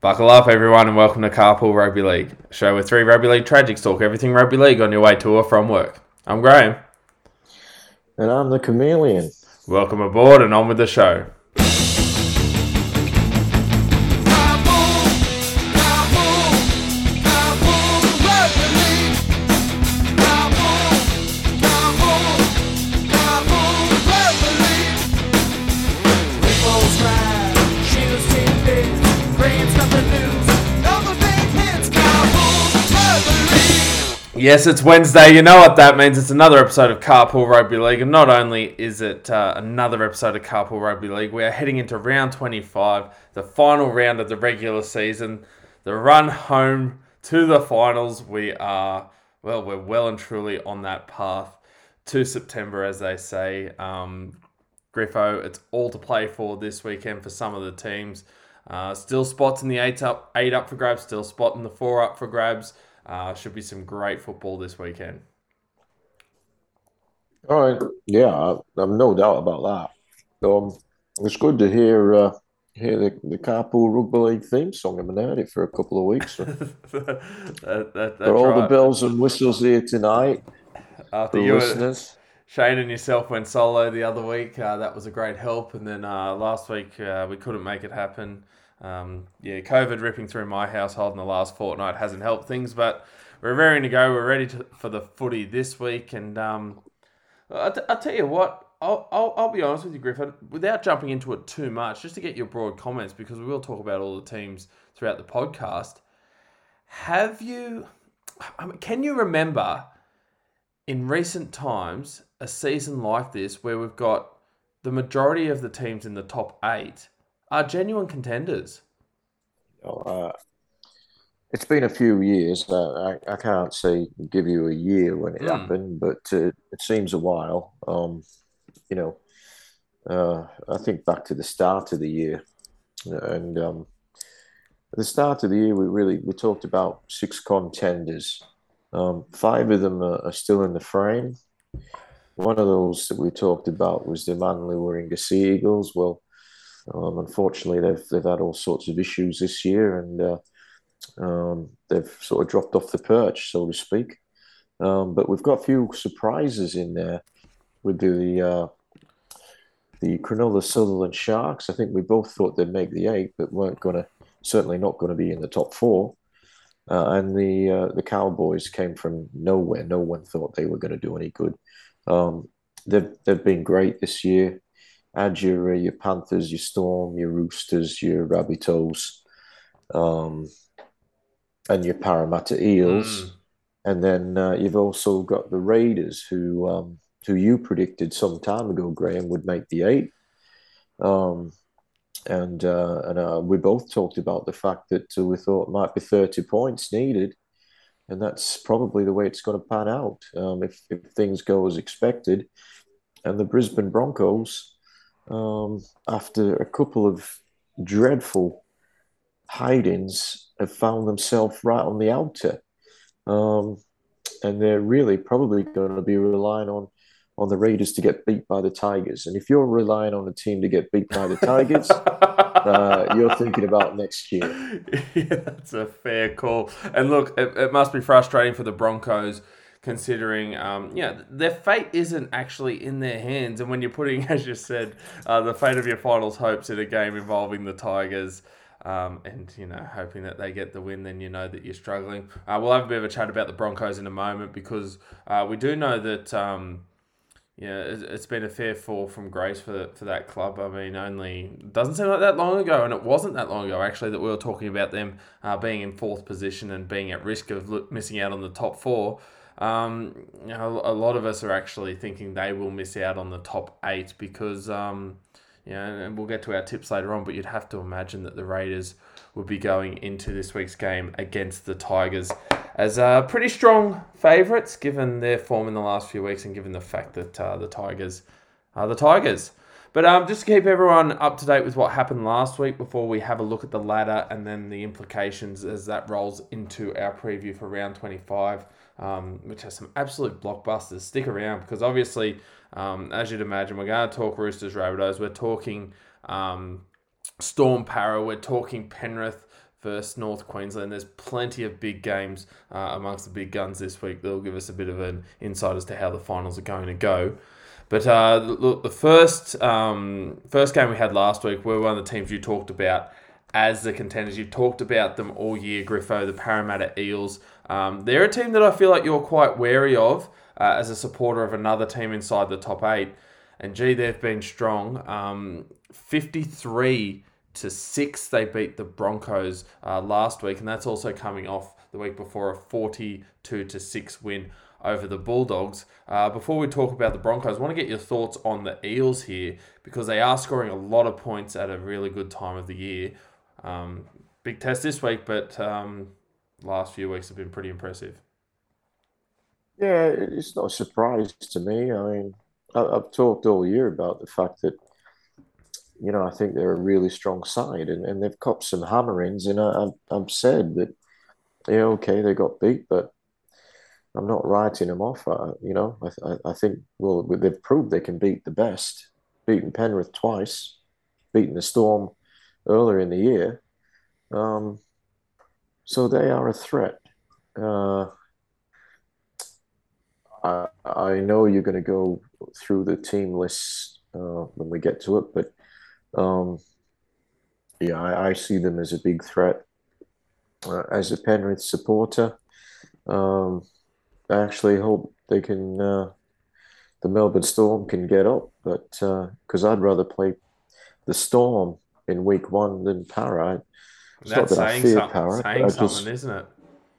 Buckle up, everyone, and welcome to Carpool Rugby League, a show with three rugby league tragics talk everything rugby league on your way to or from work. I'm Graham. And I'm the chameleon. Welcome aboard and on with the show. Yes, it's Wednesday. You know what that means. It's another episode of Carpool Rugby League. And not only is it uh, another episode of Carpool Rugby League, we are heading into round 25, the final round of the regular season, the run home to the finals. We are, well, we're well and truly on that path to September, as they say. Um, Griffo, it's all to play for this weekend for some of the teams. Uh, still spots in the eight up, eight up for grabs, still spot in the four up for grabs. Uh, should be some great football this weekend. All right, yeah, I, have no doubt about that. Um, it's good to hear uh, hear the, the Carpool Rugby League theme song. I haven't heard it for a couple of weeks. That, that, for all right. the bells and whistles here tonight. After you listeners. Shane and yourself went solo the other week. Uh, that was a great help. And then uh, last week uh, we couldn't make it happen. Um, yeah, COVID ripping through my household in the last fortnight hasn't helped things, but we're raring to go. We're ready to, for the footy this week, and um, I'll, t- I'll tell you what. I'll, I'll, I'll, be honest with you, Griffin, without jumping into it too much, just to get your broad comments, because we will talk about all the teams throughout the podcast. Have you, I can you remember in recent times a season like this where we've got the majority of the teams in the top eight are genuine contenders. Oh, uh, it's been a few years. Uh, I, I can't say give you a year when it mm. happened, but uh, it seems a while. Um, you know, uh, I think back to the start of the year, and um, at the start of the year, we really we talked about six contenders. Um, five of them are, are, still in the frame. One of those that we talked about was the Manly Warringah Sea Eagles. Well, um, unfortunately, they've they've had all sorts of issues this year, and uh, um, they've sort of dropped off the perch, so to speak. Um, but we've got a few surprises in there with the uh, the Cronulla Sutherland Sharks. I think we both thought they'd make the eight, but weren't going to certainly not going to be in the top four. Uh, and the uh, the Cowboys came from nowhere. No one thought they were going to do any good. Um, they've they've been great this year add your your Panthers, your Storm, your Roosters, your Rabbitohs, um, and your Parramatta Eels, mm. and then uh, you've also got the Raiders, who um, who you predicted some time ago, Graham, would make the eight. Um, and uh, and uh, we both talked about the fact that uh, we thought might be thirty points needed, and that's probably the way it's going to pan out um, if, if things go as expected. And the Brisbane Broncos, um, after a couple of dreadful hidings, have found themselves right on the outer. Um, and they're really probably going to be relying on on the Raiders to get beat by the Tigers. And if you're relying on a team to get beat by the Tigers, uh, you're thinking about next year. Yeah, that's a fair call. And look, it, it must be frustrating for the Broncos considering um, yeah their fate isn't actually in their hands and when you're putting as you said uh, the fate of your finals hopes in a game involving the tigers um, and you know hoping that they get the win then you know that you're struggling uh, we'll have a bit of a chat about the broncos in a moment because uh, we do know that um, yeah, it's been a fair fall from grace for for that club. I mean, only doesn't seem like that long ago, and it wasn't that long ago actually that we were talking about them uh, being in fourth position and being at risk of missing out on the top four. Um, you know, a lot of us are actually thinking they will miss out on the top eight because, um, you know, and we'll get to our tips later on, but you'd have to imagine that the Raiders would be going into this week's game against the Tigers as uh, pretty strong favourites given their form in the last few weeks and given the fact that uh, the Tigers are the Tigers. But um, just to keep everyone up to date with what happened last week before we have a look at the ladder and then the implications as that rolls into our preview for round 25 um, which has some absolute blockbusters. Stick around because obviously, um, as you'd imagine, we're going to talk Roosters, Rabbitohs. We're talking um, Storm Para. We're talking Penrith versus North Queensland. There's plenty of big games uh, amongst the big guns this week that'll give us a bit of an insight as to how the finals are going to go. But uh, look, the first um, first game we had last week, we were one of the teams you talked about as the contenders. You talked about them all year, Griffo, the Parramatta Eels. Um, they're a team that I feel like you're quite wary of uh, as a supporter of another team inside the top eight. And gee, they've been strong. Um, 53 to 6, they beat the Broncos uh, last week. And that's also coming off the week before a 42 to 6 win over the Bulldogs. Uh, before we talk about the Broncos, I want to get your thoughts on the Eels here because they are scoring a lot of points at a really good time of the year. Um, big test this week, but um, last few weeks have been pretty impressive. Yeah, it's not a surprise to me. I mean, I've talked all year about the fact that, you know, I think they're a really strong side and, and they've copped some hammerings. And I, I've said that, yeah, okay, they got beat, but I'm not writing them off. Uh, you know, I, I think well they've proved they can beat the best. Beaten Penrith twice, beaten the Storm earlier in the year. Um, so they are a threat. Uh, I, I know you're going to go through the team list uh, when we get to it, but um, yeah, I, I, see them as a big threat. Uh, as a Penrith supporter, um, I actually hope they can. Uh, the Melbourne Storm can get up, but because uh, I'd rather play the Storm in Week One than Para. It's That's not that I fear Para. Saying I just, something, isn't it?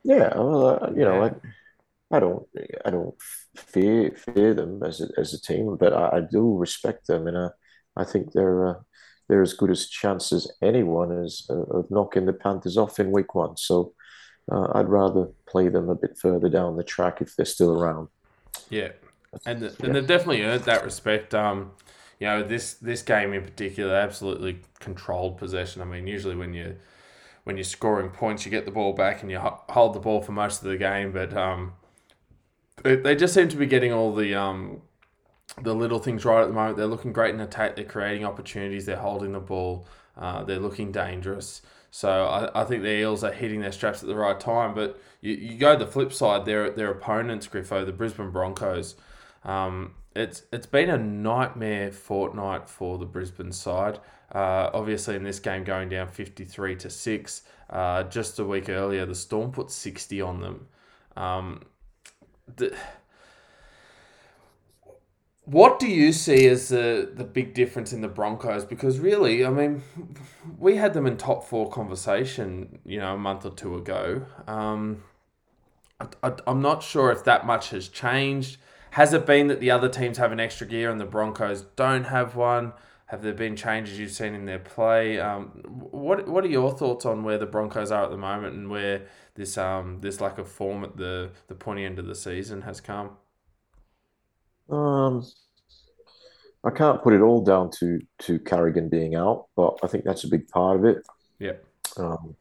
Yeah, well, uh, you know, I, I don't, I don't fear fear them as a, as a team, but I, I do respect them, and I, I think they're uh, they're as good a chance as anyone as uh, of knocking the Panthers off in Week One. So uh, I'd rather play them a bit further down the track if they're still around. Yeah, and the, yeah. and they've definitely earned that respect. Um, you know, this this game in particular, absolutely controlled possession. I mean, usually when you when you're scoring points, you get the ball back and you hold the ball for most of the game, but um, they, just seem to be getting all the um the little things right at the moment. They're looking great in attack. They're creating opportunities. They're holding the ball. Uh, they're looking dangerous. So I, I think the Eels are hitting their straps at the right time. But you, you go the flip side, their their opponents, Griffo, the Brisbane Broncos. Um, it's it's been a nightmare fortnight for the Brisbane side. Uh, obviously, in this game going down fifty three to six. Uh, just a week earlier, the Storm put sixty on them. Um, the, what do you see as the, the big difference in the Broncos? Because really, I mean, we had them in top four conversation, you know, a month or two ago. Um, I, am not sure if that much has changed. Has it been that the other teams have an extra gear and the Broncos don't have one? Have there been changes you've seen in their play? Um, what What are your thoughts on where the Broncos are at the moment and where this um this lack of form at the the pointy end of the season has come? Um, I can't put it all down to to Carrigan being out, but I think that's a big part of it. Yeah. Um,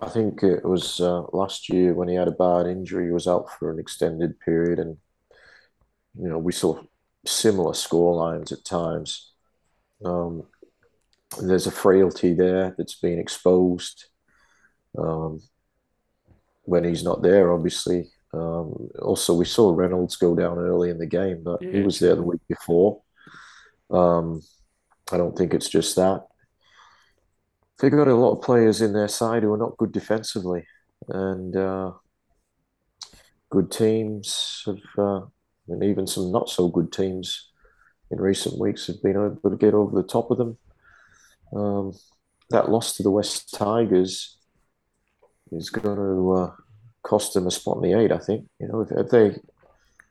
I think it was uh, last year when he had a bad injury. He was out for an extended period, and you know we saw similar score lines at times. Um, there's a frailty there that's being exposed um, when he's not there, obviously. Um, also, we saw Reynolds go down early in the game, but yeah. he was there the week before. Um, I don't think it's just that. They've got a lot of players in their side who are not good defensively, and uh, good teams have, uh, and even some not so good teams in recent weeks have been able to get over the top of them. Um, that loss to the West Tigers is going to uh, cost them a spot in the eight. I think you know if, if they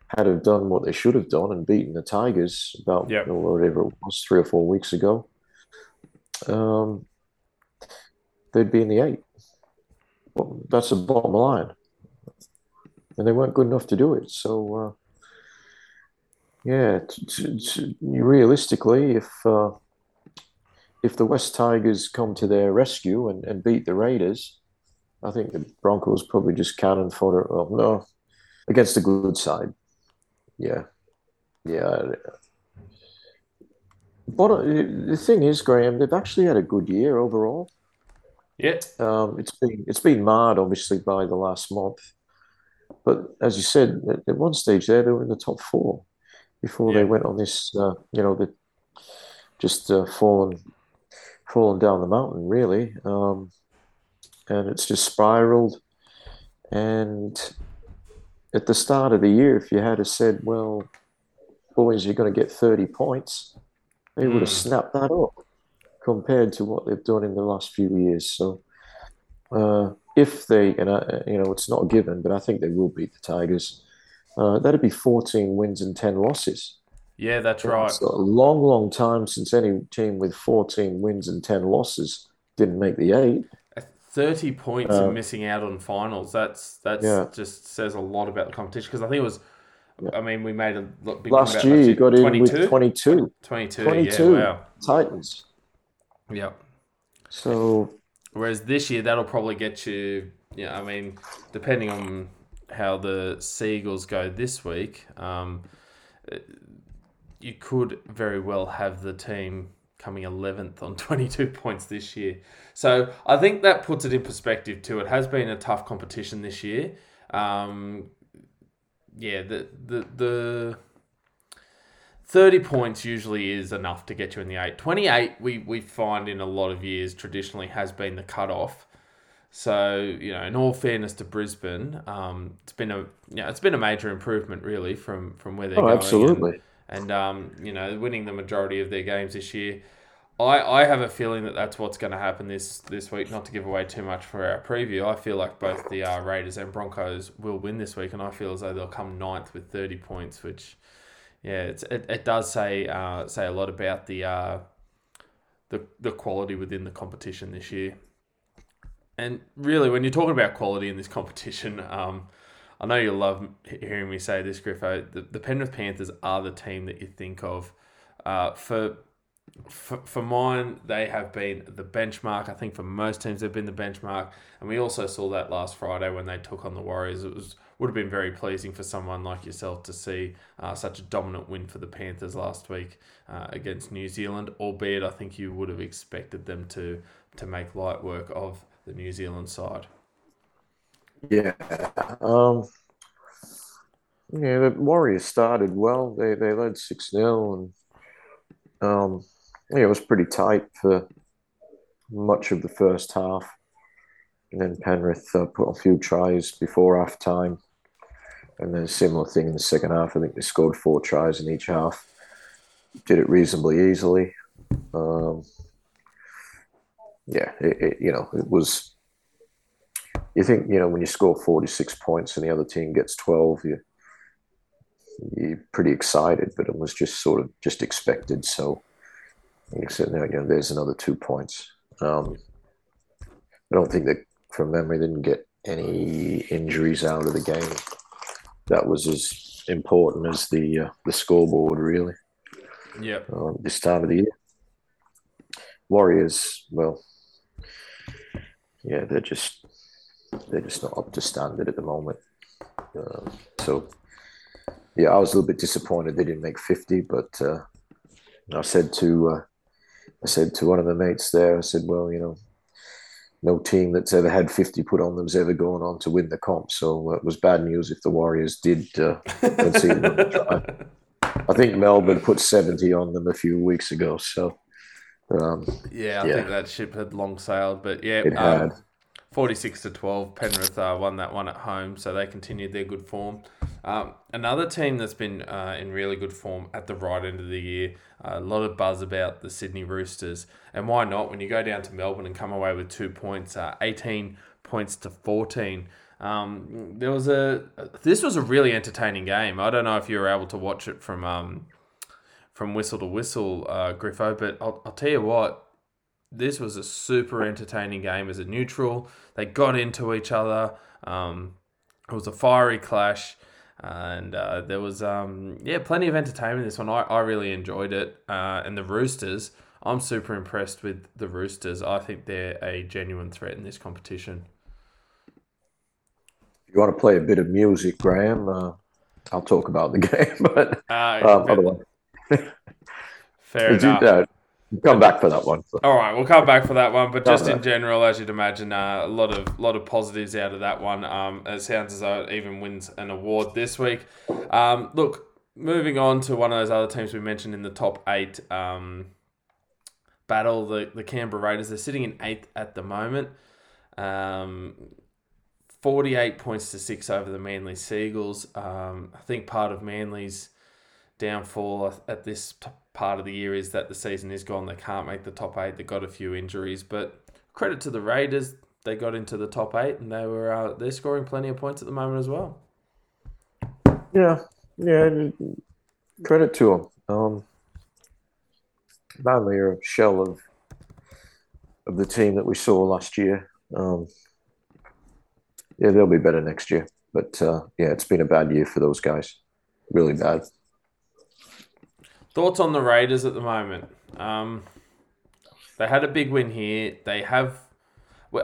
had have done what they should have done and beaten the Tigers about yep. you know, whatever it was three or four weeks ago, um, they'd be in the eight. Well, that's the bottom line, and they weren't good enough to do it. So. Yeah, t- t- realistically, if uh, if the West Tigers come to their rescue and, and beat the Raiders, I think the Broncos probably just cannon fodder. Well, no, against a good side. Yeah, yeah. But uh, the thing is, Graham, they've actually had a good year overall. Yeah. Um, it's been it's been marred obviously by the last month, but as you said, at, at one stage there they were in the top four before Yeah. they went on this. Uh, you know, the just uh, fallen fallen down the mountain really, um, and it's just spiraled. And at the start of the year, if you had have said, "Well, boys, you're going to get thirty points," they would have Mm. snapped that up compared to what they've done in the last few years. So, uh, if they, and I, you know, it's not a given, but I think they will beat the Tigers. Uh, that'd be 14 wins and 10 losses. Yeah, that's right. It's a long, long time since any team with 14 wins and 10 losses didn't make the eight. Thirty points Uh, and missing out on finals. That's that's Yeah. just says a lot about the competition because I think it was. Yeah. I mean, we made a lot big Last about year, last you got in 22? with 22 22, 22. Yeah, wow. Titans. Yep. So, Whereas this year, that'll probably get you. Yeah, I mean, depending on how the Seagulls go this week, um, you could very well have the team coming 11th on 22 points this year. So I think that puts it in perspective too. It has been a tough competition this year. Um, yeah, the the the 30 points usually is enough to get you in the 8. 28 we we find in a lot of years traditionally has been the cutoff. So, you know, in all fairness to Brisbane, um, it's been a you know, it's been a major improvement really from from where they're oh, going. absolutely. And, and um, you know, winning the majority of their games this year. I, I have a feeling that that's what's going to happen this, this week. Not to give away too much for our preview, I feel like both the uh, Raiders and Broncos will win this week, and I feel as though they'll come ninth with thirty points, which, yeah, it's, it, it does say uh, say a lot about the uh, the the quality within the competition this year. And really, when you're talking about quality in this competition, um, I know you'll love hearing me say this, Griffo. The, the Penrith Panthers are the team that you think of. Uh, for, for for mine, they have been the benchmark. I think for most teams, they've been the benchmark. And we also saw that last Friday when they took on the Warriors. It was would have been very pleasing for someone like yourself to see uh, such a dominant win for the Panthers last week uh, against New Zealand. Albeit, I think you would have expected them to to make light work of the New Zealand side. Yeah. Um, yeah, the Warriors started well. They they led 6 0, and um, yeah, it was pretty tight for much of the first half. And then Penrith uh, put a few tries before half time. And then a similar thing in the second half. I think they scored four tries in each half. Did it reasonably easily. Um, yeah, it, it, you know, it was you think you know when you score 46 points and the other team gets 12 you you're pretty excited but it was just sort of just expected. So you said you know there's another two points. Um, i don't think that from memory they didn't get any injuries out of the game. That was as important as the uh, the scoreboard really. Yeah. uh, this time of the year. Warriors well yeah they're just they're just not up to standard at the moment. Um, so, yeah, I was a little bit disappointed they didn't make fifty. But uh, I said to uh, I said to one of the mates there, I said, "Well, you know, no team that's ever had fifty put on them's ever gone on to win the comp. So uh, it was bad news if the Warriors did. Uh, let's see them try. I think Melbourne put seventy on them a few weeks ago. So um, yeah, I Yeah. think that ship had long sailed, but yeah, It um, had. 46 to 12. Penrith uh, won that one at home, so they continued their good form. Um, another team that's been uh, in really good form at the right end of the year. Uh, a lot of buzz about the Sydney Roosters, and why not? When you go down to Melbourne and come away with two points, uh, 18 points to 14. Um, there was a this was a really entertaining game. I don't know if you were able to watch it from um, from whistle to whistle, uh, Griffo, but I'll, I'll tell you what, this was a super entertaining game as a neutral. They got into each other. Um, it was a fiery clash, and uh, there was um, yeah plenty of entertainment. in This one I, I really enjoyed it, uh, and the Roosters. I'm super impressed with the Roosters. I think they're a genuine threat in this competition. if you want to play a bit of music, Graham, uh, I'll talk about the game. But Uh, um, otherwise, fair Did you, enough. uh, come back for that one. All right, we'll come back for that one. But just in general, as you'd imagine, uh, a lot of lot of positives out of that one. Um, it sounds as though it even wins an award this week. Um, look, moving on to one of those other teams we mentioned in the top eight um, battle, the the Canberra Raiders. They're sitting in eighth at the moment. Um, 48 points to six over the Manly Seagulls. Um, I think part of Manly's downfall at this part of the year is that the season is gone. They can't make the top eight. They got a few injuries, but credit to the Raiders. They got into the top eight, and they were uh, they're scoring plenty of points at the moment as well. Yeah, yeah. Credit to them. Um, Manly are a shell of of the team that we saw last year. Um, yeah, they'll be better next year. But uh, yeah, it's been a bad year for those guys. Really bad. Thoughts on the Raiders at the moment? Um, they had a big win here. They have.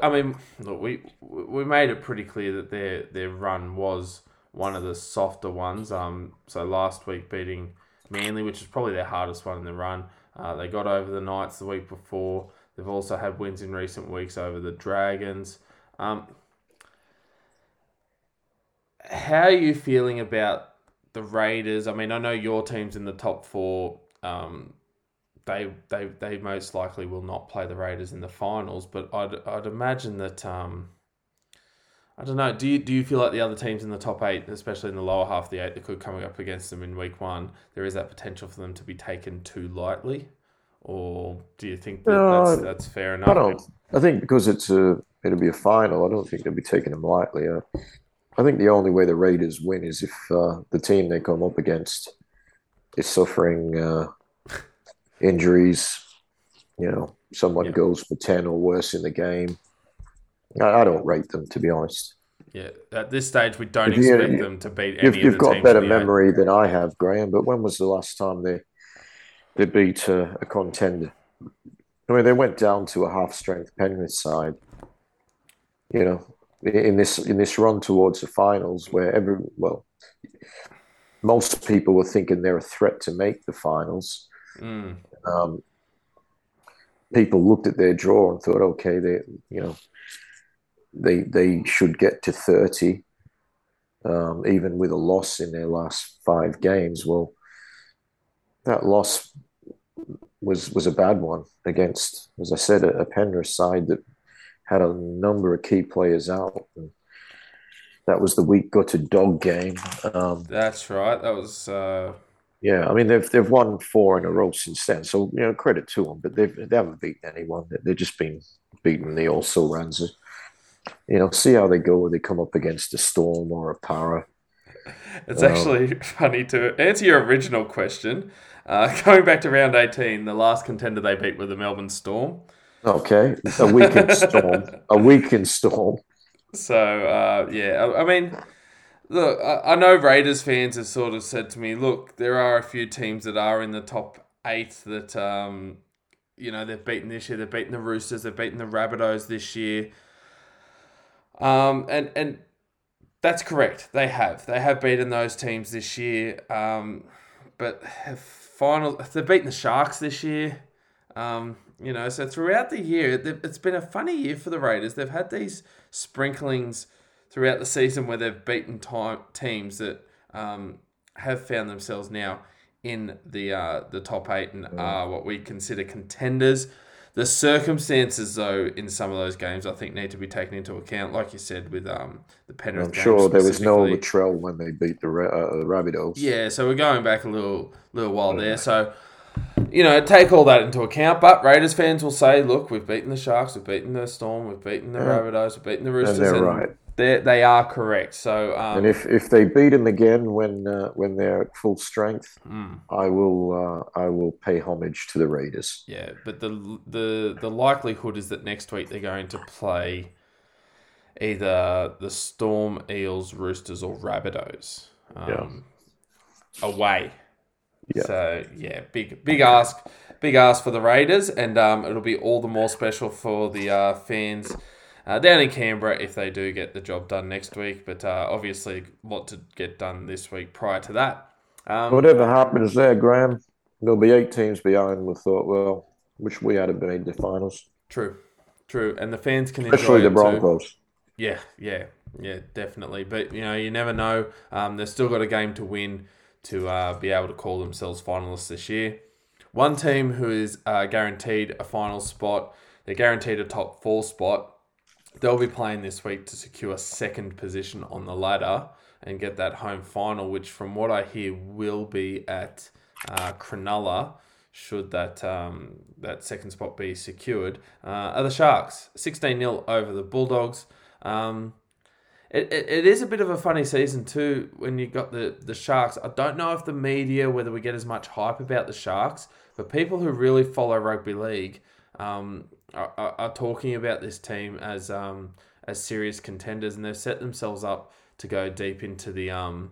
I mean, look, we we made it pretty clear that their their run was one of the softer ones. Um, so last week beating Manly, which is probably their hardest one in the run. Uh, they got over the Knights the week before. They've also had wins in recent weeks over the Dragons. Um, how are you feeling about the Raiders? I mean, I know your team's in the top four. Um, they they they most likely will not play the Raiders in the finals, but I'd I'd imagine that. Um, I don't know. Do you do you feel like the other teams in the top eight, especially in the lower half of the eight, that could come up against them in week one, there is that potential for them to be taken too lightly, or do you think that no, that's, that's fair enough? I don't. I think because it's a it'll be a final. I don't think they'll be taking them lightly. Uh, I think the only way the Raiders win is if uh, the team they come up against is suffering uh, injuries. You know, someone yeah. goes for ten or worse in the game. I, I, don't rate them to be honest. Yeah, at this stage, we don't you, expect you, them to beat any. You've, you've got better memory than I have, Graham. But when was the last time they they beat a, a contender? I mean, they went down to a half strength Penrith side. You know, in this in this run towards the finals, where every well, most people were thinking they're a threat to make the finals. Mm. Um, people looked at their draw and thought, okay, they you know they they should get to thirty, um, even with a loss in their last five games. Well, that loss was was a bad one against, as I said, a, a Penrith side that had a number of key players out. And that was the week Got gutted dog game. Um, That's right. That was. Uh... Yeah, I mean they've they've won four in a row since then, so you know credit to them. But they've they haven't beaten anyone. They've just been beaten the also runs. You know, see how they go when they come up against a Storm or a Para. It's um, actually funny to answer your original question. Uh, going back to round 18, the last contender they beat were the Melbourne Storm. Okay, a weekend storm. A weekend storm. So uh, yeah, I, I, mean, look, I, I, know Raiders fans have sort of said to me, look, there are a few teams that are in the top eight that um, you know they've beaten this year. They've beaten the Roosters. They've beaten the Rabbitohs this year. Um, and and that's correct. They have. They have beaten those teams this year. Um, but have final, they've beaten the Sharks this year. Um, you know, so throughout the year, it's been a funny year for the Raiders. They've had these sprinklings throughout the season where they've beaten time, teams that um, have found themselves now in the uh, the top eight and are what we consider contenders. The circumstances, though, in some of those games, I think need to be taken into account. Like you said, with um, the Penrith. I'm sure there was no Latrell when they beat the uh, the Rabbitohs. Yeah, so we're going back a little little while there. So you know, take all that into account. But Raiders fans will say, look, we've beaten the Sharks, we've beaten the Storm, we've beaten the yeah. Rabbitohs, we've beaten the Roosters. And they're and right. They're, they are correct. So, um, and if, if they beat them again when uh, when they're at full strength, mm. I will uh, I will pay homage to the Raiders. Yeah, but the the the likelihood is that next week they're going to play either the Storm, Eels, Roosters, or Rabbitohs um, yeah. away. Yeah. So yeah, big big ask, big ask for the Raiders, and um, it'll be all the more special for the uh, fans uh, down in Canberra if they do get the job done next week. But uh, obviously, a lot to get done this week prior to that. Um, Whatever happens there, Graham, there'll be eight teams behind. We thought, well, Wish we had made the finals. True, true, and the fans can especially enjoy the Broncos. Too. Yeah, yeah, yeah, definitely. But you know, you never know. Um, they've still got a game to win to uh, be able to call themselves finalists this year. One team who is uh, guaranteed a final spot, they're guaranteed a top four spot. They'll be playing this week to secure second position on the ladder and get that home final, which, from what I hear, will be at uh, Cronulla. Should that um, that second spot be secured, uh, are the Sharks 16 0 over the Bulldogs. Um, it, it, it is a bit of a funny season too when you got the, the Sharks. I don't know if the media, whether we get as much hype about the Sharks, but people who really follow rugby league um, are, are, are talking about this team as um, as serious contenders, and they've set themselves up to go deep into the um,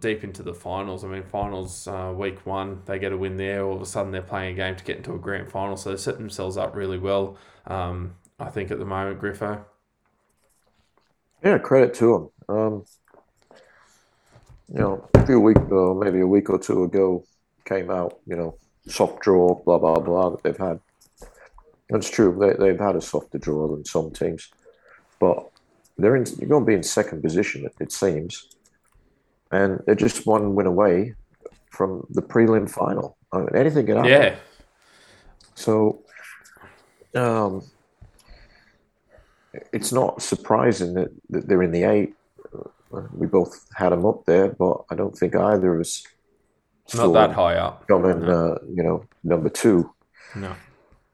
deep into the finals. I mean, finals uh, week one, they get a win there. All of a sudden, they're playing a game to get into a grand final, so they set themselves up really well. Um, I think at the moment, Griffo. Yeah, credit to them. Um, you know, a few weeks, uh, maybe a week or two ago, came out. You know, soft draw, blah blah blah that they've had. That's true. They they've had a softer draw than some teams, but they're in. You're going to be in second position, it, it seems, and they're just one win away from the prelim final. I mean, anything can happen. Yeah. So, um, it's not surprising that, that they're in the eight. We both had them up there, but I don't think either of us not that high up. Coming, no. uh, you know, number two. No.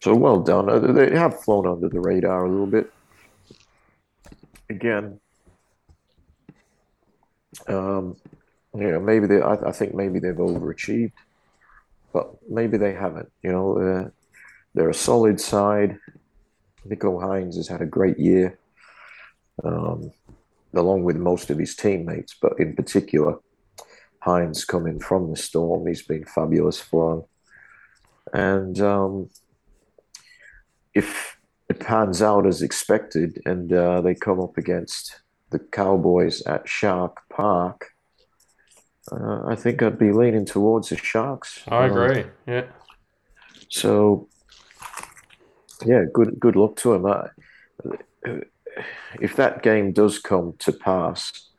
So well done. Uh, they have flown under the radar a little bit. Again, um, you know, maybe they. I, I, think maybe they've overachieved, but maybe they haven't. You know, uh, they're a solid side. Nicho Hynes has had a great year, um, along with most of his teammates, but in particular, Hynes coming from the storm. He's been fabulous for him. And um, if it pans out as expected and uh, they come up against the Cowboys at Shark Park, uh, I think I'd be leaning towards the Sharks. I agree. Um, yeah. So yeah, good good luck to him. If that game does come to pass,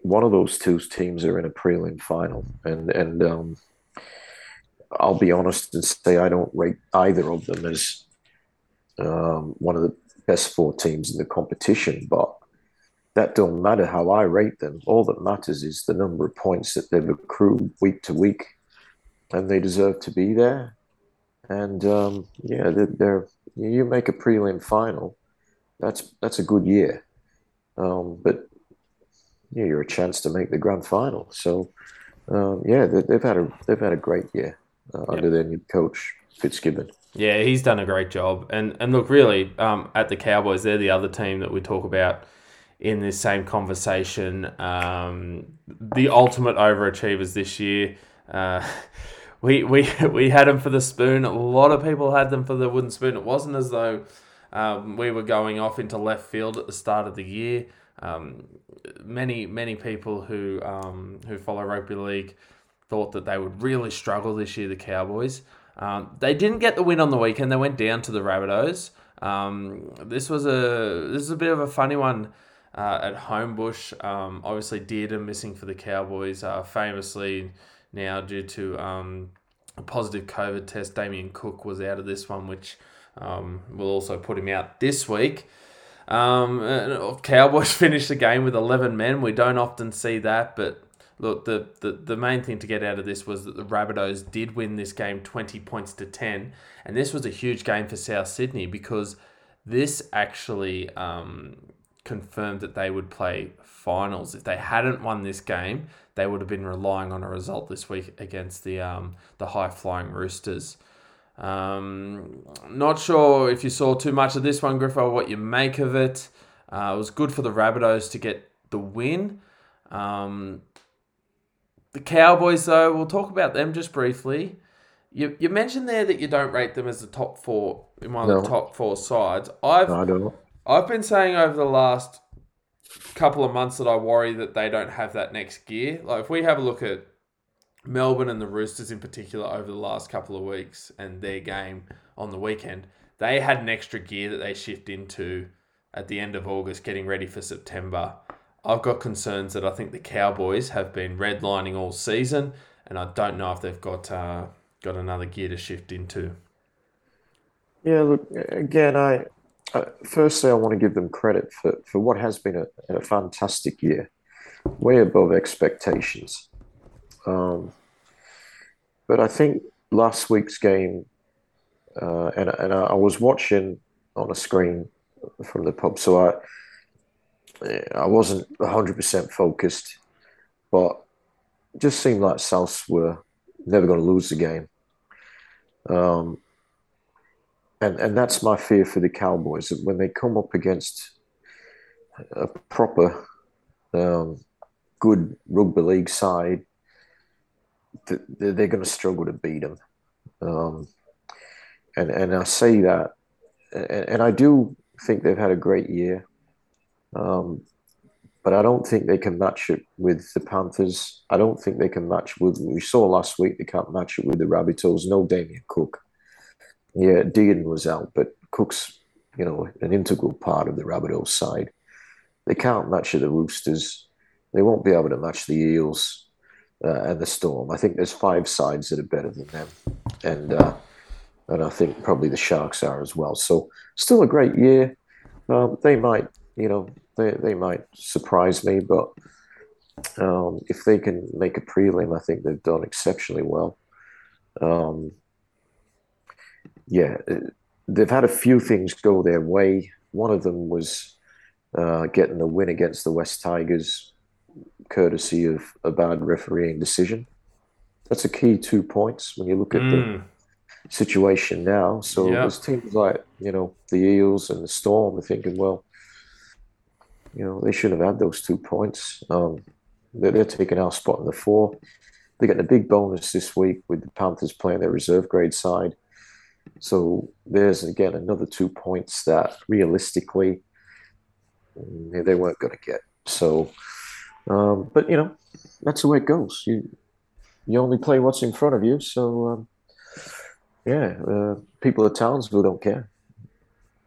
one of those two teams are in a prelim final, and and um, I'll be honest and say I don't rate either of them as um, one of the best four teams in the competition, but that don't matter how I rate them. All that matters is the number of points that they've accrued week to week, and they deserve to be there. And um, yeah, they're, they're, you make a prelim final, that's that's a good year. Um, but yeah, you're a chance to make the grand final. So um, yeah, they, have had a they've had a great year uh, under their new coach Fitzgibbon. Yeah, he's done a great job. And and look, really, um, at the Cowboys, they're the other team that we talk about in this same conversation. Um, the ultimate overachievers this year. Uh, we we we had them for the spoon. A lot of people had them for the wooden spoon. It wasn't as though um, we were going off into left field at the start of the year. Um, many many people who um, who follow rugby league thought that they would really struggle this year. The Cowboys. Um, they didn't get the win on the weekend. They went down to the Rabbitohs. Um, this was a this is a bit of a funny one. Uh, at Homebush, um, obviously Dearden missing for the Cowboys, uh, famously now due to um, a positive COVID test. Damien Cook was out of this one, which um, will also put him out this week. Um, Cowboys finished the game with 11 men. We don't often see that, but look, the, the, the main thing to get out of this was that the Rabbitohs did win this game 20 points to 10. And this was a huge game for South Sydney because this actually um, confirmed that they would play finals. If they hadn't won this game, they would have been relying on a result this week against the um, the high flying Roosters. Um, not sure if you saw too much of this one, Griffo, what you make of it. Uh, it was good for the Rabbitohs to get the win. Um, the Cowboys, though, we'll talk about them just briefly. You, you mentioned there that you don't rate them as the top four in one no. of the top four sides. I've no. I've been saying over the last couple of months that I worry that they don't have that next gear. Like if we have a look at Melbourne and the Roosters in particular over the last couple of weeks and their game on the weekend, they had an extra gear that they shift into at the end of August, getting ready for September. I've got concerns that I think the Cowboys have been redlining all season, and I don't know if they've got uh, got another gear to shift into. Yeah, look again. I uh, firstly, I want to give them credit for, for what has been a, a fantastic year, way above expectations. Um, but I think last week's game, uh, and and I, was watching on a screen from the pub, so I I wasn't hundred percent focused, but just seemed like South were never going to lose the game. Um, and and that's my fear for the Cowboys that when they come up against a proper, um, good rugby league side, they're going to struggle to beat them. Um, and and I say that, and, I do think they've had a great year, um, but I don't think they can match it with the Panthers. I don't think they can match with. We saw last week they can't match it with the Rabbitohs. No Damien Cook. Yeah, Dean was out, but Cook's you know an integral part of the Rabbitohs side. They can't match the Roosters. They won't be able to match the Eels uh, and the Storm. I think there's five sides that are better than them, and uh, and I think probably the Sharks are as well. So still a great year. Um, they might, you know, they they might surprise me, but um, if they can make a prelim, I think they've done exceptionally well. Um, yeah, uh, they've had a few things go their way. One of them was uh, getting a win against the West Tigers courtesy of a bad refereeing decision. That's a key two points when you look at mm. the situation now. So yep. there's teams like, you know, the Eels and the Storm are thinking, well, you know, they should have had those two points. Um, they're, they're, taking our spot in the four. They're getting a big bonus this week with the Panthers playing their reserve grade side. So there's again another two points that realistically mm, they weren't going to get. So um, but you know, that's the way it goes. You you only play what's in front of you. So um, yeah, uh, people at Townsville don't care.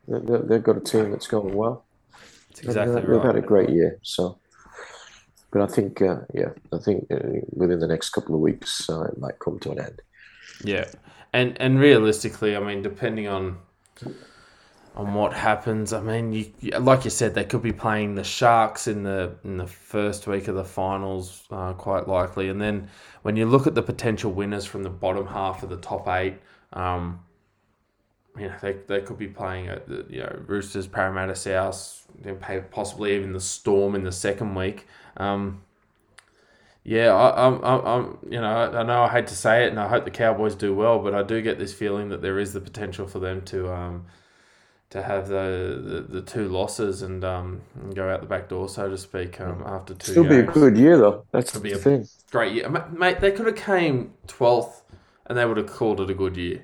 They, have got a team that's going well. That's exactly and, uh, They've had a great year. So, but I think uh, yeah, I think uh, within the next couple of weeks uh, it might come to an end. Yeah, and and realistically, I mean, depending on on what happens. I mean, you, like you said, they could be playing the Sharks in the in the first week of the finals, uh, quite likely. And then when you look at the potential winners from the bottom half of the top eight, um, you know, they, they could be playing at the you know Roosters, Parramatta South, possibly even the Storm in the second week. Um, yeah, I, I'm, I'm, you know, I know I hate to say it, and I hope the Cowboys do well, but I do get this feeling that there is the potential for them to um, to have the, the, the two losses and um and go out the back door, so to speak, um, after two. Games. be a good year though. That's Could the be a thing. Great year, mate. They could have came twelfth, and they would have called it a good year.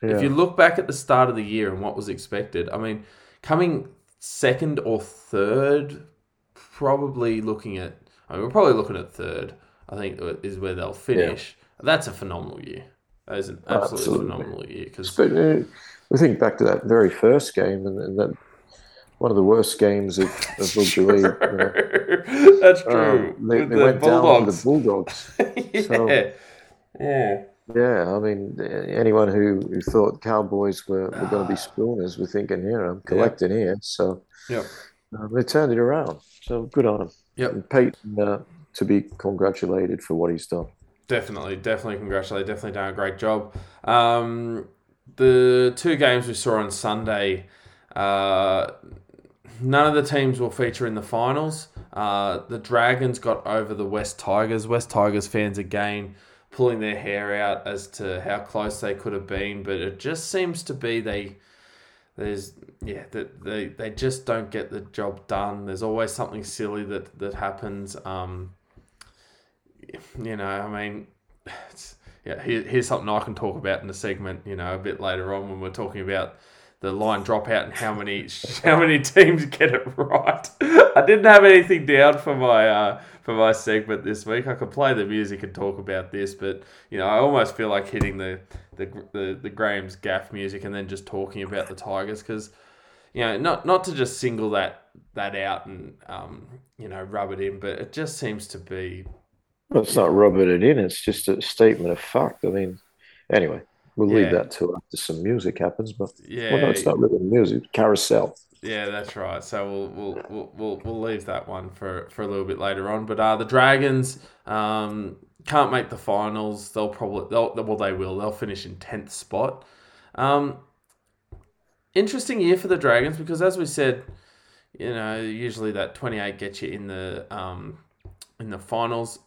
Yeah. If you look back at the start of the year and what was expected, I mean, coming second or third, probably looking at. I mean, we're probably looking at third. I think is where they'll finish. Yeah. That's a phenomenal year. That is an absolutely, absolutely. phenomenal year because we think back to that very first game and, and that one of the worst games of, of rugby league. You know. That's um, true. Um, they, they the went Bulldogs. down with the Bulldogs. yeah. So, yeah. Yeah, I mean, anyone who, who thought Cowboys were, were going to be spooners were thinking, here, I'm collecting yeah. here. So yeah, um, they turned it around. So good on them. Yeah, And Payten uh, to be congratulated for what he's done. Definitely, definitely congratulate. Definitely done a great job. Um, the two games we saw on Sunday, uh, none of the teams will feature in the finals. Uh, the Dragons got over the West Tigers. West Tigers fans again pulling their hair out as to how close they could have been, but it just seems to be they there's yeah that they, they just don't get the job done. There's always something silly that that happens. Um, you know, I mean, yeah, here, here's something I can talk about in the segment, you know, a bit later on when we're talking about the line dropout and how many how many teams get it right. I didn't have anything down for my uh, for my segment this week. I could play the music and talk about this, but you know I almost feel like hitting the the the, the Graham's gaffe music and then just talking about the Tigers because you know not not to just single that that out and um, you know rub it in, but it just seems to be. Well, it's not rubbing it in. It's just a statement of fact. I mean, anyway. We'll leave that till after some music happens. But Yeah, well, no, it's not really music. Carousel. Yeah, that's right. So we'll we'll we'll we'll, we'll leave that one for, for a little bit later on. But uh, the Dragons um, can't make the finals. They'll probably they'll well they will. They'll finish in tenth spot. Um, interesting year for the Dragons because as we said, you know, usually that twenty eight gets you in the um, in the finals.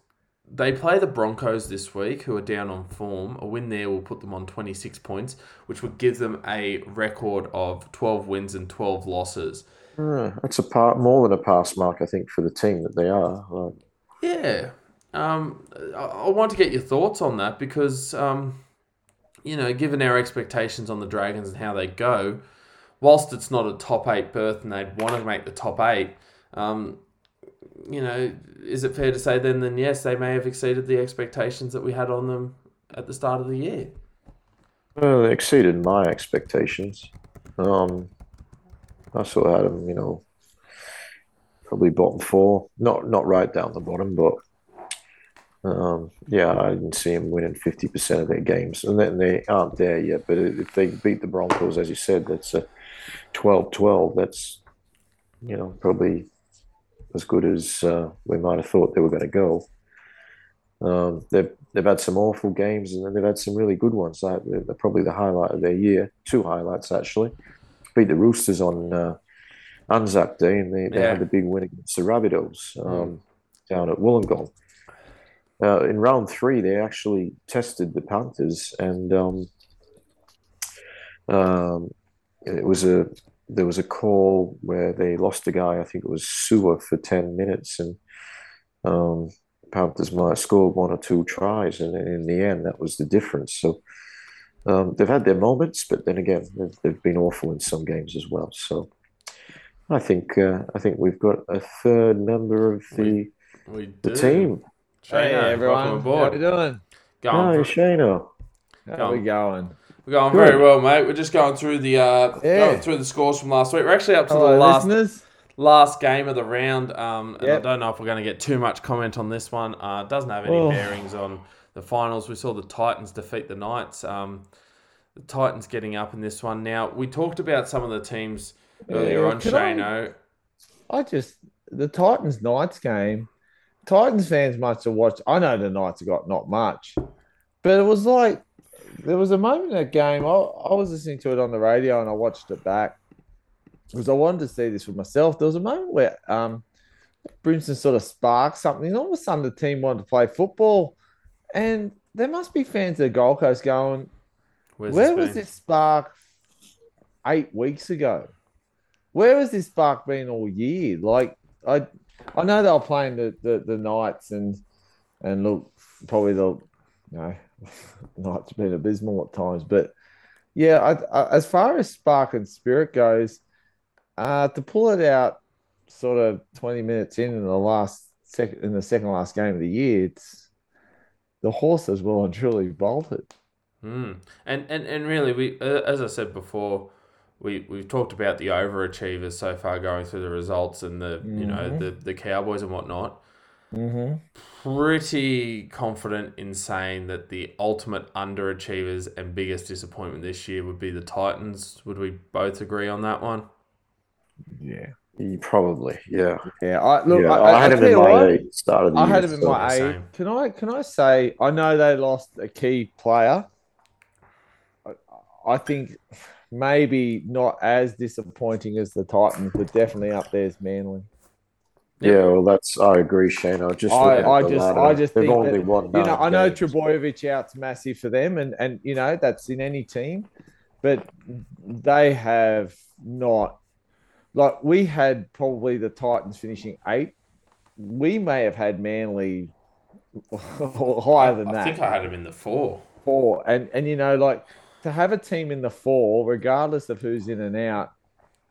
They play the Broncos this week, who are down on form. A win there will put them on 26 points, which would give them a record of 12 wins and 12 losses. Uh, that's a part more than a pass mark, I think, for the team that they are. Yeah. Um, I, I want to get your thoughts on that because, um, you know, given our expectations on the Dragons and how they go, whilst it's not a top eight berth and they'd want to make the top eight, um, you know, is it fair to say then, then yes, they may have exceeded the expectations that we had on them at the start of the year? well, they exceeded my expectations. Um, I of had them, you know, probably bottom four. Not not right down the bottom, but um, yeah, I didn't see them winning fifty percent of their games, and then they aren't there yet. But if they beat the Broncos, as you said, that's a 12-12. That's you know probably as good as uh, we might have thought they were going to go. Um, they've they've had some awful games, and then they've had some really good ones. Like they're, they're probably the highlight of their year. Two highlights actually. Beat the Roosters on uh, Anzac Day, and they, they Yeah. had the big win against the Rabbitohs um, down at Wollongong. Uh, in round three, they actually tested the Panthers, and um, um, it was a there was a call where they lost a guy. I think it was Su'A for ten minutes, and um, Panthers might have scored one or two tries, and in the end, that was the difference. So um, they've had their moments, but then again, they've, they've been awful in some games as well. So I think uh, I think we've got a third member of the We the team. Shano, hey everyone, how aboard. we doing? Going Hi, for- Shano. How Go we going? We're going Good. very well, mate. We're just going through the uh, Yeah. going through the scores from last week. We're actually up to Hello, the last listeners. last game of the round. Um, and Yep. I don't know if we're going to get too much comment on this one. Uh, it doesn't have any Oh. bearings on the finals. We saw the Titans defeat the Knights. Um, the Titans getting up in this one. Now we talked about some of the teams earlier Yeah, on, can I- I just the Titans Knights game. Titans fans must have watched. I know the Knights have got not much, but it was like there was a moment in that game. I, I was listening to it on the radio and I watched it back because I wanted to see this for myself. There was a moment where um, Brimson sort of sparked something. All of a sudden, the team wanted to play football, and there must be fans of the Gold Coast going, Where's Where this was been? this spark eight weeks ago? Where has this spark been all year? Like I, I know they were playing the, the, the Knights and and look probably the you know Knights have been abysmal at times, but yeah, I, I, as far as spark and spirit goes, uh, to pull it out sort of twenty minutes in in the last second in the second last game of the year, it's the horse has well and truly bolted. Mm. And, and and really, we uh, as I said before, we we've talked about the overachievers so far going through the results and the you know Mhm. the the Cowboys and whatnot. Mm-hmm. Pretty confident in saying that the ultimate underachievers and biggest disappointment this year would be the Titans. Would we both agree on that one? Yeah. Yeah, Probably, yeah. Yeah, I look. yeah, I, I, had I him tell in my what, eight start of the I year. had him in so- my same. eight. Can I? Can I say? I know they lost a key player. I, I think maybe not as disappointing as the Titans, but definitely up there as Manly. Yeah, well, that's I agree, Shane. I just, I- I just- ladder. I just they've think only that, won. You know, nine I know games. Trbojevic out's massive for them, and and you know that's in any team, but they have not. Like we had probably the Titans finishing eight. We may have had Manly higher than I that. think I had him in the four. four. And and you know, like to have a team in the four, regardless of who's in and out,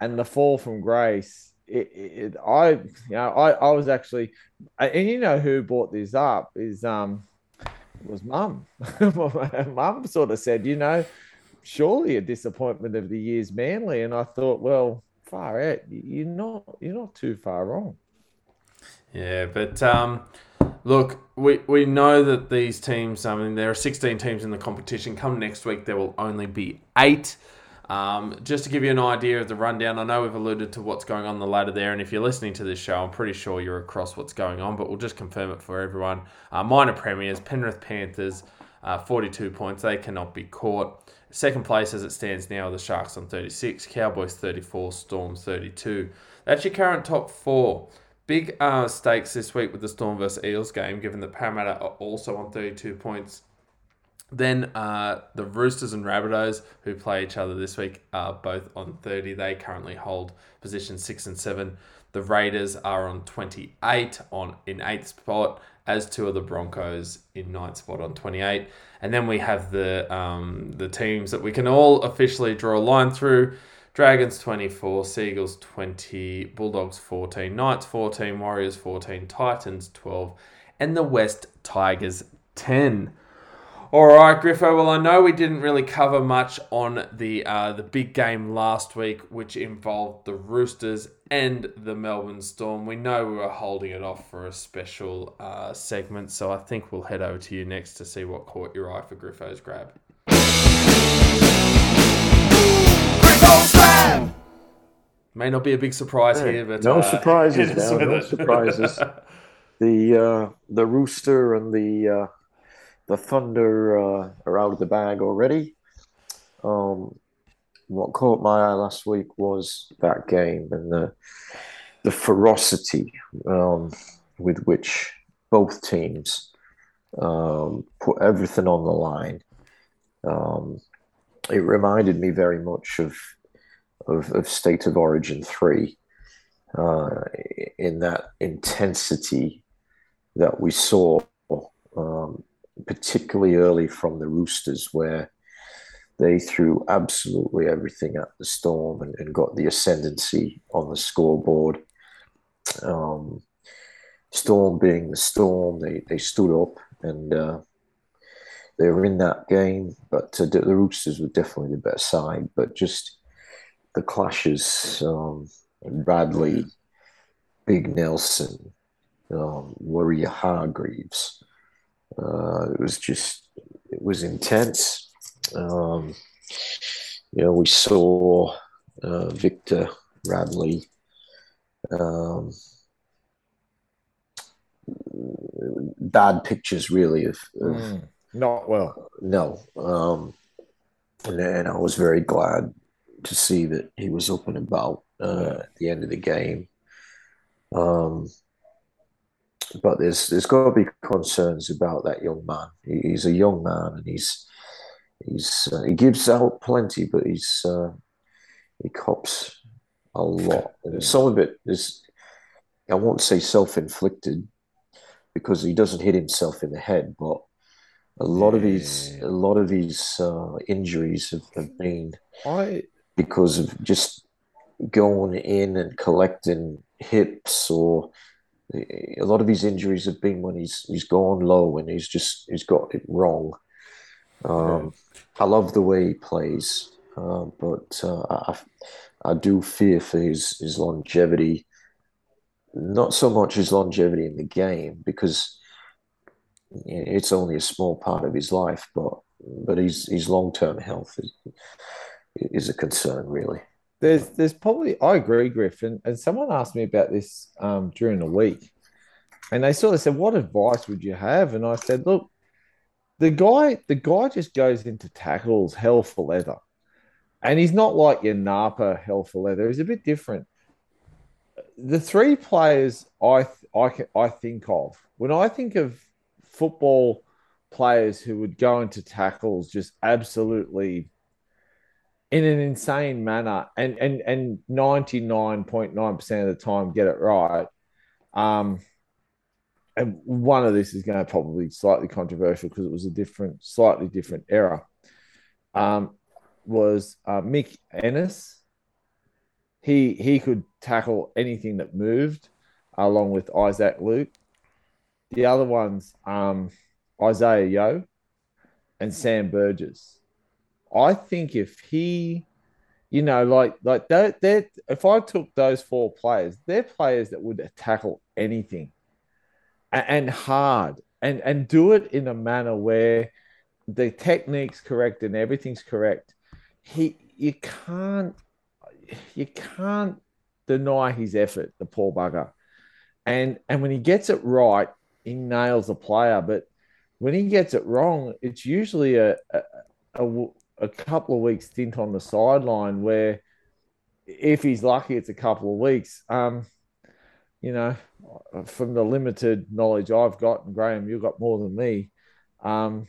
and the fall from grace. It, it, I, you know, I, I was actually, and you know who brought this up is um, was mum. mum sort of said, you know, surely a disappointment of the year's Manly, and I thought, well, far out, you're not, you're not too far wrong. Yeah, but um, look, we, we know that these teams, I mean, there are 16 teams in the competition. Come next week, there will only be eight. Um, just to give you an idea of the rundown, I know we've alluded to what's going on the ladder there, and if you're listening to this show, I'm pretty sure you're across what's going on, but we'll just confirm it for everyone. Uh, minor premiers, Penrith Panthers, uh, 42 points. They cannot be caught. Second place as it stands now, the Sharks on 36, Cowboys 34, Storm 32. That's your current top four. Big uh, stakes this week with the Storm versus Eels game, given that Parramatta are also on 32 points. Then uh, the Roosters and Rabbitohs, who play each other this week, are both on 30. They currently hold position 6 and 7. The Raiders are on 28 on in 8th spot, as two of the Broncos in ninth spot on 28. And then we have the um, the teams that we can all officially draw a line through. Dragons 24, Sea Eagles 20, Bulldogs 14, Knights 14, Warriors 14, Titans 12, and the West Tigers 10. All right, Griffo. Well, I know we didn't really cover much on the uh, the big game last week, which involved the Roosters and the Melbourne Storm. We know we were holding it off for a special uh, segment, so I think we'll head over to you next to see what caught your eye for Griffo's grab. Griffo's grab. May not be a big surprise here, but no uh, surprises now. No surprises. the uh, the rooster and the uh, the thunder uh, are out of the bag already. Um, what caught my eye last week was that game and the the ferocity um, with which both teams um, put everything on the line. Um, it reminded me very much of of, of State of Origin three, uh, in that intensity that we saw, um, particularly early from the Roosters, where they threw absolutely everything at the Storm and, and got the ascendancy on the scoreboard. Um, Storm being the Storm, they, they stood up and uh, they were in that game, but uh, the Roosters were definitely the better side. But just the clashes, um, Bradley, Big Nelson, um, Waerea-Hargreaves. Uh, it was just, it was intense. Um, you know, we saw uh, Victor Radley. Um, bad pictures, really, of, of mm, not well. No, um, and, and I was very glad to see that he was up and about uh, at the end of the game. Um, but there's there's got to be concerns about that young man. He, he's a young man, and he's he's uh, he gives out plenty, but he's uh, he cops a lot. And some of it is I won't say self inflicted because he doesn't hit himself in the head, but a lot of his a lot of these uh, injuries have, have been I because of just going in and collecting hips or a lot of his injuries have been when he's he's gone low and he's just he's got it wrong. Um, I love the way he plays, uh, but uh, I I do fear for his his longevity. Not so much his longevity in the game because it's only a small part of his life, but but his his long term health is is a concern, really. There's there's probably I agree, Griff, and, and someone asked me about this um, during the week, and they sort of said, "What advice would you have?" And I said, "Look, the guy the guy just goes into tackles hell for leather, and he's not like your Napa hell for leather. He's a bit different. The three players I I can, I think of when I think of football players who would go into tackles just absolutely in an insane manner and and and 99.9% of the time get it right um and one of this is going to probably slightly controversial because it was a different slightly different era um was uh, Mick Ennis. He he could tackle anything that moved, along with Isaac Luke. The other ones, um, Isaiah Yeo and Sam Burgess. I think if he, you know, like like that, that if I took those four players, they're players that would tackle anything, and, and hard, and and do it in a manner where the technique's correct and everything's correct. He, you can't, you can't deny his effort, the poor bugger, and and when he gets it right, he nails the player, but when he gets it wrong, it's usually a, a, a, a couple of weeks stint on the sideline where, if he's lucky, it's a couple of weeks. Um, you know, from the limited knowledge I've got, and Graham, you've got more than me. Um,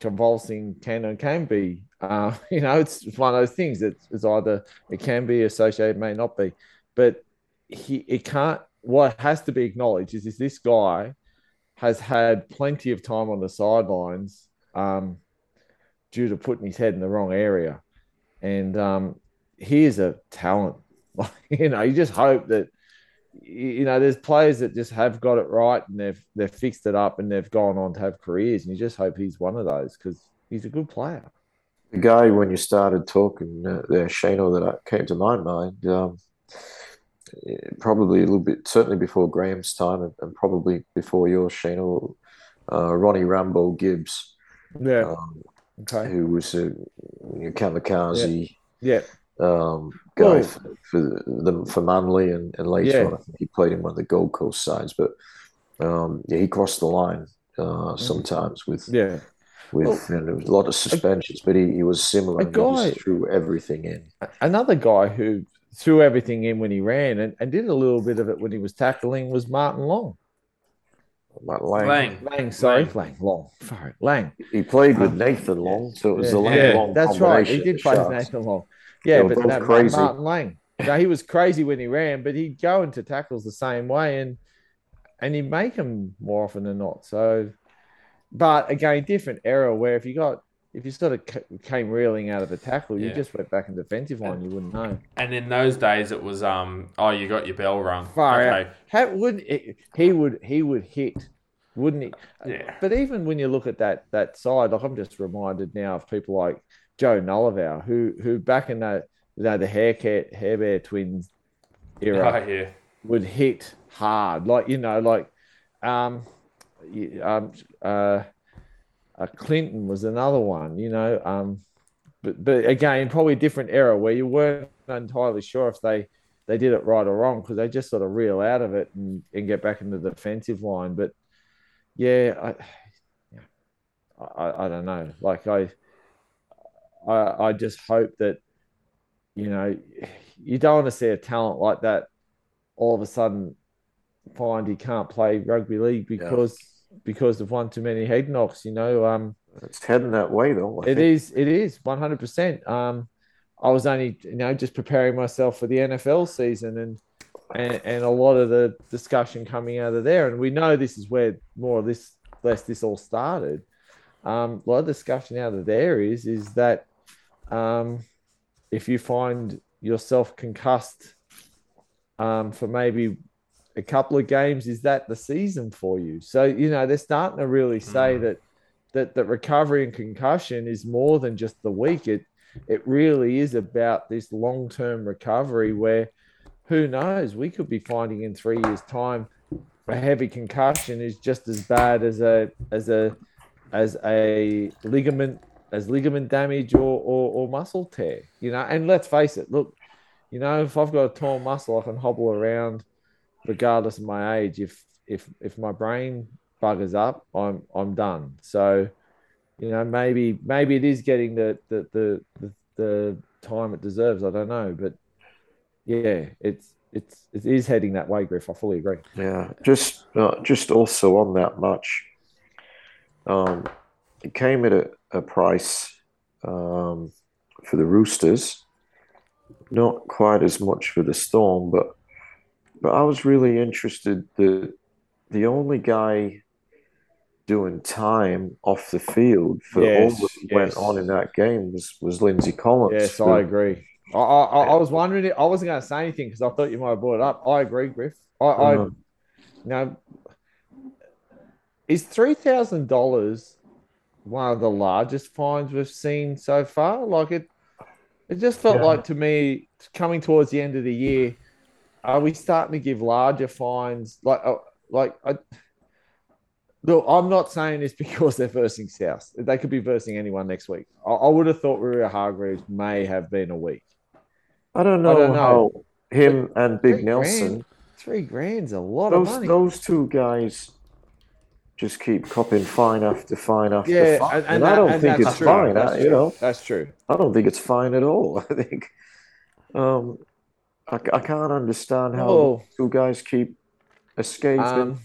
convulsing can and can be, uh, you know, it's one of those things. It's, it's either it can be associated, may not be, but he it can't. What has to be acknowledged is, is this guy has had plenty of time on the sidelines um, due to putting his head in the wrong area. And um, he is a talent. you know, you just hope that you know there's players that just have got it right and they've they've fixed it up and they've gone on to have careers. And you just hope he's one of those because he's a good player. The guy when you started talking uh, there, Shano, that came to my mind. Um, probably a little bit, certainly before Graham's time and, and probably before yours, Shane, or uh, Ronnie Rambo Gibbs. Yeah. Um, okay. Who was a kamikaze. Yeah. Um, guy for, for the for Manly and, and later yeah. on, I think he played in one of the Gold Coast sides, but um, yeah, he crossed the line uh, mm. sometimes with yeah with well, you know, a lot of suspensions, a, but he, he was similar. A guy, he threw everything in. Another guy who threw everything in when he ran and, and did a little bit of it when he was tackling was Martin Long. Martin Lang. Lang. Lang, sorry. Lang. Lang. Long. Sorry. Lang. He played with um, Nathan Long, so it was yeah, the Lang yeah, Long. That's right. He did play with Nathan Long. Yeah, but that, crazy. Martin Lang. Now, he was crazy when he ran, but he'd go into tackles the same way and and he'd make them more often than not. So, but again, different era where if you got if you sort of came reeling out of a tackle, you yeah. just went back in defensive line. You wouldn't know. And in those days, it was um, oh, you got your bell rung. Far okay. out. How, wouldn't it, he would he would hit, wouldn't he? Yeah. But even when you look at that that side, like I'm just reminded now of people like Joe Galuvao, who who back in that you know the haircut hair bear twins era, oh, yeah. would hit hard, like you know, like um, um uh uh, Clinton was another one, you know. Um, but but again, probably a different era where you weren't entirely sure if they they did it right or wrong because they just sort of reel out of it and, and get back into the defensive line. But yeah, I, I, I don't know. Like I, I, I just hope that you know you don't want to see a talent like that all of a sudden find he can't play rugby league because. Yeah because of one too many head knocks. You know, um, it's heading that way though. I it think. is. It is one hundred percent. Um, I was only you know just preparing myself for the NFL season and. And, and a lot of the discussion coming out of there, and we know this is where more of this, less this all started. Um, a lot of discussion out of there is is that um, if you find yourself concussed um, for maybe a couple of games, is that the season for you? So you know they're starting to really say mm. that that that recovery and concussion is more than just the week. It it really is about this long term recovery where who knows we could be finding in three years time a heavy concussion is just as bad as a as a as a ligament as ligament damage or, or, or muscle tear you know and let's face it look you know if i've got a torn muscle i can hobble around regardless of my age. If if if my brain buggers up, I'm I'm done. So, you know, maybe maybe it is getting the the the the, the time it deserves. I don't know, but yeah, it's it's it is heading that way, Griff. I fully agree. Yeah, just uh, just also on that much, um, it came at a, a price um, for the Roosters, not quite as much for the Storm, but but I was really interested. The the only guy doing time off the field for Yes, all that went on in that game was was Lindsay Collins. Yes, who- I agree. I, I, I was wondering. I wasn't going to say anything because I thought you might have brought it up. I agree, Griff. I, I mm-hmm. you know, is three thousand dollars one of the largest fines we've seen so far? Like it, it just felt Yeah. like to me coming towards the end of the year. Are we starting to give larger fines? Like, uh, like I, look, I'm not saying this because they're versing South. They could be versing anyone next week. I, I would have thought Waerea-Hargreaves may have been a week. I don't know, I don't know. how him and Big Three Nelson, grand- Three grand's a lot of money. those two guys, just keep copping fine after fine after yeah, fine, and, and, and I don't and think it's true. fine. That's I, true. you know, that's true. I don't think it's fine at all. I think, um, I, I can't understand how Oh. two guys keep escaping Um,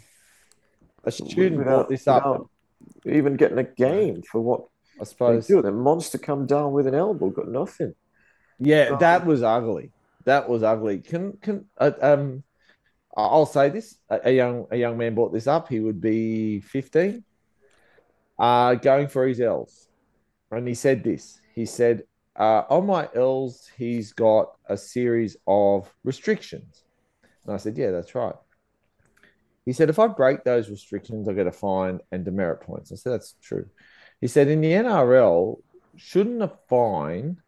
a student without, brought this up. even getting a game for what I they suppose. do. The monster come down with an elbow, got nothing. Yeah, Um, that was ugly. That was ugly. Can can uh, um, I'll say this: a, a young a young man brought this up. He would be fifteen, uh, going for his L's, and he said this. He said, uh, "On my L's, he's got a series of restrictions." And I said, "Yeah, that's right." He said, "If I break those restrictions, I get a fine and demerit points." I said, "That's true." He said, "In the NRL, shouldn't a fine?"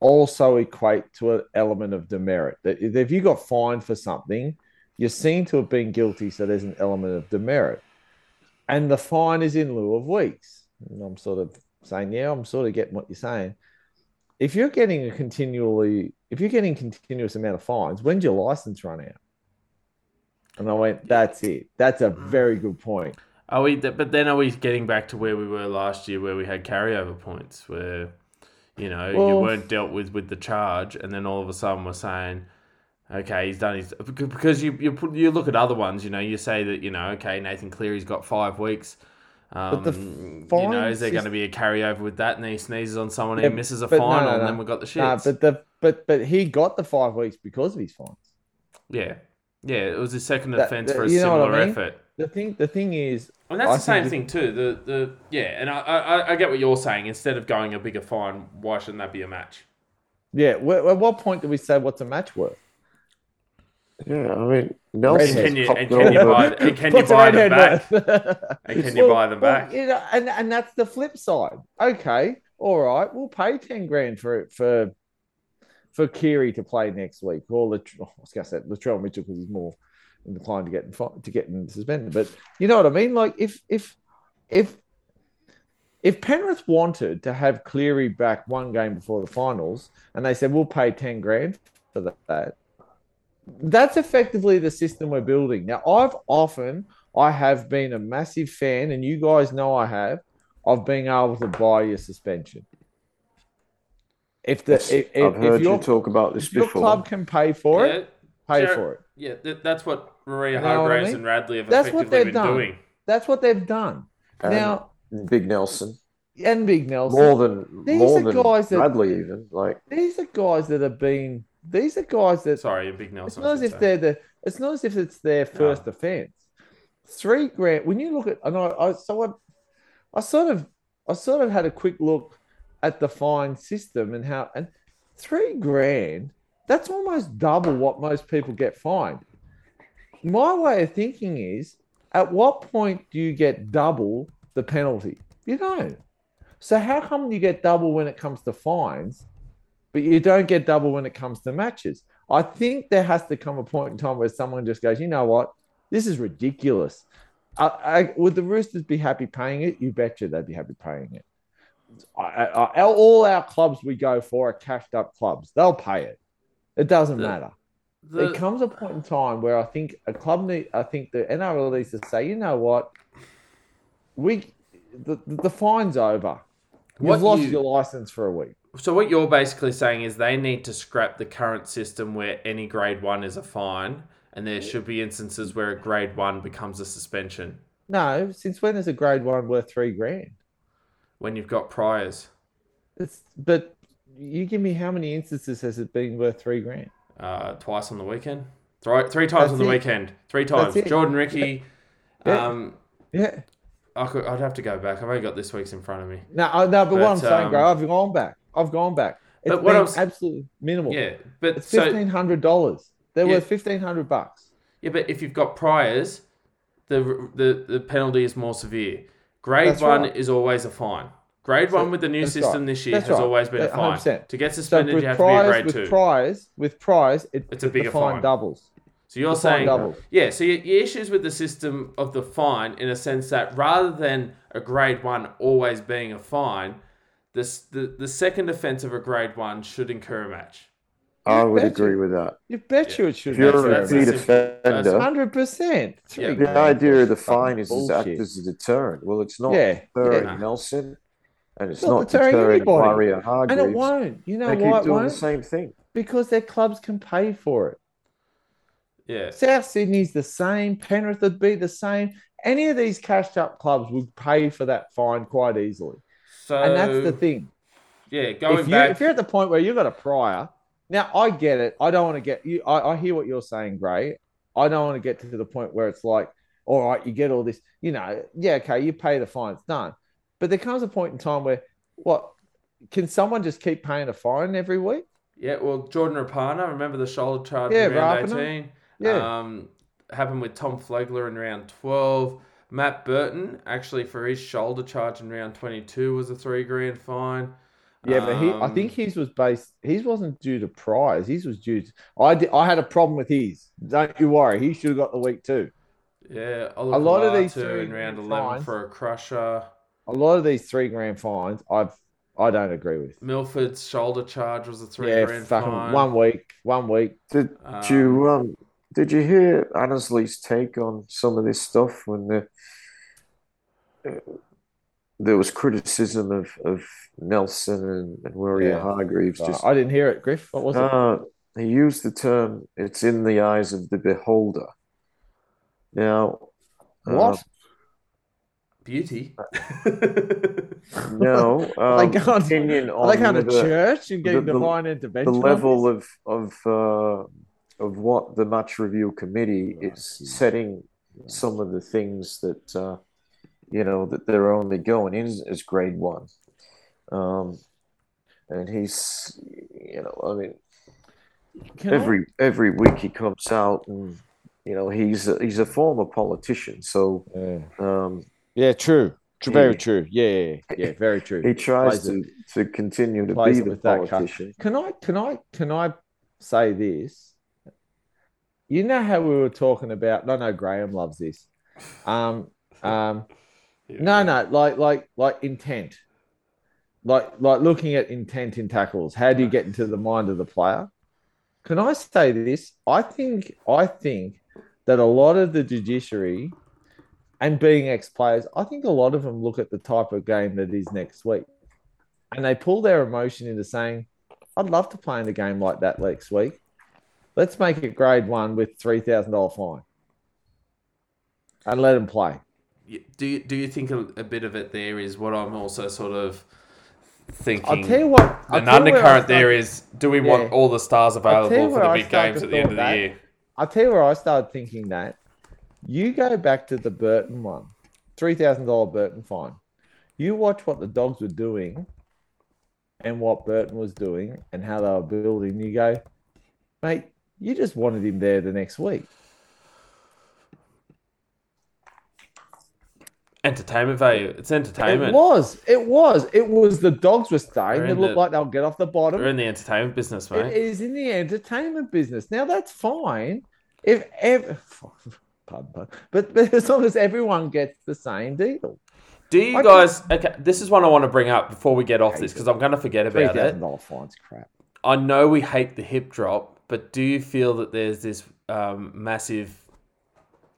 also equate to an element of demerit. That if you got fined for something, you're seen to have been guilty, so there's an element of demerit. And the fine is in lieu of weeks. And I'm sort of saying, yeah, I'm sort of getting what you're saying. If you're getting a continually, if you're getting continuous amount of fines, when's your license run out? And I went, that's it. That's a mm. very good point. Are we? But then are we getting back to where we were last year, where we had carryover points, where you know you weren't dealt with with the charge, and then all of a sudden we're saying, okay, he's done his because you you put you look at other ones, you know, you say that you know, okay, Nathan Cleary's got five weeks. Um, the you know, is there going to be a carryover with that? And he sneezes on someone, Yeah, he misses a but no, final, no, and then we've got the shit. Nah, but the but but he got the five weeks because of his fines. yeah, yeah, it was his second That- that- for a what I similar mean? effort. The thing the thing is And that's I the same thing too. The the yeah, and I, I I get what you're saying. Instead of going a bigger fine, why shouldn't that be a match? Yeah. At what point do we say what's a match worth? Yeah, I mean, Nelson And can you- and can you buy- and can you buy them back? And can you Well- buy them well, back? you know, and and that's the flip side. Okay, all right, we'll pay ten grand for it for for Cleary to play next week, or the I was going to say Latrell Mitchell because he's more inclined to get to getting suspended. But you know what I mean? Like if if if if Penrith wanted to have Cleary back one game before the finals, and they said we'll pay ten grand for that, that's effectively the system we're building. Now, I've often I have been a massive fan, and you guys know I have, of being able to buy your suspension. If the if, if, I've heard if your, you talk about this if your club can pay for yeah, it, pay Jared- for it. yeah, that, that's what Maria You know what I Hargraves mean? and Radley have That's what effectively they've been done. doing. That's what they've done. And now, Big Nelson, and Big Nelson, more than These more are than guys that- Bradley even. Like these are guys that have been. These are guys that Sorry, a Big It's Nelson. not as if say. they're the. It's not as if it's their first offence. Three grand. When you look at, and I, I so I, I sort of, I sort of had a quick look at the fine system and how, and three grand. That's almost double what most people get fined. My way of thinking is, at what point do you get double the penalty? You don't. So how come you get double when it comes to fines, but you don't get double when it comes to matches? I think there has to come a point in time where someone just goes, you know what, this is ridiculous. I, I, would the Roosters be happy paying it? You betcha they'd be happy paying it. I, all our clubs we go for are cashed up clubs. They'll pay it. It doesn't The- matter. The- There comes a point in time where I think a club need, I think the NRL needs to say, you know what, we, the, the fine's over. You've lost you- your license for a week. So what you're basically saying is they need to scrap the current system where any grade one is a fine, and there should be instances where a grade one becomes a suspension No, since when is a grade one worth three grand? when you've got priors. It's but you give me how many instances has it been worth three grand? Uh, twice on the weekend, three, three times That's on the it. weekend, three times. it. Jordan Ricky, Yeah. um, Yeah. I could, I'd have to go back. I've only got this week's in front of me. No, I- no, but, what I'm But, saying, um, bro, I've gone back. I've gone back. It's But what was- absolutely minimal. Yeah, but It's fifteen hundred dollars. They're Yeah. worth fifteen hundred bucks. yeah, but if you've got priors, the the the penalty is more severe. Grade That's one right. is always a fine. Grade So- one with the new system right. this year That's has right. always been a fine. 100%. To get suspended, with you have to be a grade with two. prize, with priors, it, It's a bigger fine fine. doubles. So you're The saying, doubles. yeah. So your, your issues with the system of the fine, in a sense that rather than a grade one always being a fine, this the the second offence of a grade one should incur a match. I You would betcha. agree with that. You bet you it should. If you're a that's- repeat that's simple. That's- offender, hundred percent. Yeah. the idea of the fine is, is to act as a deterrent. Well, it's not Yeah, deterring yeah. Nelson, and it's, It's not not, deterring deterring anybody. Murray or and it won't. You know They why keep it doing the won't? the same thing. Because their clubs can pay for it. Yeah. South Sydney's the same. Penrith would be the same. Any of these cashed up clubs would pay for that fine quite easily. So And that's the thing. yeah, going if, you, back. if you're at the point where you've got a prior, now I get it. I don't want to get you. I, I hear what you're saying, Gray. I don't want to get to the point where it's like, all right, you get all this, you know, yeah, okay, you pay the fine, it's done. But there comes a point in time where, what, can someone just keep paying a fine every week? Yeah, well, Jordan Rapana, remember the shoulder charge Yeah, in round Rapana. 18? Yeah. Um, happened with Tom Flegler in round 12. Matt Burton, actually, for his shoulder charge in round 22, was a three grand fine. Yeah, but he, I Um, think his was based. His wasn't due to prize. His was due. To, I did, I had a problem with his. Don't you worry. He should have got the week too. Yeah, A lot of these two in round 11 fines- for a crusher. A lot of these three grand fines, I've I don't agree with. Milford's shoulder charge was a three yeah, grand fucking fine. one week, one week. Did Um, you um did you hear Annesley's take on some of this stuff when the uh, there was criticism of, of Nelson and, and Murray Yeah. Hargreaves just I didn't hear it, Griff. What was it? uh, he used the term "it's in the eyes of the beholder." Now, uh, What? Beauty. no, Are they um, going- opinion Are they on going to whether- church and getting the- the- divine the intervention? on level of of uh, of what the match review committee Right, is yeah. setting some of the things that uh, you know that they're only going in as grade one, um, and he's you know I mean Can I- every every week he comes out and you know he's a, he's a former politician, so Yeah. um, yeah, true. True, very true. Yeah, yeah, yeah, yeah, very true. he tries Plays to to continue to be the with that politician. Can I can I can I say this? You know how we were talking about no no Graham loves this. Um um no no like like like intent. Like like looking at intent in tackles. How do you get into the mind of the player? Can I say this? I think I think that a lot of the judiciary and being ex-players, I think a lot of them look at the type of game that is next week and they pull their emotion into saying, I'd love to play in a game like that next week. Let's make it grade one with three thousand dollar fine, and let them play. Do you, do you think a, a bit of it there is what I'm also sort of thinking? I'll tell you what. I'll An tell you where I undercurrent there is: Do we want all the stars I'll tell you available for the big games at the end of thought the year? I'll tell you where I started thinking that. You go back to the Burton one, three thousand dollar Burton fine. You watch what the dogs were doing, and what Burton was doing, and how they were building. You go, mate. You just wanted him there the next week. Entertainment value. It's entertainment. It was. It was. It was. The dogs were staying. It looked the- like they'll get off the bottom. We're in the entertainment business, It mate. is in the entertainment business. Now that's fine. If ever, pardon, pardon. But, but as long as everyone gets the same deal, Do you I guys? Okay, this is one I want to bring up before we get off this because I'm going to forget about it. fines, crap. I know we hate the hip drop, but do you feel that there's this um, massive,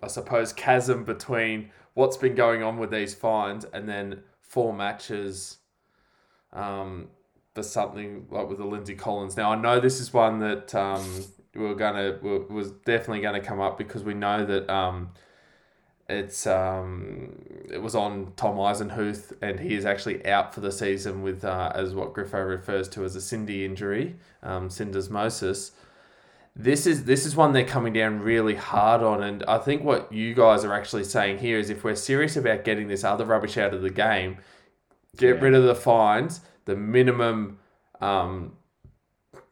I suppose, chasm between what's been going on with these fines and then four matches um, for something like with the Lindsay Collins? Now, I know this is one that um, we're gonna we was definitely going to come up because we know that. Um, it's um, it was on Tom Eisenhuth, and he is actually out for the season with uh, as what Griffo refers to as a Cindy injury, um, syndesmosis. This is this is one they're coming down really hard on, and I think what you guys are actually saying here is if we're serious about getting this other rubbish out of the game, get Yeah. rid of the fines. The minimum, um,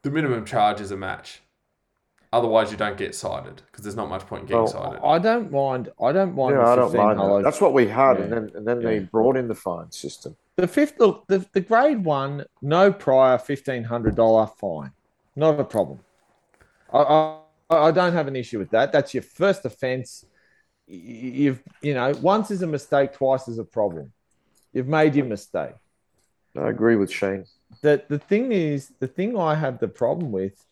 the minimum charge is a match. Otherwise, you don't get cited because there's not much point in getting Well, cited. I don't mind. I don't mind. Yeah, the I don't mind that. That's what we had, and then and then they brought in the fine system. The fifth look, the, the grade one, no prior fifteen hundred dollar fine, not a problem. I, I I don't have an issue with that. That's your first offence. You've you know once is a mistake, twice is a problem. You've made your mistake. I agree with Shane. The the thing is, the thing I have the problem with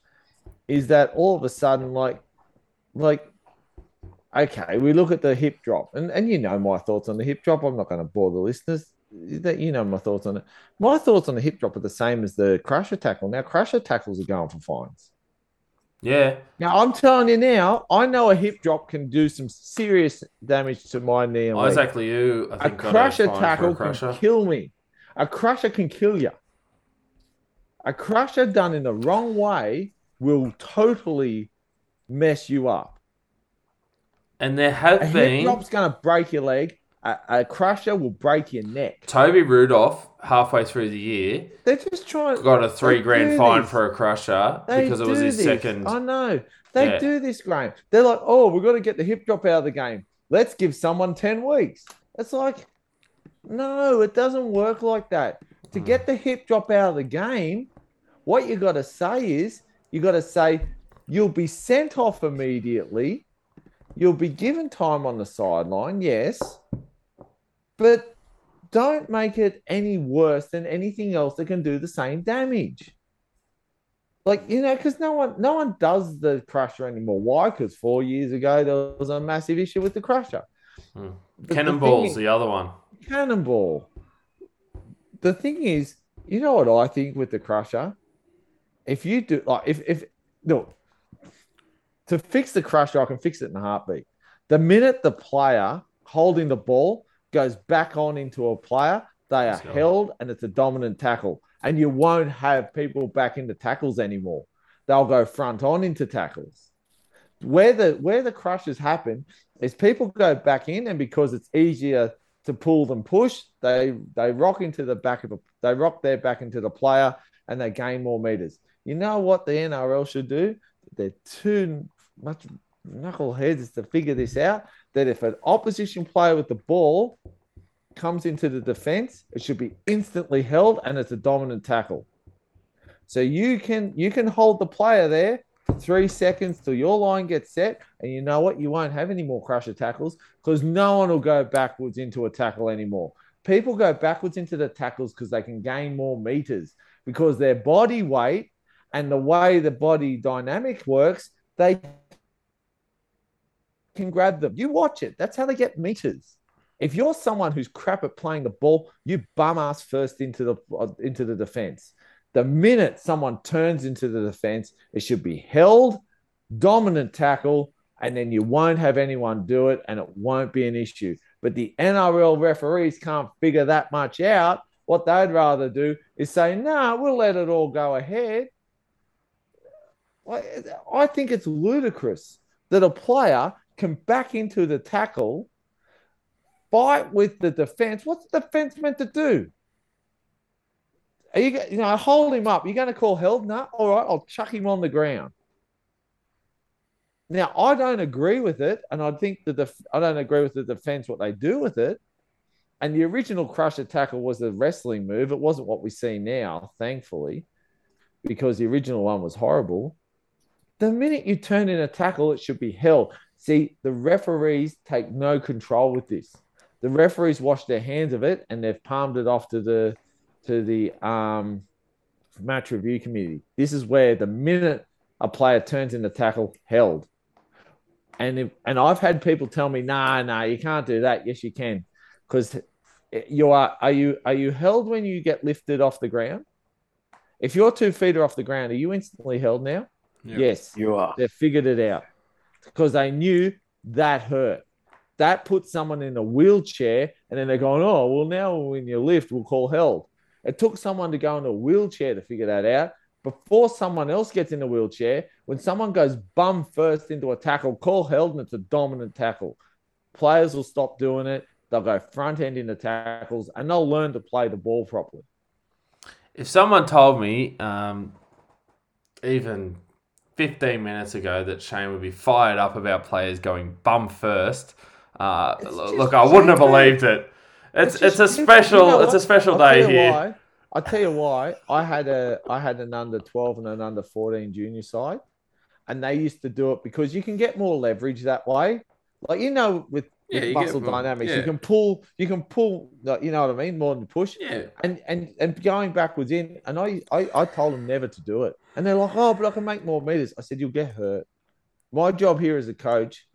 is that all of a sudden, like, like, okay, we look at the hip drop, and and you know my thoughts on the hip drop. I'm not going to bore the listeners. That you know my thoughts on it. My thoughts on the hip drop are the same as the crusher tackle. Now, crusher tackles are going for fines. Yeah, Now, I'm telling you now, I know a hip drop can do some serious damage to my knee and. Oh, Isaac Liu, I A think, got crusher tackle a crusher. can kill me. A crusher can kill you. A crusher done in the wrong way will totally mess you up. And there have A have hip been drop's going to break your leg. A, a crusher will break your neck. Toby Rudolph halfway through the year They're just trying. got a three They grand do fine this. for a crusher They because it was do his this. second. I know. They Yeah. do this, Graham. They're like, oh, we've got to get the hip drop out of the game. Let's give someone 10 weeks. It's like, no, it doesn't work like that. To Hmm. get the hip drop out of the game, what you got to say is, you got to say, you'll be sent off immediately. You'll be given time on the sideline, yes, but don't make it any worse than anything else that can do the same damage. Like you know, because no one, no one does the crusher anymore. Why? Because four years ago there was a massive issue with the crusher. Hmm. But the Cannonball's the other one. cannonball. The thing is, you know what I think with the crusher? If you do like, if if no, to fix the crusher, I can fix it in a heartbeat. The minute the player holding the ball goes back on into a player, they are held and it's a dominant tackle. And you won't have people back into tackles anymore. They'll go front on into tackles. Where the where the crushes happen is people go back in, and because it's easier to pull than push, they they rock into the back of a they rock their back into the player and they gain more meters. You know what the NRL should do? They're too much knuckleheads to figure this out. That if an opposition player with the ball comes into the defense, it should be instantly held and it's a dominant tackle. So you can you can hold the player there for three seconds till your line gets set, and you know what? You won't have any more crusher tackles because no one will go backwards into a tackle anymore. People go backwards into the tackles because they can gain more meters because their body weight and the way the body dynamic works, they can grab them. You watch it. That's how they get meters. If you're someone who's crap at playing the ball, you bum ass first into the uh, into the defense. The minute someone turns into the defense, it should be held, dominant tackle, and then you won't have anyone do it, and it won't be an issue. But the NRL referees can't figure that much out. What they'd rather do is say, "No, nah, we'll let it all go ahead." I I think it's ludicrous that a player can back into the tackle, fight with the defense. What's the defense meant to do? Are you, you know, hold him up. You're going to call held? No, all right, I'll chuck him on the ground. Now, I don't agree with it, and I think the def- I don't agree with the defense what they do with it. And the original crusher tackle was a wrestling move. It wasn't what we see now, thankfully, because the original one was horrible. The minute you turn in a tackle, it should be held. See, the referees take no control with this. The referees wash their hands of it and they've palmed it off to the to the um, match review committee. This is where the minute a player turns in the tackle, held. And if, and I've had people tell me, nah, nah, you can't do that. Yes, you can, because you are. Are you are you held when you get lifted off the ground? If your two feet are off the ground, are you instantly held now? Yep. Yes, You are. They've figured it out because they knew that hurt. That put someone in a wheelchair, and then they're going, "Oh, well, now when you lift, we'll call held." It took someone to go in a wheelchair to figure that out. before someone else gets in a wheelchair, when someone goes bum first into a tackle, call held and it's a dominant tackle. Players will stop doing it. They'll go front end into tackles and they'll learn to play the ball properly. If someone told me, um, even 15 minutes ago, that Shane would be fired up about players going bum first, uh, look, I wouldn't have believed it. It's it's, just- a special you know it's a special I'll day here. Why. I'll tell you why. I had a I had an under 12 and an under 14 junior side, and they used to do it because you can get more leverage that way. Like you know, with, Yeah, with muscle dynamics, yeah. you can pull, you can pull. You know what I mean? More than push. Yeah, And and and going backwards in, and I, I I told them never to do it, and they're like, oh, but I can make more meters. I said you'll get hurt. My job here as a coach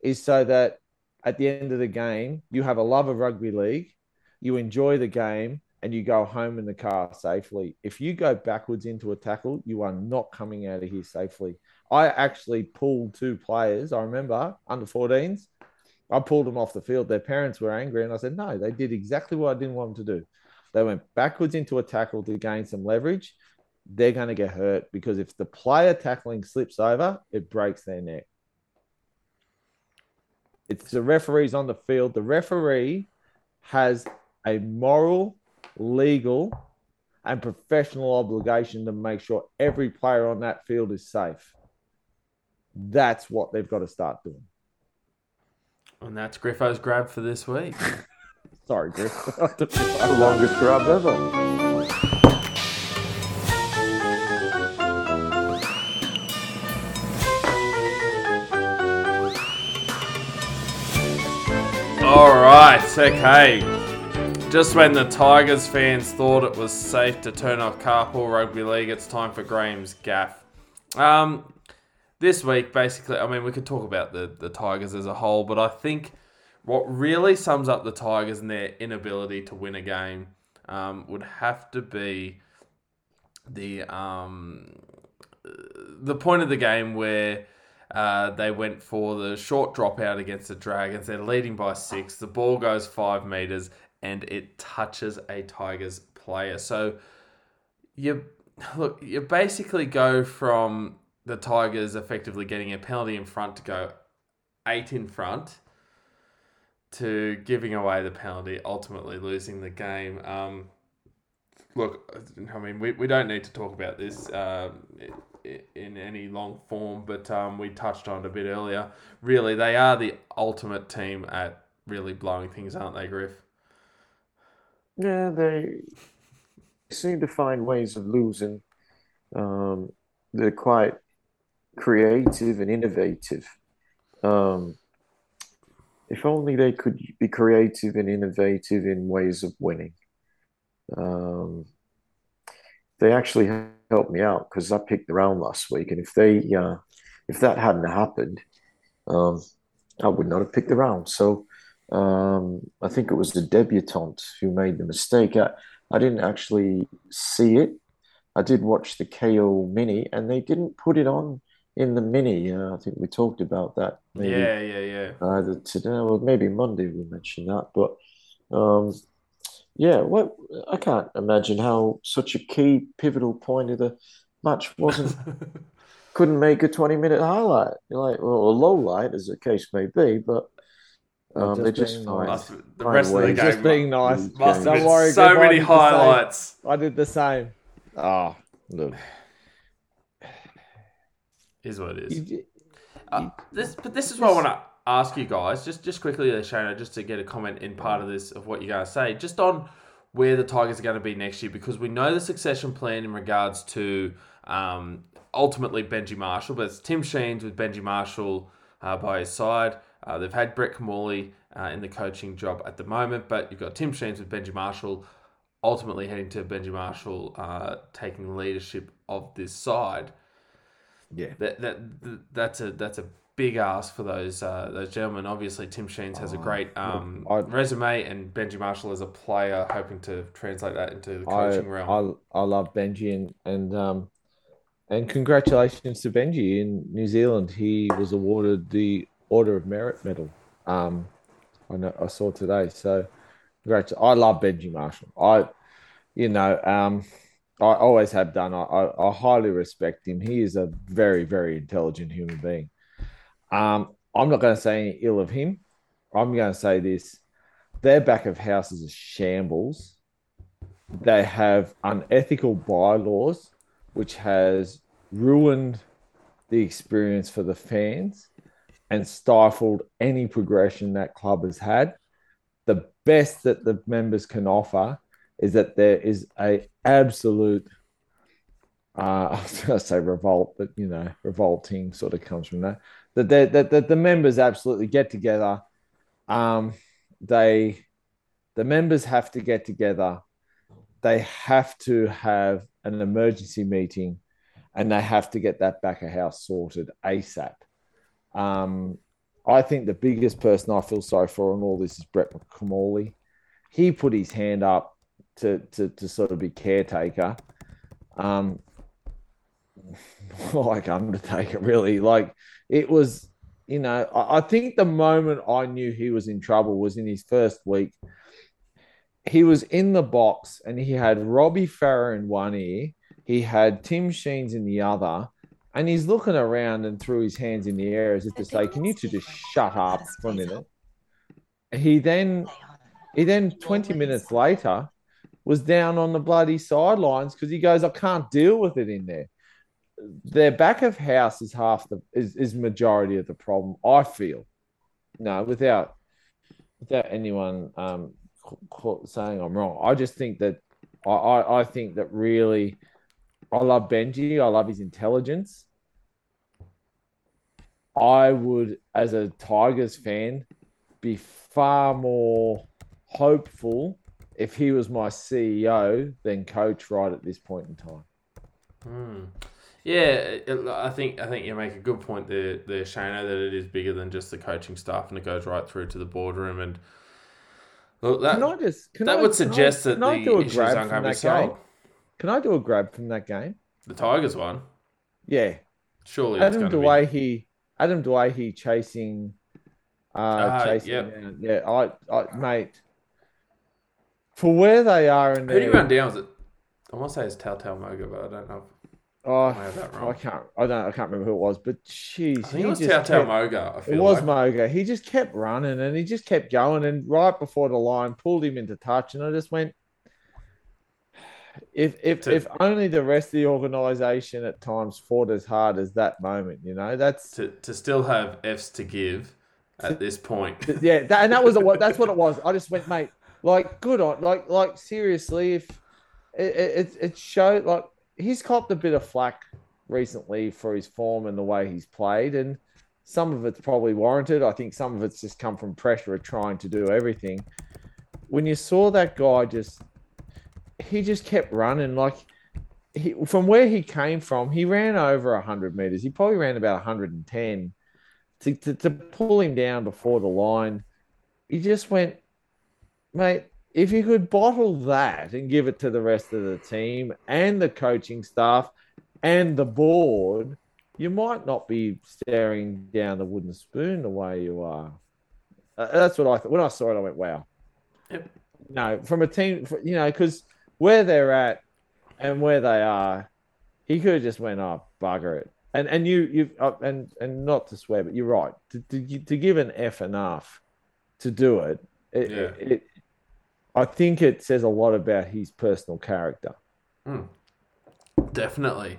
is so that at the end of the game you have a love of rugby league, you enjoy the game, and you go home in the car safely. If you go backwards into a tackle, you are not coming out of here safely. I actually pulled two players. I remember under 14s. I pulled them off the field. Their parents were angry, and I said, no, they did exactly what I didn't want them to do. They went backwards into a tackle to gain some leverage. They're going to get hurt because if the player tackling slips over, it breaks their neck. It's the referees on the field. The referee has a moral, legal, and professional obligation to make sure every player on that field is safe. That's what they've got to start doing. And that's Griffo's grab for this week. Sorry, Griff. The longest grab ever. All right, okay. Just when the Tigers fans thought it was safe to turn off Carpool Rugby League, it's time for Graham's gaffe. Um, this week, basically, I mean, we could talk about the, the Tigers as a whole, but I think what really sums up the Tigers and their inability to win a game um, would have to be the um, the point of the game where uh, they went for the short dropout against the Dragons. They're leading by six. The ball goes five meters and it touches a Tigers player. So you look, you basically go from the Tigers effectively getting a penalty in front to go eight in front to giving away the penalty, ultimately losing the game. Um, look, I mean, we, we don't need to talk about this um, in any long form, but um, we touched on it a bit earlier. Really, they are the ultimate team at really blowing things, aren't they, Griff? Yeah, they seem to find ways of losing. Um, they're quite creative and innovative. Um, if only they could be creative and innovative in ways of winning. Um, they actually helped me out because I picked the round last week, and if they, uh, if that hadn't happened, um, I would not have picked the round. So. Um, I think it was the debutante who made the mistake. I, I didn't actually see it. I did watch the Kayo mini, and they didn't put it on in the mini. Uh, I think we talked about that maybe Yeah, yeah, yeah. either today or maybe Monday we mentioned that. But um, yeah, what I can't imagine how such a key pivotal point of the match wasn't couldn't make a 20 minute highlight, like or a low light as the case may be, but um, Just they just being find, nice. The rest of the game Just being nice. Must must have Don't been worry, so many did the same. highlights. I did the same. Oh, look. Is what it is. You- Uh, this, but this is what I want to ask you guys, just just quickly, Shana, just to get a comment in part of this of what you're going to say, just on where the Tigers are going to be next year, because we know the succession plan in regards to um, ultimately Benji Marshall, but it's Tim Sheens with Benji Marshall uh, by his side. Uh, they've had Brett Kimmorley uh, in the coaching job at the moment, but you've got Tim Sheens with Benji Marshall, ultimately heading to Benji Marshall uh, taking leadership of this side Yeah. that that that's a that's a big ask for those uh, those gentlemen. Obviously, Tim Sheens has a great um, I- resume, and Benji Marshall as a player, hoping to translate that into the I, coaching realm. I I love Benji and and um and congratulations to Benji in New Zealand. He was awarded the Order of Merit medal. Um, I know I saw today. So, congrats. I love Benji Marshall. I, you know, um, I always have done. I, I, I highly respect him. He is a very, very intelligent human being. Um, I'm not going to say any ill of him. I'm going to say this: their back of house is a shambles. They have unethical bylaws, which has ruined the experience for the fans and stifled any progression that club has had. The best that the members can offer is that there is a absolute uh, I was going to say revolt, but you know, revolting sort of comes from that. That the, that, that the members absolutely get together. Um, they, the members have to get together. They have to have an emergency meeting, and they have to get that back of house sorted ASAP. Um, I think the biggest person I feel sorry for in all this is Brett Kimmorley. He put his hand up to to, to sort of be caretaker. Um, like Undertaker, really. Like it was, you know, I, I think the moment I knew he was in trouble was in his first week. He was in the box and he had Robbie Farah in one ear, he had Tim Sheens in the other, and he's looking around and threw his hands in the air as if to say, "Can you two just shut up for a minute?" He then, he then twenty minutes later, was down on the bloody sidelines because he goes, "I can't deal with it in there." Their back of house is half the is, is majority of the problem. I feel, no, without without anyone um, saying I'm wrong. I just think that I, I, I think that really I love Benji. I love his intelligence. I would, as a Tigers fan, be far more hopeful if he was my CEO then coach right at this point in time. Hmm. Yeah, I think I think you make a good point there, there, Shano, that it is bigger than just the coaching staff, and it goes right through to the boardroom. And look, that, can I just, can that I, would suggest I, that the issues aren't going to be solved. Can I do a grab from that game? The Tigers one, Yeah, surely Adam to be. Doueihi, Adam Doueihi chasing, uh, Ah, chasing yep. Yeah, I, I, mate, for where they are in Who do you run down? Was it? I want to say it's Tautau Moga, but I don't know. oh, I have that wrong. I can't, I don't, I can't remember who it was, but jeez, he it was Tautau kept- Moga. I feel It was like. Moga. He just kept running and he just kept going. And right before the line, pulled him into touch. And I just went, if if To- if only the rest of the organization at times fought as hard as that moment, you know, that's to to still have F's to give at this point. yeah, that, and that was what that's what it was. I just went, mate, like good on, like like seriously, if it it, it showed like he's copped a bit of flack recently for his form and the way he's played, and some of it's probably warranted. I think some of it's just come from pressure of trying to do everything. When you saw that guy just, he just kept running like. He, from where he came from, he ran over 100 meters. He probably ran about 110 to, to, to pull him down before the line. He just went, mate, if you could bottle that and give it to the rest of the team and the coaching staff and the board, you might not be staring down the wooden spoon the way you are. Uh, that's what I thought. When I saw it, I went, wow. Yep. No, from a team, you know, because where they're at and where they are, he could have just went, oh, bugger it. And and you you uh, and and not to swear, but you're right. To, to to give an F enough to do it, it, Yeah. it, it I think it says a lot about his personal character. Hmm. Definitely.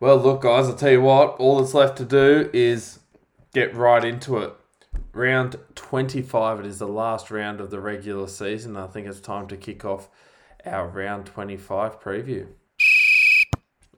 Well, look, guys, I'll tell you what, all that's left to do is get right into it. Round 25, it is the last round of the regular season. I think it's time to kick off our round 25 preview.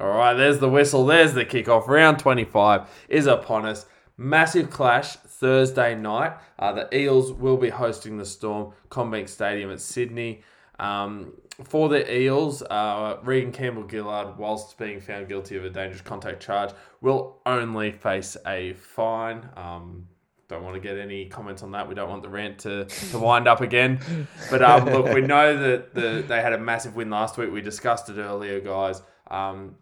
All right, there's the whistle. There's the kickoff. Round 25 is upon us. Massive clash Thursday night. Uh, the Eels will be hosting the Storm, CommBank Stadium at Sydney. Um, for the Eels, uh, Reagan Campbell Gillard, whilst being found guilty of a dangerous contact charge, will only face a fine. Um, don't want to get any comments on that. We don't want the rant to, to wind up again. But um, look, we know that the, they had a massive win last week. We discussed it earlier, guys. Um,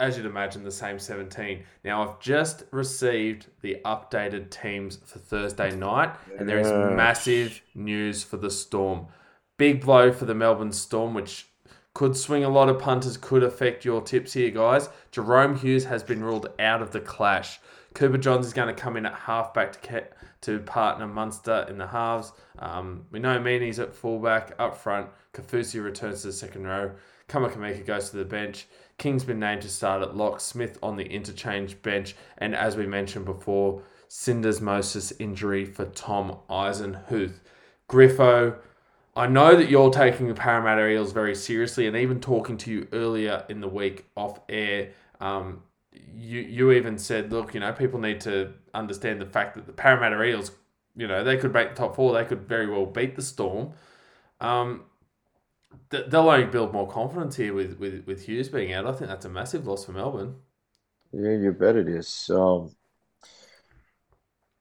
as you'd imagine, the same 17. Now, I've just received the updated teams for Thursday night, and there is massive news for the Storm. Big blow for the Melbourne Storm, which could swing a lot of punters, could affect your tips here, guys. Jahrome Hughes has been ruled out of the clash. Cooper Johns is going to come in at halfback to, to partner Munster in the halves. Um, we know Meaney's at fullback. Up front, Kafusi returns to the second row. Kamikamica goes to the bench. King's been named to start at lock. Smith on the interchange bench. And as we mentioned before, syndesmosis injury for Tom Eisenhuth. Griffo, I know that you're taking the Parramatta Eels very seriously, and even talking to you earlier in the week off air, um, you you even said, look, you know, people need to understand the fact that the Parramatta Eels, you know, they could make the top four, they could very well beat the Storm. Um, they'll only build more confidence here with, with, with Hughes being out. I think that's a massive loss for Melbourne. Yeah, you bet it is. Um,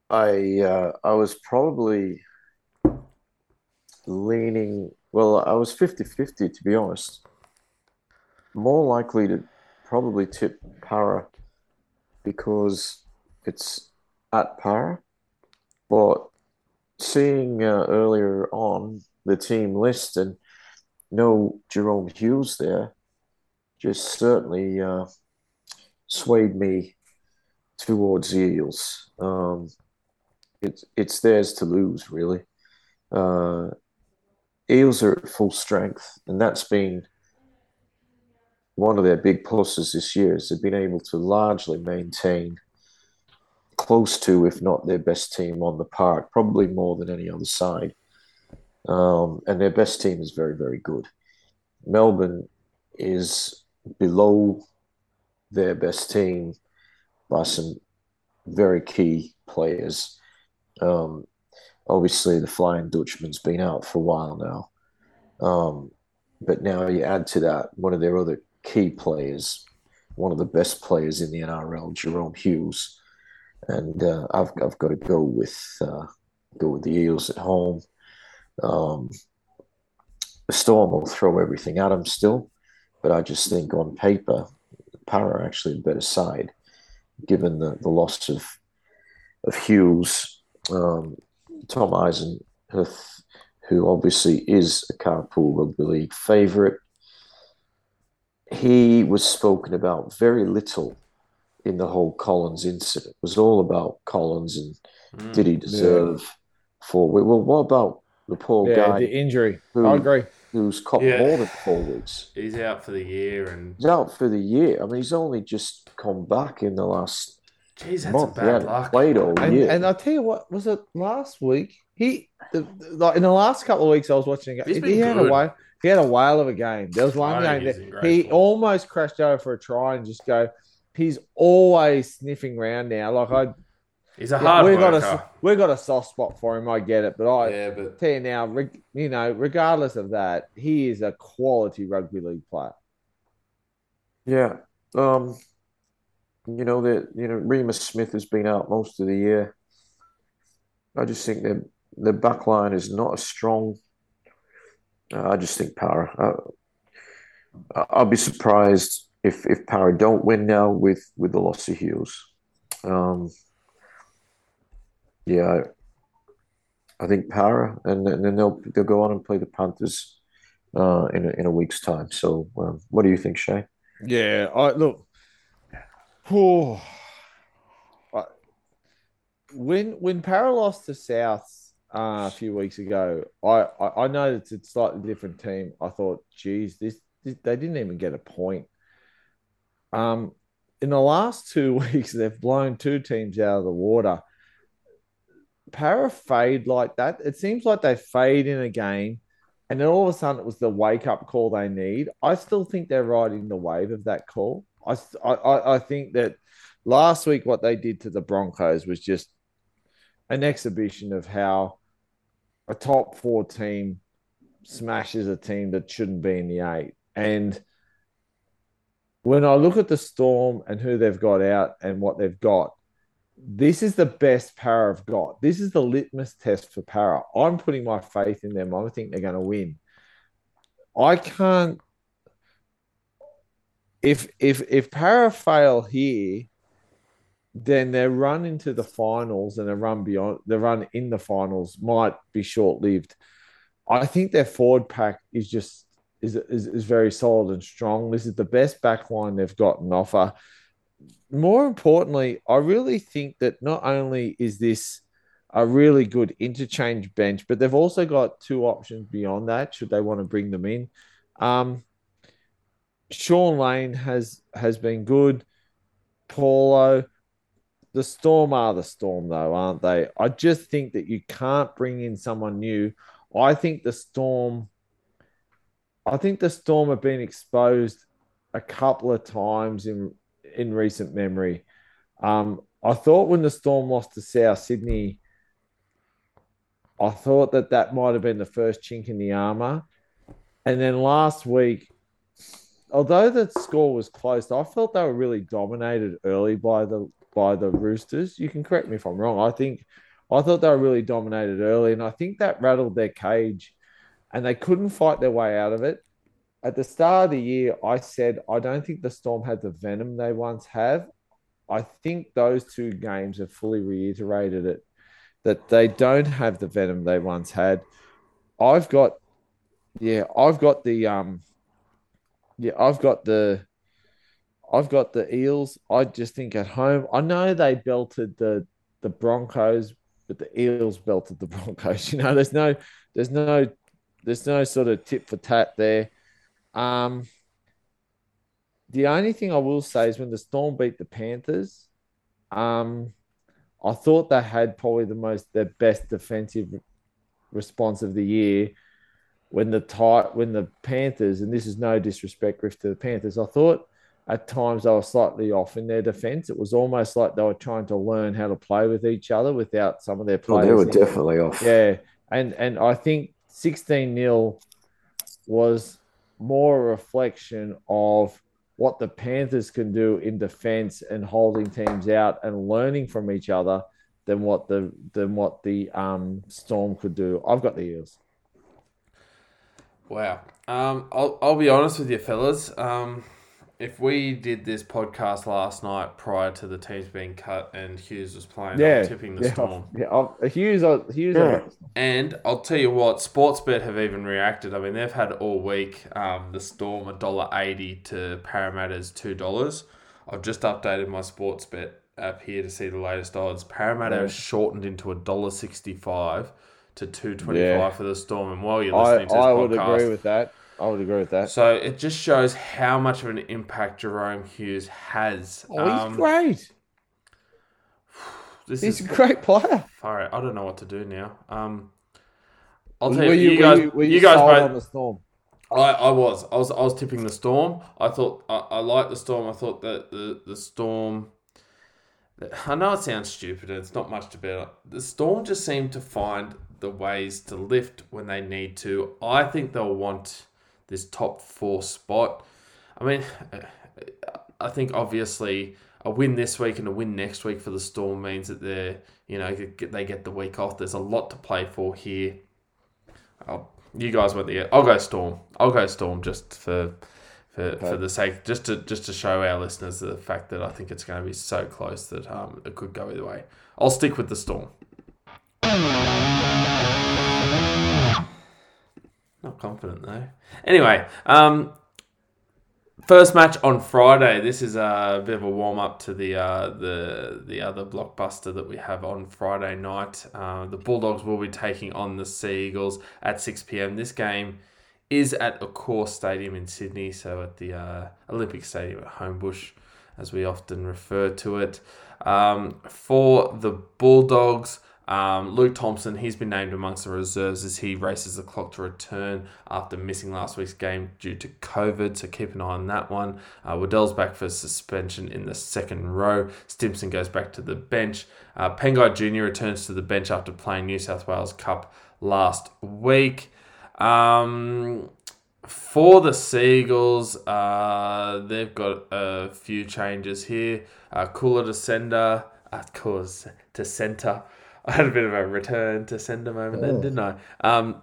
I uh, I was probably leaning, well, I was 50 50 to be honest. More likely to probably tip Para because it's at Para. But seeing uh, earlier on the team list and no Jahrome Hughes there just certainly uh, swayed me towards the Eels. Um, it's it's theirs to lose, really. Uh, Eels are at full strength, and that's been one of their big pluses this year. Is they've been able to largely maintain close to, if not their best team on the park, probably more than any other side. Um, and their best team is very, very good. Melbourne is below their best team by some very key players. Um, obviously the Flying Dutchman's been out for a while now. Um, but now you add to that one of their other key players, one of the best players in the NRL, Jahrome Hughes, and uh, I've I've got to go with uh, go with the Eels at home. Um, Storm will throw everything at them still, but I just think on paper, Para are actually a better side, given the, the loss of of Hughes. Um, Tom Eisenhuth, who obviously is a Carpool Rugby League favourite, he was spoken about very little in the whole Collins incident. It was all about Collins and mm, did he deserve yeah. four? Well, what about the poor yeah, guy? The injury. Who, I agree. Who's caught yeah. more than four weeks. He's out for the year and he's out for the year. I mean, he's only just come back in the last Jeez, that's month. a bad luck. Played all and, year. And I tell you what, was it last week? He the, like in the last couple of weeks I was watching. He's he had good. a way. He had a whale of a game. There was one game that he form. almost crashed over for a try and just go. He's always sniffing around now. Like I, he's a hard we got a we got a soft spot for him. I get it, but I yeah, but... tell you now, you know, regardless of that, he is a quality rugby league player. Yeah. Um, you know that you know Reimis Smith has been out most of the year. I just think that the back line is not as strong. Uh, I just think Para. Uh, I'll be surprised if if Para don't win now with with the loss of Hughes. Um, yeah, I, I think Para, and, and then they'll they'll go on and play the Panthers uh, in a, in a week's time. So, um, what do you think, Shay? Yeah, I look. Oh, when when Para lost to South uh, a few weeks ago, I, I, I know it's a slightly different team. I thought, geez, this, this they didn't even get a point. Um, in the last two weeks, they've blown two teams out of the water. Para fade like that. It seems like they fade in a game, and then all of a sudden it was the wake up call they need. I still think they're riding the wave of that call. I, I, I think that last week what they did to the Broncos was just an exhibition of how a top four team smashes a team that shouldn't be in the eight. And when I look at the Storm and who they've got out and what they've got, this is the best Para have got. This is the litmus test for power. I'm putting my faith in them. I think they're going to win. I can't if if if Para fail here, then their run into the finals and their run beyond the run in the finals might be short lived. I think their forward pack is just is, is is very solid and strong. This is the best backline they've got offer. More importantly, I really think that not only is this a really good interchange bench, but they've also got two options beyond that should they want to bring them in. Um, Shaun Lane has has been good. Paulo, the Storm are the Storm though, aren't they? I just think that you can't bring in someone new. I think the Storm. I think the Storm have been exposed a couple of times in in recent memory. Um, I thought when the Storm lost to South Sydney, I thought that that might have been the first chink in the armor. And then last week, although the score was close, I felt they were really dominated early by the by the Roosters. You can correct me if I'm wrong. I think I thought they were really dominated early, and I think that rattled their cage, and they couldn't fight their way out of it. At the start of the year, I said I don't think the Storm had the venom they once have. I think those two games have fully reiterated it that they don't have the venom they once had. I've got, yeah, I've got the um, yeah, I've got the, I've got the Eels. I just think at home, I know they belted the the Broncos, but the Eels belted the Broncos. You know, there's no, there's no, there's no sort of tip for tat there. Um, the only thing I will say is when the Storm beat the Panthers, um, I thought they had probably the most their best defensive response of the year when the tight when the Panthers and this is no disrespect Griff to the Panthers. I thought at times they were slightly off in their defense. It was almost like they were trying to learn how to play with each other without some of their players. Oh, they were definitely off. Yeah, and and I think sixteen 0 was more a reflection of what the Panthers can do in defense and holding teams out and learning from each other than what the than what the um, Storm could do. I've got the Eels. Wow. Um, I'll I'll be honest with you, fellas. Um, if we did this podcast last night prior to the teams being cut and Hughes was playing, Yeah, I'm tipping the yeah, Storm. Yeah, I'll- Hughes, uh, Hughes. Yeah. And I'll tell you what, Sportsbet have even reacted. I mean, they've had all week um, the Storm a dollar eighty to Parramatta's two dollars. I've just updated my Sportsbet app here to see the latest odds. Parramatta Yeah. has shortened into a dollar sixty five to two twenty five Yeah. for the Storm. And while you're I, listening to this I would agree with that. I would agree with that. so it just shows how much of an impact Jahrome Hughes has. Oh, he's Um, great. This He's is a great player. far out. I don't know what to do now. Um, I'll Were tell you, you, you, were guys, you, were you guys both. on the Storm? I, I was. I was I was tipping the storm. I thought I, I liked the storm. I thought that the, the storm I know it sounds stupid and it's not much to bet. The storm just seemed to find the ways to lift when they need to. I think they'll want this top four spot. I mean I think obviously a win this week and a win next week for the Storm means that they're you know they get the week off. There's a lot to play for here. I'll, you guys went the. I'll go Storm. I'll go Storm just for for, for the sake just to just to show our listeners the fact that I think it's going to be so close that um it could go either way. I'll stick with the Storm. Not confident though. Anyway, um, first match on Friday. This is a bit of a warm up to the uh, the the other blockbuster that we have on Friday night. Uh, the Bulldogs will be taking on the Sea Eagles at six pm. This game is at Accor Stadium in Sydney, so at the uh, Olympic Stadium at Homebush, as we often refer to it. Um, for the Bulldogs. Um, Luke Thompson, he's been named amongst the reserves as he races the clock to return after missing last week's game due to COVID. So keep an eye on that one. Uh, Waddell's back for suspension in the second row. Stimson goes back to the bench. Uh, Pengai Jr. returns to the bench after playing New South Wales Cup last week. Um, for the Seagulls, uh, they've got a few changes here. Uh, Koula to sender, uh, Koula to centre. I had a bit of a return to sender moment then, didn't I? Um,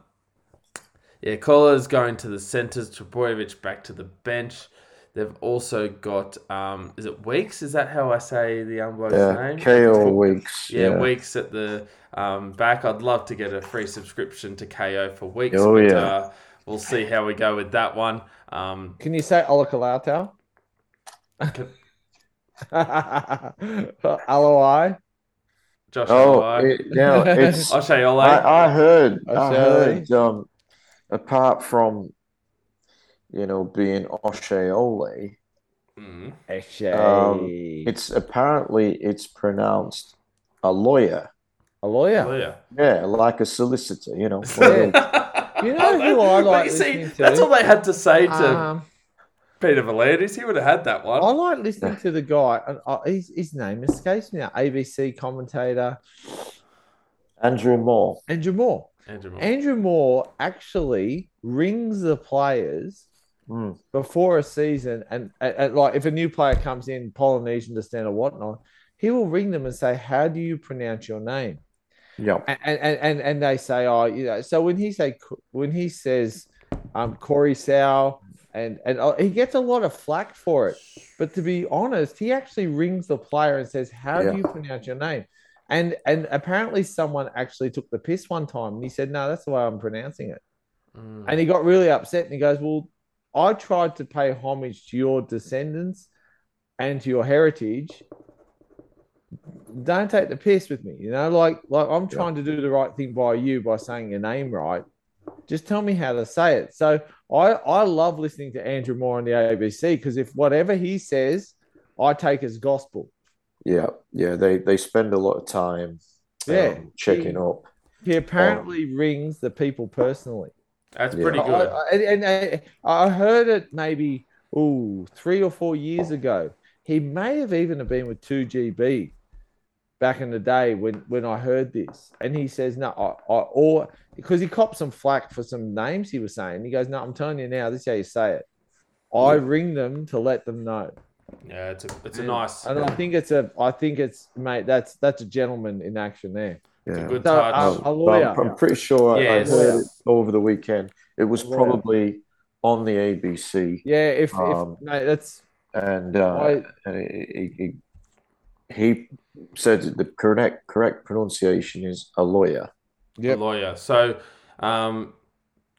yeah, Koula's going to the centres, Trbojevic back to the bench. They've also got, um, is it Weekes? Is that how I say the young bloke's Yeah, name? Kaeo Weekes. Yeah, Yeah. Weekes at the um, back. I'd love to get a free subscription to Kayo for Weekes. Oh, but, yeah. Uh, we'll see how we go with that one. Um, Can you say Ola Olakalatau? Can- LOI? Josh, Oh, it, now it's. O'Shea Ole. I, I heard. I I heard. Um, apart from, you know, being Osheole, Mm. Actually, Um, it's apparently it's pronounced a lawyer. a lawyer. Oh, yeah. Yeah, like a solicitor. You know. You know who I like you see, to? that's all they had to say to Um, Peter V'landys. He would have had that one. I like listening to the guy, and uh, his, his name escapes me now. ABC commentator Andrew Moore. Andrew Moore. Andrew Moore. Andrew Moore actually rings the players Mm. before a season, and, and, and, like if a new player comes in, Polynesian descent or whatnot, he will ring them and say, "How do you pronounce your name?" Yeah. And and and, and they say, "Oh, you know." So when he say when he says, um, Corey Sow, and and uh, he gets a lot of flack for it, but to be honest, he actually rings the player and says, "How Yeah. do you pronounce your name?" And and apparently someone actually took the piss one time, and he said, "No, that's the way I'm pronouncing it." Mm. And he got really upset and he goes, Well, I tried to pay homage to your descendants and to your heritage. Don't take the piss with me, you know, like like I'm trying to do the right thing by you by saying your name right. Just tell me how to say it. So I I love listening to Andrew Moore on the ABC because if whatever he says, I take as gospel. Yeah. Yeah. They they spend a lot of time. Yeah. um, checking up. He apparently rings the people personally. That's Yeah. pretty good. I, and, and I, I heard it maybe ooh three or four years ago. He may have even been with two GB back in the day when when I heard this, and he says no, I, I or because he copped some flack for some names he was saying. He goes, no, I'm telling you now, this is how you say it. I Yeah. ring them to let them know, yeah, it's a it's a nice, and I think it's a, I think it's mate, that's that's a gentleman in action there. it's a Yeah. good So, touch. a lawyer. but I'm pretty sure I- I Yes. heard it over the weekend. It was probably on the ABC, Yeah, if, Um, if mate, that's and uh, I, and he, he, he said the correct correct pronunciation is a lawyer. a yep. lawyer. So, um,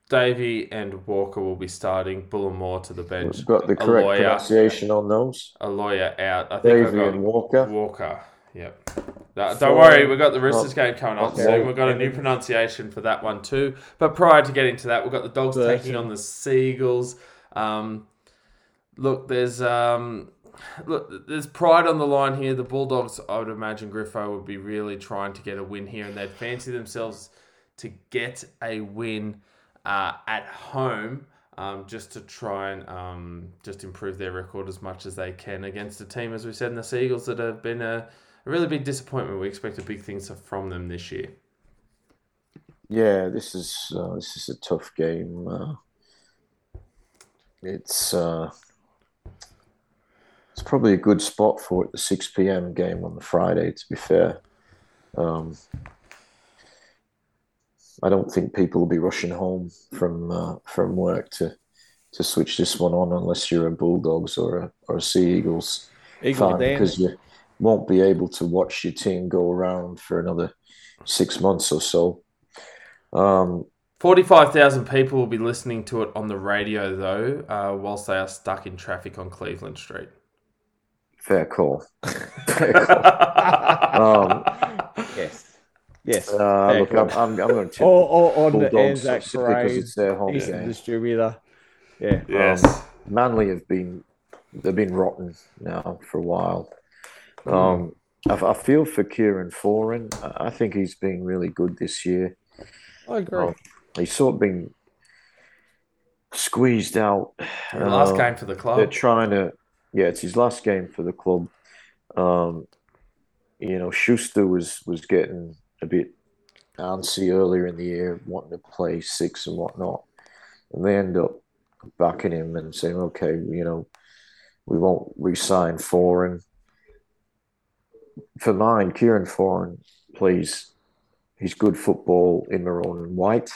Davey and Walker will be starting. Bullimore to the bench. We've got the correct lawyer. pronunciation on those. A lawyer out. I think I and Walker. Walker. Yep. No, don't worry, we've got the Roosters game coming up Okay. soon. We've got a new pronunciation for that one too. But prior to getting to that, we've got the Dogs Burton. taking on the Seagulls. Um, look, there's um, look, there's pride on the line here. The Bulldogs, I would imagine Griffo would be really trying to get a win here, and they'd fancy themselves to get a win uh, at home. Um, just to try and um, just improve their record as much as they can against a team, as we said in the Seagulls, that have been a, a really big disappointment. We expected big things from them this year. Yeah, this is uh, this is a tough game. Uh, it's uh, it's probably a good spot for it. The six p.m. game on the Friday. To be fair, um, I don't think people will be rushing home from uh, from work to to switch this one on unless you're a Bulldogs or a or a Sea Eagles Eagle fan because you won't be able to watch your team go around for another six months or so. Um, 45,000 people will be listening to it on the radio, though, uh, whilst they are stuck in traffic on Cleveland Street. Fair call. Fair call. Um, Yes. Yes. Uh, Fair look, call. I'm, I'm, I'm going to tip or, or on the Bulldogs Anzac because parade, it's their home Eastern game. distributor. Yeah. yes. Manly have been they've been rotten now for a while. Um, I, I feel for Kieran Foran. I I think he's been really good this year. I agree. Um, he's sort of been squeezed out. The last Uh, game for the club. They're trying to, yeah, it's his last game for the club. Um, you know, Schuster was was getting a bit antsy earlier in the year, wanting to play six and whatnot, and they end up backing him and saying, okay, you know, we won't re-sign Foran. For mine, Kieran Foran plays, he's good football in maroon and white.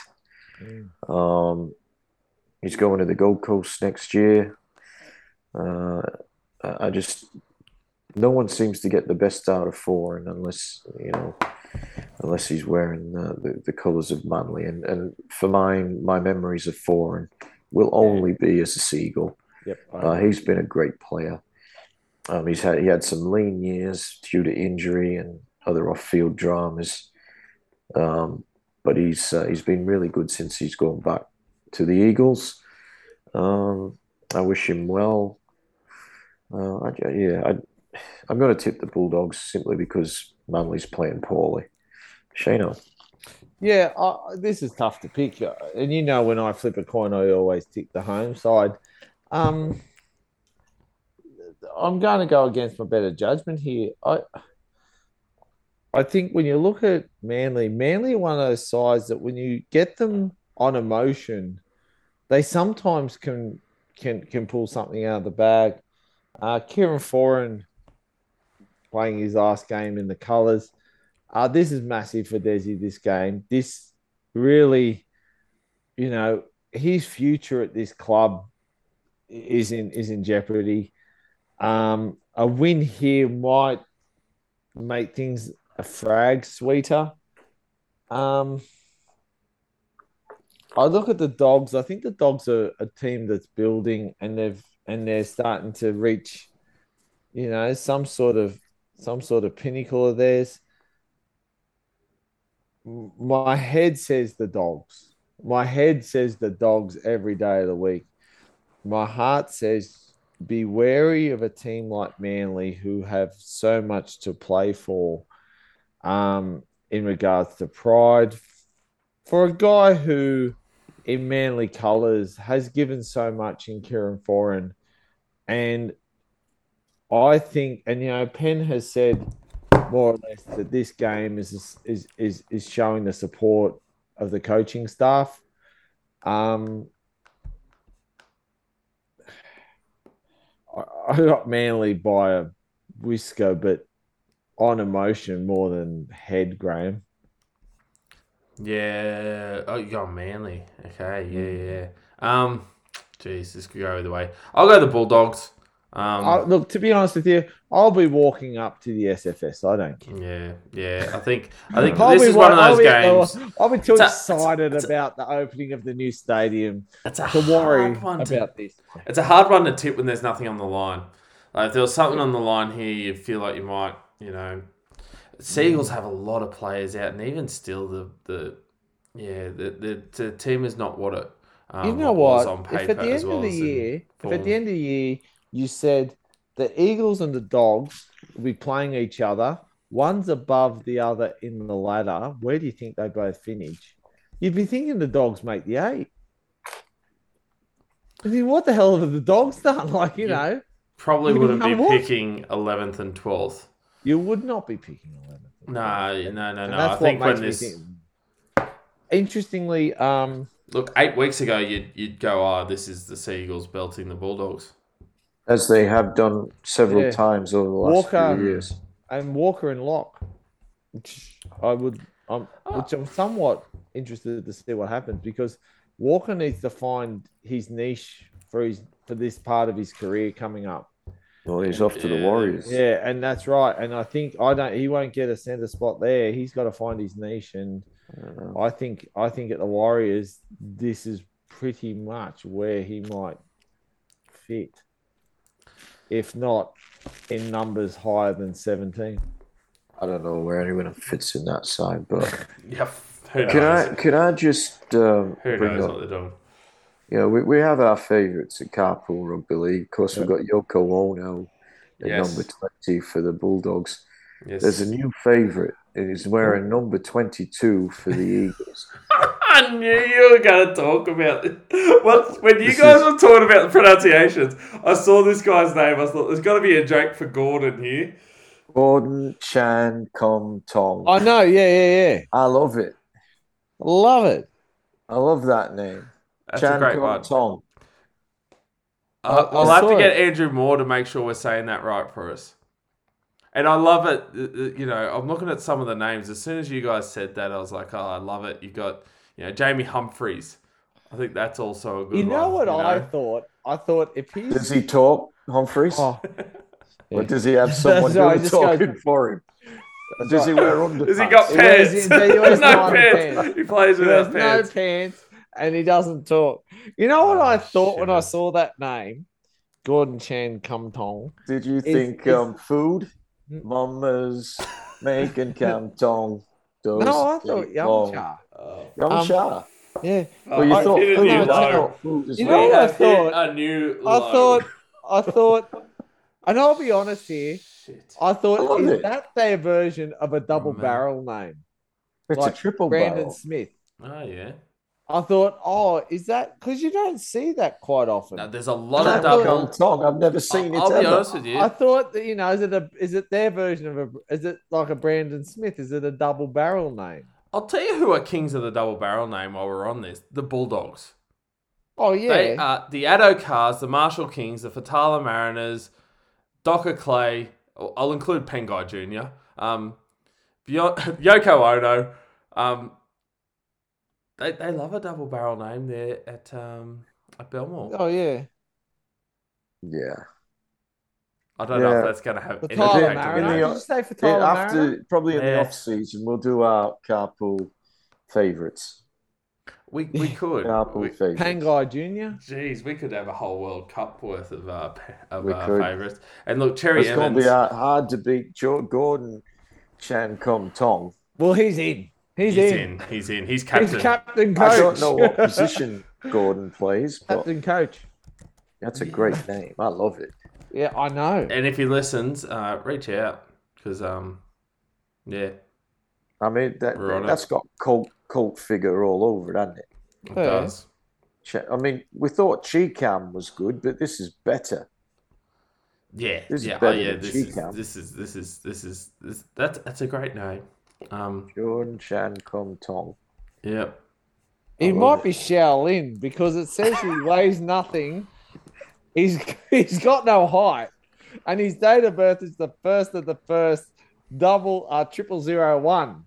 Mm. Um, he's going to the Gold Coast next year. Uh, I just no one seems to get the best out of Foran unless you know unless he's wearing uh, the the colours of Manly. And and for mine, my memories of Foran will only be as a Seagull. Yep. Uh, he's been a great player. Um, he's had he had some lean years due to injury and other off-field dramas, um, but he's uh, he's been really good since he's gone back to the Eagles. Um, I wish him well. Uh, I, yeah, I, I'm going to tip the Bulldogs simply because Manly's playing poorly. Shano. Yeah, this is tough to pick, and you know when I flip a coin, I always tick the home side. Um, I'm going to go against my better judgment here. I I think when you look at Manly, Manly one of those sides that when you get them on emotion, they sometimes can can can pull something out of the bag. Uh, Kieran Foran playing his last game in the colours. Uh, this is massive for Desi, this game. This really, you know, his future at this club is in is in jeopardy. Um, a win here might make things a frag sweeter. Um, I look at the dogs. I think the dogs are a team that's building, and they've and they're starting to reach, you know, some sort of some sort of pinnacle of theirs. My head says the dogs. My head says the dogs every day of the week. My heart says be wary of a team like Manly who have so much to play for um, in regards to pride. For a guy who, in Manly colours, has given so much in Kieran Foran, and I think, and you know, Penn has said more or less that this game is is is is showing the support of the coaching staff. Um, I got Manly by a whisker, but on emotion more than head, Graham. Yeah. Oh, you got Manly. Okay. Yeah, yeah. Um, jeez, this could go either way. I'll go the Bulldogs. Um, I, look, to be honest with you, I'll be walking up to the SFS. I don't care. yeah, yeah. I think I think this is one of those I'll be, games. I'll be too It's a- excited it's a- about the opening of the new stadium It's a to worry hard one to about this. It's a hard one to tip when there's nothing on the line. Like if there was something on the line here, you'd feel like you might, you know. Seagulls have a lot of players out, and even still, the the yeah, the the, the team is not what it. Um, you know what? on If paper at the end well of the year, if at the end of the year you said the Eagles and the Dogs will be playing each other, one's above the other in the ladder, where do you think they both finish? You'd be thinking the Dogs make the eight. I mean, what the hell have the Dogs done? Like, you Yeah. know, probably wouldn't be picking eleventh and twelfth. You would not be picking 11. No, no, no, And no. I that's think what when makes this me think. Interestingly, um, look eight weeks ago, you'd you'd go, oh, this is the Seagulls belting the Bulldogs. As they have done several Yeah. times over the last Walker- few years. and Walker and Locke, which I would, um, Oh. which I'm somewhat interested to see what happens because Walker needs to find his niche for his for this part of his career coming up. Well, he's off to the Warriors. Yeah, and that's right. And I think I don't. He won't get a center spot there. He's got to find his niche, and I. I think I think at the Warriors, this is pretty much where he might fit, if not in numbers higher than seventeen. I don't know where anyone fits in that side, but Yeah, who can knows? I can I just um, Who bring knows up? What they're doing? You know, we, we have our favourites at Carpool Rugby League. Of course, we've got Yoko Ono at Yes. number twenty for the Bulldogs. Yes. There's a new favourite. and He's wearing number twenty-two for the Eagles. I knew you were going to talk about it. What, when you This guys is- were talking about the pronunciations, I saw this guy's name. I thought there's got to be a joke for Gordon here. Gordon Chan Kum Tong. I know. Yeah, yeah, yeah. I love it. Love it. I love that name. That's Chan a great Kum one. Tong. I- I- I'll have to get it. Andrew Moore to make sure we're saying that right for us. And I love it. uh, uh, You know, I'm looking at some of the names. As soon as you guys said that, I was like, oh, I love it. You got, you know, Jamie Humphreys. I think that's also a good one. You know one, what I know? thought? I thought if he Does he talk, Humphreys? oh, Or does he have someone That's right, who's just go- talking for him? That's Does he wear underpants? Does he got He wears- pants? he wears no no pants. pants. He plays He wears without pants. no pants and he doesn't talk. You know what Oh, I thought when I saw that name? Gordon Chan Kum Tong. Did you Is- think is- um, food? Mama's making canton. Does No, I it thought long. yum cha. Oh. yum cha. Yeah. well, you I thought food. new I low. food as You well. know what I have thought? A new I thought, I thought, and I'll be honest here, Shit. I I thought, love is it. that their version of a double man. barrel name? It's like a triple Brandon barrel. Smith. Oh yeah. I thought, oh, is that because you don't see that quite often? Now, there's a lot I of thought- double. Canton. I've never seen it I'll be ever. honest with you. I thought that you know, is it a is it their version of a is it like a Brandon Smith? Is it a double barrel name? I'll tell you who are kings of the double barrel name while we're on this. The Bulldogs. Oh yeah, They are the Addo Carrs, the Marshall Kings, the Faitala Mariners, Docker Clay. I'll include Pengai Jr. Um, Byo- Yoko Ono. Um, they, they love a double barrel name there at um, at Belmore. oh yeah. Yeah. I don't know if that's going to have For any Tyler impact on the- that. Did you say for Yeah, after Mariner? probably in the off season, we'll do our carpool favorites. We, we could. Carpool We- favorites. Pangai Junior. Jeez, we could have a whole World Cup worth of uh, of We uh, could. favourites. And look, Cherry It's going to be hard, hard to beat Joe Gordon, Chan Kum Tong. Well, he's in. He's, He's in. in. He's in. He's captain. He's captain coach. I don't know what position Gordon plays, but captain coach. that's a great name. I love it. Yeah, I know. And if he listens, uh, reach out because um, yeah, I mean, that, We're on it. that's got cult cult figure all over it, hasn't it? it Yeah. does. I mean, we thought Cheekam was good, but this is better. Yeah, This is yeah, oh, yeah. than This is, this is this is this is this. That's that's a great name. Um, Gordon Chan Kum Tong. yeah. He I love might it. be Shaolin because it says he weighs nothing. He's he's got no height, and his date of birth is the first of the first double uh triple zero one.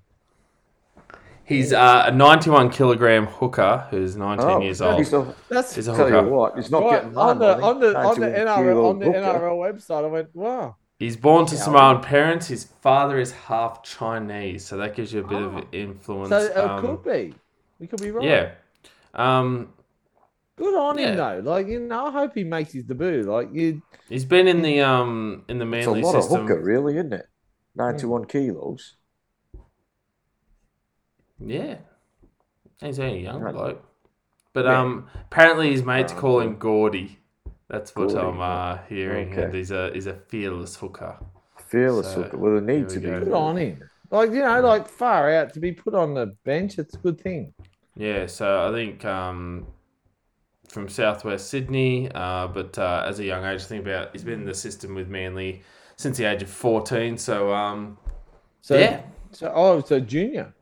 He's uh, a 91 kilogram hooker who's 19 Oh, years he's old. a- That's He's a tell you hooker. what, he's not right, getting on the money. on the on the NRL on the hooker. NRL website. I went, wow. He's born to Yeah. Samoan parents. His father is half Chinese, so that gives you a bit Oh. of influence. So it um, could be. We could be right. Yeah. Um, Good on Yeah. him though. Like you know, I hope he makes his debut. Like you, he's been in the um in the Manly It's a Manly lot system. of hooker, really, isn't it? 91 kilos. Yeah. He's only a young bloke. But Yeah. um apparently his mates call him Gordy. That's what Gordy, I'm uh, hearing. okay. And he's a he's a fearless hooker. Fearless So, hooker. Well, they need to we be. go. good on him. Like you know, like far out to be put on the bench. It's a good thing. Yeah, so I think um from southwest Sydney, uh, but uh, as a young age, think about he's been in the system with Manly since the age of fourteen. So um So yeah, So oh, so junior.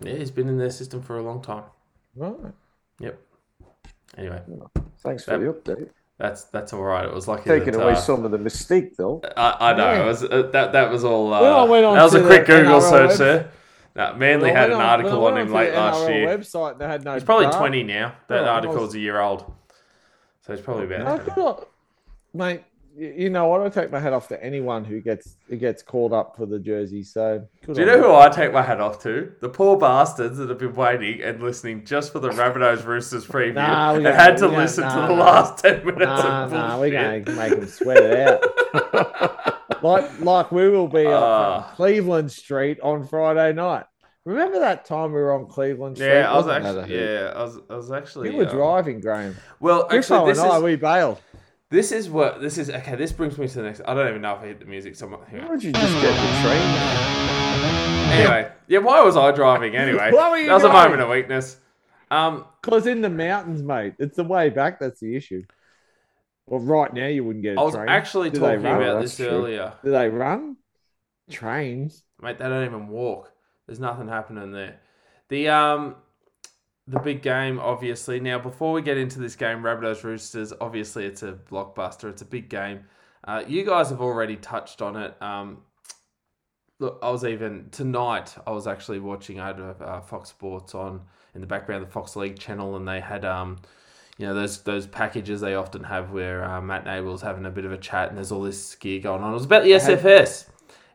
yeah, he's been in their system for a long time. Right. Yep. Anyway, Thanks for the update. That's that's all right. It was lucky Taking that, away uh, some of the mystique, though. I, I know. Yeah. It was, uh, that that was all. Uh, When I went on that was a quick Google NRL search web- there. No, Manly Well, had an I- article when on him late last NRL year. Website that had no. He's probably data. twenty now. That Oh, article's was- a year old, so he's probably about. good on- mate. Y- You know what? I take my hat off to anyone who gets who gets called up for the jersey. So good Do you know who I take my hat off to? The poor bastards that have been waiting and listening just for the Rabbitohs Roosters preview Nah, and don't- had to we don't- listen to the nah. last ten minutes Nah, of nah, we're going to make them sweat it out. like, like we will be on Ah. Cleveland Street on Friday night. Remember that time we were on Cleveland Street? Yeah, I was Wasn't that a actually. hoot? Yeah, I was. I was actually. You were um, driving, Graham. Well, Griffo actually, this and I, is we bailed. This is what this is. Okay, this brings me to the next. I don't even know if I hit the music. Someone. Why Here. don't you just get the train? Anyway, yeah. Why was I driving anyway? Why were you that was a moment of weakness. Um, Because in the mountains, mate, it's the way back that's the issue. Well, right now you wouldn't get I was train. actually Do talking about this true. earlier. Do they run trains? Mate, they don't even walk. There's nothing happening there. The um the big game, obviously. Now, before we get into this game, Rabbitohs Roosters, obviously it's a blockbuster. It's a big game. Uh, you guys have already touched on it. Um, look, I was even tonight. I was actually watching. I had uh, Fox Sports on in the background, the Fox League channel, and they had um, you know, those those packages they often have where uh, Matt Nable's having a bit of a chat, and there's all this gear going on. It was about the had- SFS,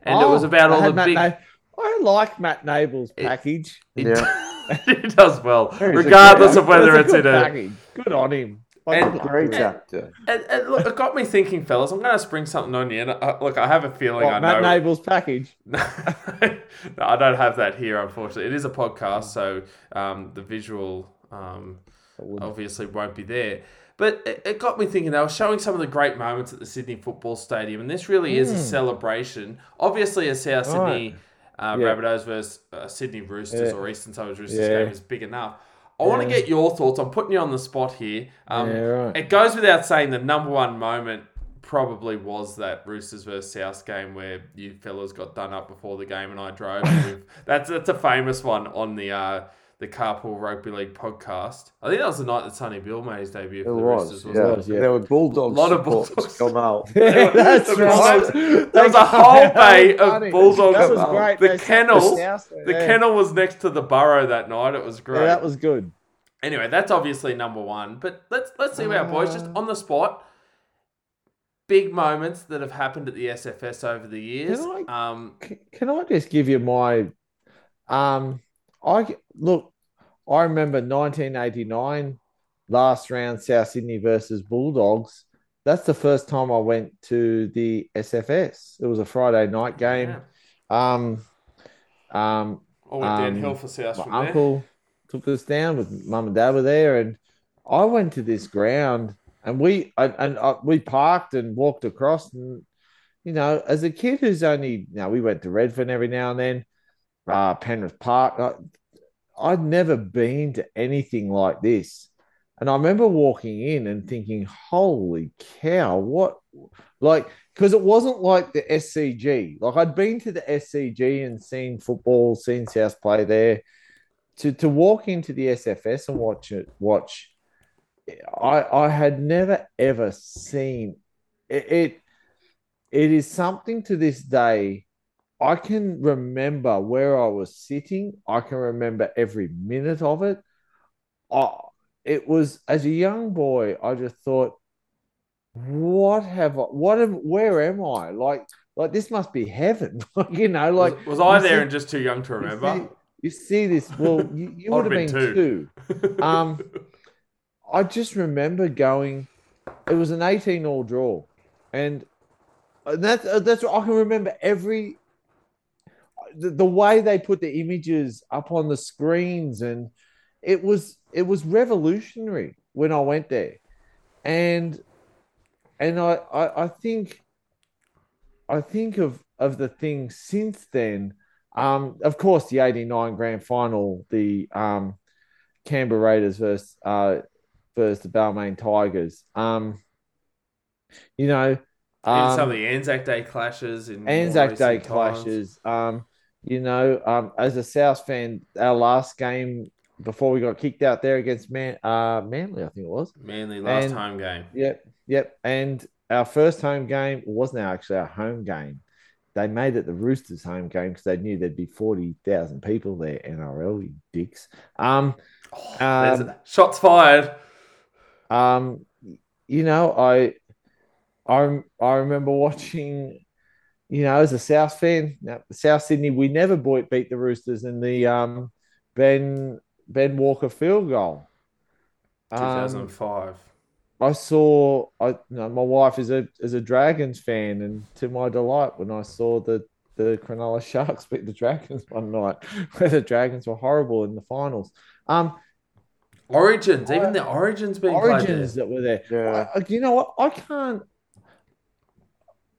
and it was Oh, about they all the Matt big. Na- I like Matt Nable's package. It, Yeah. he does well, He's regardless of whether That's it's in good a. package. Good on him. I And- good Great to actor. And, and look, it got me thinking, fellas. I'm going to spring something on you. And uh, look, I have a feeling I Matt know. Nable's package. no, I don't have that here, unfortunately. It is a podcast, so um, the visual um, obviously won't be there. But it, it got me thinking. They were showing some of the great moments at the Sydney Football Stadium, and this really is a celebration. Obviously, a South Sydney uh, Yeah. Rabbitohs versus uh, Sydney Roosters Yeah. or Eastern Suburbs Roosters Yeah. game is big enough. I want to get your thoughts. I'm putting you on the spot here. Um, right. It goes without saying the number one moment probably was that Roosters versus South game where you fellas got done up before the game and I drove. that's that's a famous one on the uh, the Carpool Rugby League podcast. I think that was the night that Sonny Bill made his debut It for the was, Roosters. yeah. Wasn't was, yeah. There were Bulldogs A Lot of Bulldogs. come out. Yeah, that's There was right. so- there was a whole bay of Bulldogs. That was come out. great. The They kennel- The yeah. kennel was next to the burrow that night. It was great. Yeah, that was good. Anyway, that's obviously number one. But let's let's see about boys just Uh. on the spot. Big moments that have happened at the SFS over the years. Can Um, C- Can I just give you my um I look I remember 1989 last round South Sydney versus Bulldogs. That's the first time I went to the SFS. It was a Friday night game. yeah. Um um All went Um, downhill for South my from there. uncle took us down with mum and dad were there and I went to this ground and we and, and uh, we parked and walked across and you know as a kid who's only you know we went to Redfern every now and then uh Penrith Park I, I'd never been to anything like this. And I remember walking in and thinking holy cow what? Like because it wasn't like the SCG like I'd been to the SCG and seen football seen South play there. To to walk into the SFS and watch it watch I I had never ever seen it, it it is something to this day I can remember where I was sitting I can remember every minute of it I, it was as a young boy I just thought what have I what am where am I like like this must be heaven you know like was, was I there see- and just too young to you remember? see, you see this. Well, you, you I'd have have been, been two. Um, I just remember going. It was an eighteen all draw, and that's uh, that's what I can remember every. The, the way they put the images up on the screens, and it was it was revolutionary when I went there, and and I I, I think I think of of the things since then. Um, of course, the '89 Grand Final, the um, Canberra Raiders versus uh, versus the Balmain Tigers. Um, you know, Even some of um, the Anzac Day clashes in Anzac Day times. clashes. Um, you know, um, as a South fan, our last game before we got kicked out there against Man, uh, Manly, I think it was. Manly last And- home game. Yep, yep. And our first home game wasn't actually our home game. They made it the Roosters' home game because they knew there'd be forty thousand people there. NRL, you dicks. Um, There's um, a- shots fired. um, you know, I, I, I remember watching. You know, as a South fan, South Sydney, we never beat beat the Roosters in the um, Ben Ben Walker field goal. Um, 2005. I saw I you know, my wife is a is a Dragons fan, and to my delight, when I saw the the Cronulla Sharks beat the Dragons one night, where the Dragons were horrible in the finals. Um, Origins, even the Origins being origins played that were there. Yeah. I- you know what? I can't.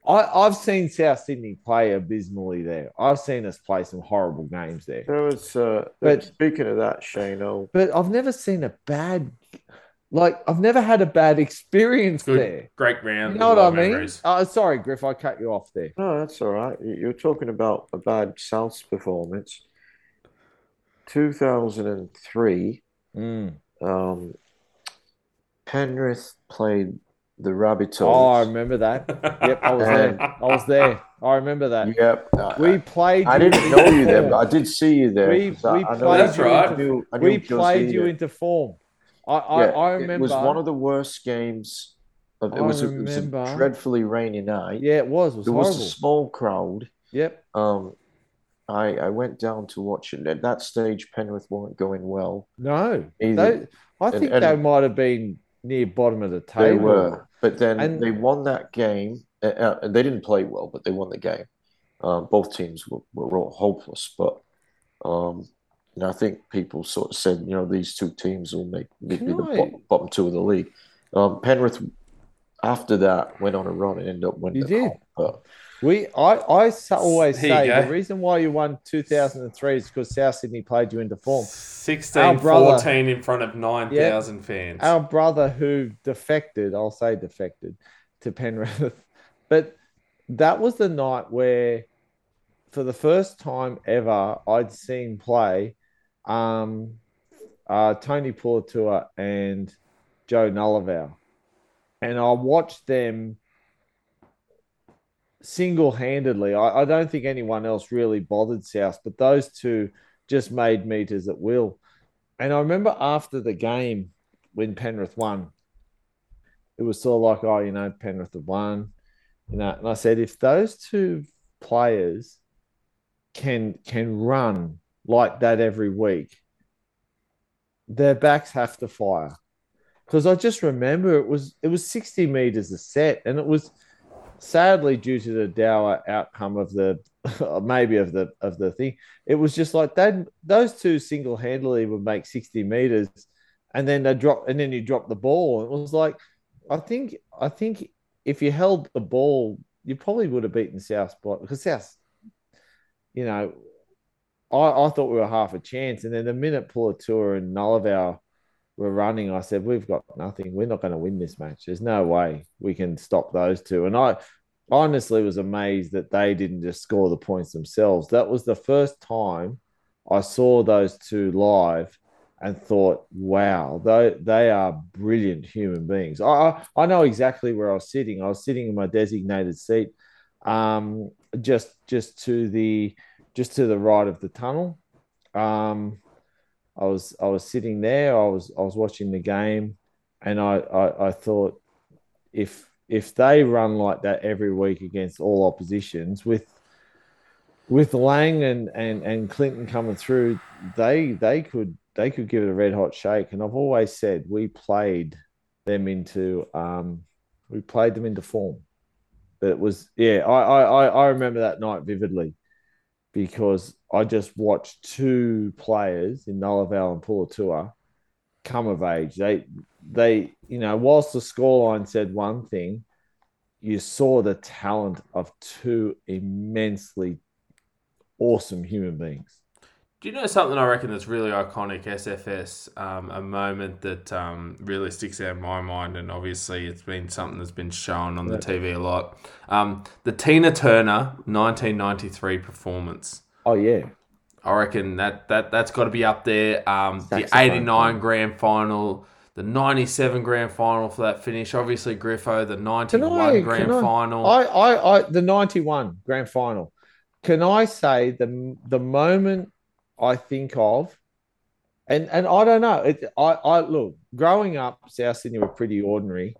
I I've seen South Sydney play abysmally there. I've seen us play some horrible games there, There was, uh, But- speaking of that, Shane, oh, but I've never seen a bad. Like I've never had a bad experience Good. there. there. Great round. You know what a I lot of mean? memories. Oh, sorry, Griff, I cut you off there. no, that's all right. You- You're talking about a bad Souths performance. 2003, Mm. um, Penrith played the rabbit Rabbitohs. Oh, I remember that. Yep, I was there. I was there. I remember that. Yep. I- We played. I you didn't know you there, but I did see you there. We- 'cause I- I played That's you- right. I knew, I knew We played you into form. I I, Yeah, I it was one of the worst games. Of, it, I was a, it was a dreadfully rainy night. Yeah, it was. It was there horrible. was a small crowd. Yep. Um, I, I went down to watch it. At that stage, Penrith weren't going well. No, Either. they, I And- think and- they might have been near bottom of the table. They were, but then And- they won that game. Uh, uh, and they didn't play well, but they won the game. Um, both teams were, were all hopeless, but um, know, I think people sort of said, you know, these two teams will make be, be the I- bottom, bottom two of the league. Um, Penrith, after that, went on a run and ended up winning. You the did. We, I, I always There say the reason why you won 2003 is because South Sydney played you into form. 16 Our brother- 14 in front of 9,000 fans. Our brother who defected, I'll say defected to Penrith, but that was the night where, for the first time ever, I'd seen play um, uh, Tony Puletua and Joe Galuvao. And I watched them single handedly. I, I don't think anyone else really bothered South, but those two just made meters at will. And I remember after the game when Penrith won, it was sort of like, oh, you know, Penrith have won, you know. And I said, if those two players can can run like that every week, their backs have to fire. Because I just remember it was it was 60 meters a set, and it was sadly due to the dour outcome of the maybe of the of the thing. It was just like that those two single handedly would make 60 meters and then they drop and then you drop the ball. It was like I think I think if you held the ball, you probably would have beaten South spot because South, you know, I, I thought we were half a chance. And then the minute Tour and Galuvao were running, I said, We've got nothing. We're not going to win this match. There's no way we can stop those two. And I honestly was amazed that they didn't just score the points themselves. That was the first time I saw those two live and thought, wow, they, they are brilliant human beings. I, I, know exactly where I was sitting. I was sitting in my designated seat, um, just just to the just to the right of the tunnel. Um, I was I was sitting there. I was I was watching the game, and I, I, I thought if if they run like that every week against all oppositions with with Lang and, and, and Clinton coming through, they they could they could give it a red hot shake. And I've always said we played them into um, we played them into form. It was yeah, I, I I remember that night vividly because I just watched two players in Galuvao and Puletua come of age. They they you know whilst the scoreline said one thing, you saw the talent of two immensely awesome human beings. Do you know something I reckon that's really iconic, SFS? Um, a moment that um, really sticks out in my mind, and obviously it's been something that's been shown on the TV a lot. Um, the Tina Turner 1993 performance. Oh yeah, I reckon that, that, that's got to be up there. Um, the 89 grand final, the 97 grand final for that finish. Obviously, Griffo, the 91 I- grand I- final. I, I, I, the '91 grand final. Can I say the the moment I think of, and and I don't know. It, I, I look growing up, South Sydney were pretty ordinary,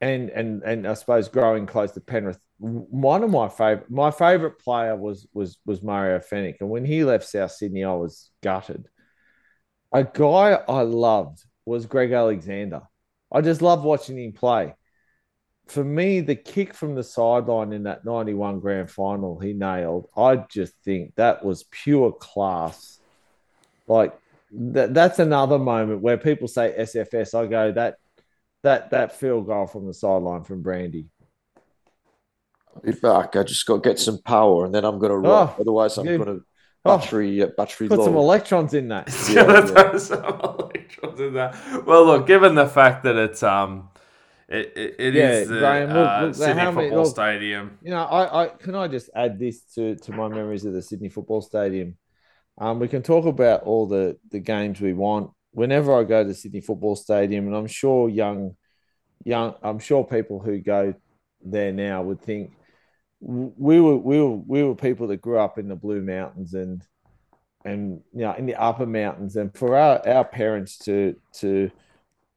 and and and I suppose growing close to Penrith. One of my favorite, my favorite player was was was Mario Fenech, and when he left South Sydney, I was gutted. A guy I loved was Greg Alexander. I just loved watching him play for me, the kick from the sideline in that 91 grand final he nailed, I just think that was pure class. Like that, that's another moment where people say SFS. I go that that that field goal from the sideline from Brandy. I'll be back. I just got to get some power, and then I'm going to rock. Oh, Otherwise, I'm going to Oh, battery uh, battery put some electrons in that. Yeah, yeah. throw some electrons in that. Well, look, given the fact that it's um, it it, it Yeah, is the Graham, look, uh, look, Sydney how many- Football look- Stadium. You know, I, I can I just add this to to my memories of the Sydney Football Stadium. Um, we can talk about all the the games we want. Whenever I go to Sydney Football Stadium, and I'm sure young, young, I'm sure people who go there now would think we were we were we were people that grew up in the Blue Mountains and and you know in the upper mountains, and for our our parents to to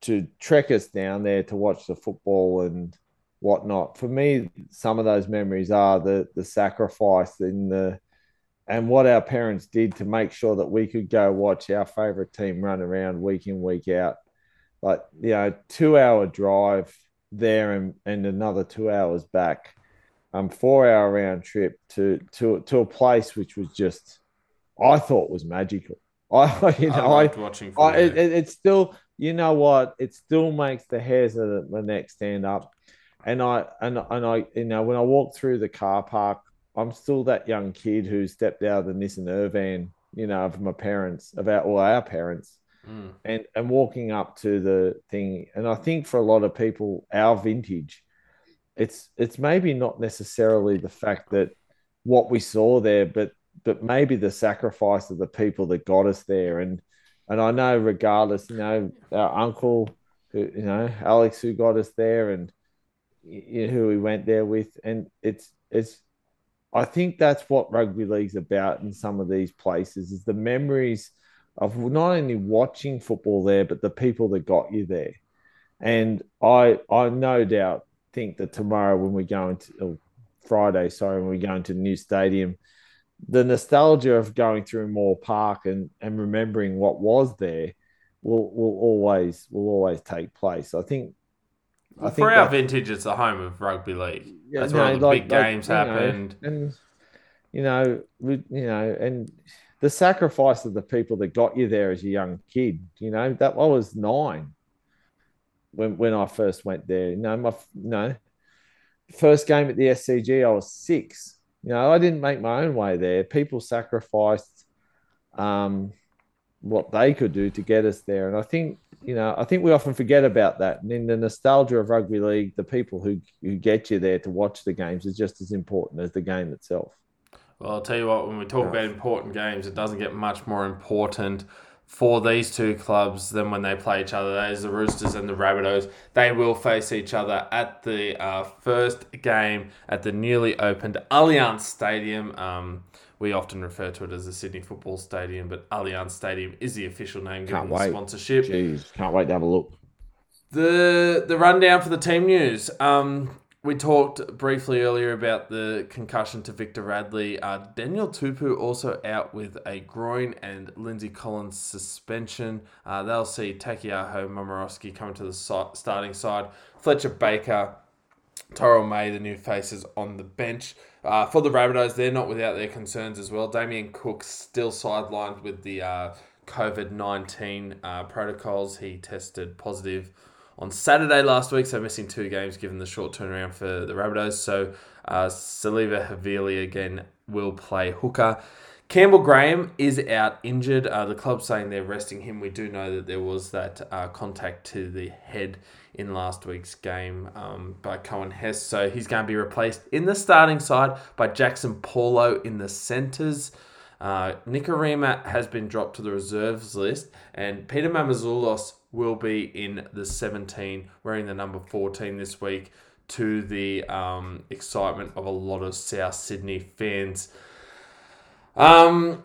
to trek us down there to watch the football and whatnot. For me, some of those memories are the the sacrifice in the and what our parents did to make sure that we could go watch our favorite team run around week in week out like you know two hour drive there and, and another two hours back um four hour round trip to to to a place which was just i thought was magical i you know I i, watching. I it, it, it's still you know what it still makes the hairs of the, the neck stand up and i and, and i you know when i walk through the car park i'm still that young kid who stepped out of the nissan Urvan, you know of my parents of our or our parents Mm. and and walking up to the thing and i think for a lot of people our vintage it's it's maybe not necessarily the fact that what we saw there but but maybe the sacrifice of the people that got us there and and i know regardless you know our uncle who you know alex who got us there and you know, who we went there with and it's it's i think that's what rugby league's about in some of these places is the memories of not only watching football there, but the people that got you there. And I, I no doubt think that tomorrow when we go into oh, Friday, sorry, when we go into the new stadium, the nostalgia of going through Moore Park and and remembering what was there will will always will always take place. I think. I For our vintage, it's the home of rugby league. yeah, That's no, where all the like- big like, games you know, happened. and you know, we, you know, and the sacrifice of the people that got you there as a young kid. You know, that I was nine when when I first went there. You know, my you know, first game at the SCG, I was six. You know, I didn't make my own way there. People sacrificed um, what they could do to get us there, and I think you know, I think we often forget about that. And in the nostalgia of rugby league, the people who who get you there to watch the games is just as important as the game itself. Well, I'll tell you what, when we talk about important games, it doesn't get much more important for these two clubs than when they play each other. That is the Roosters and the Rabbitohs. They will face each other at the uh, first game at the newly opened Allianz Stadium. Um, we often refer to it as the Sydney Football Stadium, but Allianz Stadium is the official name given Can't the wait. sponsorship. Jeez, can't wait to have a look. The the rundown for the team news. Um, we talked briefly earlier about the concussion to Victor Radley. Uh, Daniel Tupou also out with a groin and Lindsay Collins suspension. Uh, they'll see Taukeiaho Momorowski coming to the starting side. Fletcher Baker, Tyrell May, the new faces on the bench. Uh, for the Rabbitohs, they're not without their concerns as well. Damien Cook still sidelined with the uh, COVID 19 uh, protocols. He tested positive on Saturday last week, so missing two games given the short turnaround for the Rabbitohs. So uh, Siliva Havili again will play hooker. Campbell Graham is out injured. Uh, the club's saying they're resting him. We do know that there was that uh, contact to the head in last week's game um, by Coen Hess. So he's going to be replaced in the starting side by Jaxson Paulo in the centres. Uh, has been dropped to the reserves list, and Peter Mamouzelos will be in the 17, wearing the number 14 this week, to the um, excitement of a lot of South Sydney fans. Um,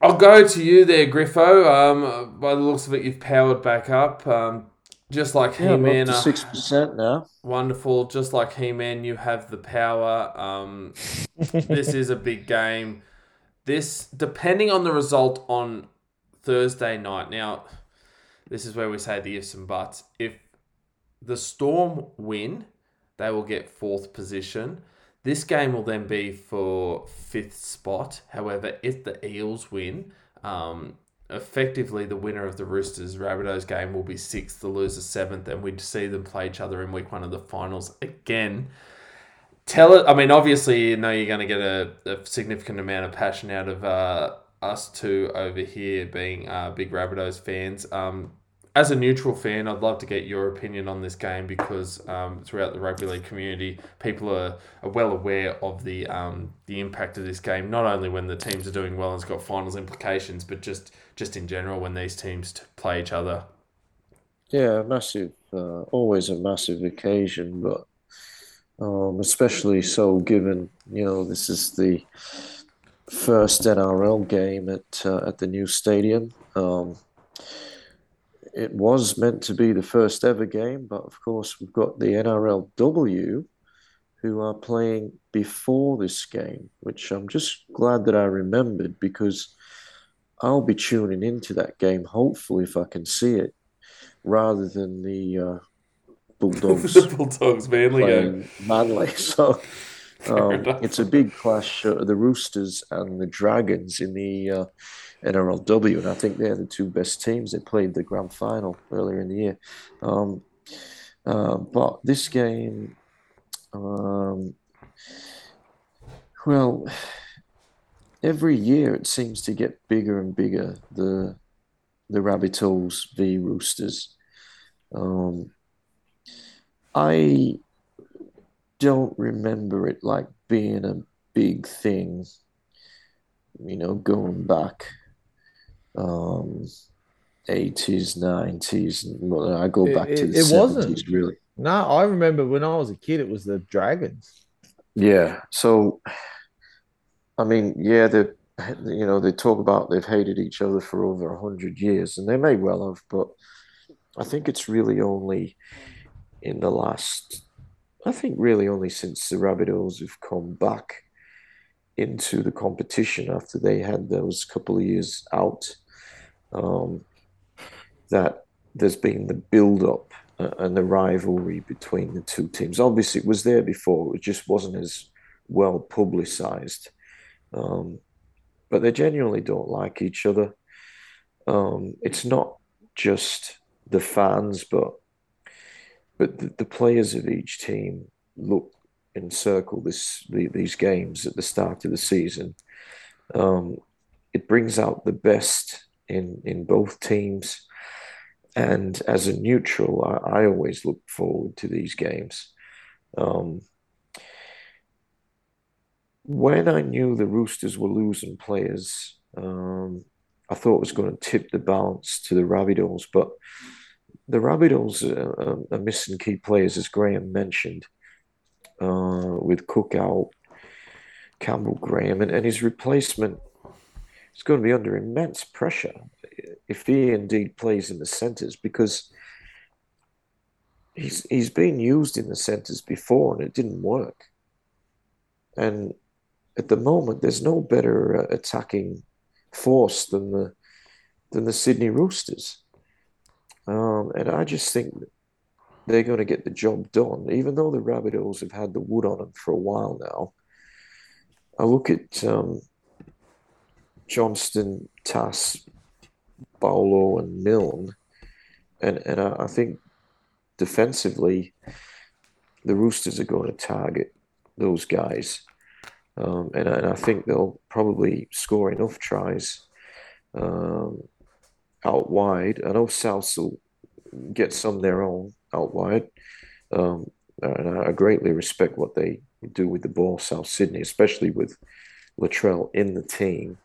I'll go to you there, Griffo. Um, by the looks of it, you've powered back up. Um, just like Yeah, up to uh, six percent now. wonderful. Just like He-Man, you have the power. Um, this is a big game. This, depending on the result on Thursday night. Now, this is where we say the ifs and buts. If the Storm win, they will get fourth position. This game will then be for fifth spot. However, if the Eels win, um, effectively the winner of the Roosters Rabbitohs game will be sixth, the loser seventh, and we'd see them play each other in week one of the finals again. Tell it. I mean, obviously, you know you're going to get a, a significant amount of passion out of uh, us two over here, being uh, big Rabbitohs fans. Um, as a neutral fan, I'd love to get your opinion on this game because um, throughout the rugby league community, people are, are well aware of the um, the impact of this game. Not only when the teams are doing well and it's got finals implications, but just just in general when these teams play each other. Yeah, massive. Uh, always a massive occasion, but um, especially so given you know this is the first NRL game at uh, at the new stadium. Um, it was meant to be the first ever game, but of course we've got the NRLW who are playing before this game, which I'm just glad that I remembered because I'll be tuning into that game, hopefully, if I can see it, rather than the uh, Bulldogs. the Bulldogs, Manly game. Manly. So um, it's a big clash. Uh, the Roosters and the Dragons in the uh, NRLW, and I think they're the two best teams. They played the grand final earlier in the year. Um, uh, but this game, um, well, every year it seems to get bigger and bigger. The the Rabbitohs v Roosters. Um, I don't remember it like being a big thing, you know, going back um 80s, 90s. Well, I go It- back to it- the it wasn't. 70s, really. No, I remember when I was a kid, it was the Dragons. Yeah. So, I mean, yeah, they, you know, they talk about they've hated each other for over a hundred years, and they may well have, but I think it's really only in the last, I think really only since the Rabbitohs have come back into the competition after they had those couple of years out, um, that there's been the build-up uh, and the rivalry between the two teams. Obviously, it was there before. It just wasn't as well publicized. Um, but they genuinely don't like each other. Um, it's not just the fans, but but the, the players of each team look and circle this the, these games at the start of the season. Um, it brings out the best in in both teams. And as a neutral, I, I always look forward to these games. Um, when I knew the Roosters were losing players, um, I thought it was going to tip the balance to the Rabbitohs, but the Rabbitohs are, are missing key players, as Graham mentioned, uh, with Cook out, Campbell Graham, and, and his replacement is going to be under immense pressure if he indeed plays in the centres because he's he's been used in the centres before and it didn't work. And at the moment, there's no better uh, attacking force than the than the Sydney Roosters. Um, and I just think they're going to get the job done, even though the Rabbitohs have had the wood on them for a while now. I look at um, Johnston, Tass, Paulo, and Milne, and and I, I think defensively, the Roosters are going to target those guys, um, and, and I think they'll probably score enough tries um, out wide. I know South will get some their own out wide, um, and I greatly respect what they do with the ball, South Sydney, especially with Latrell in the team.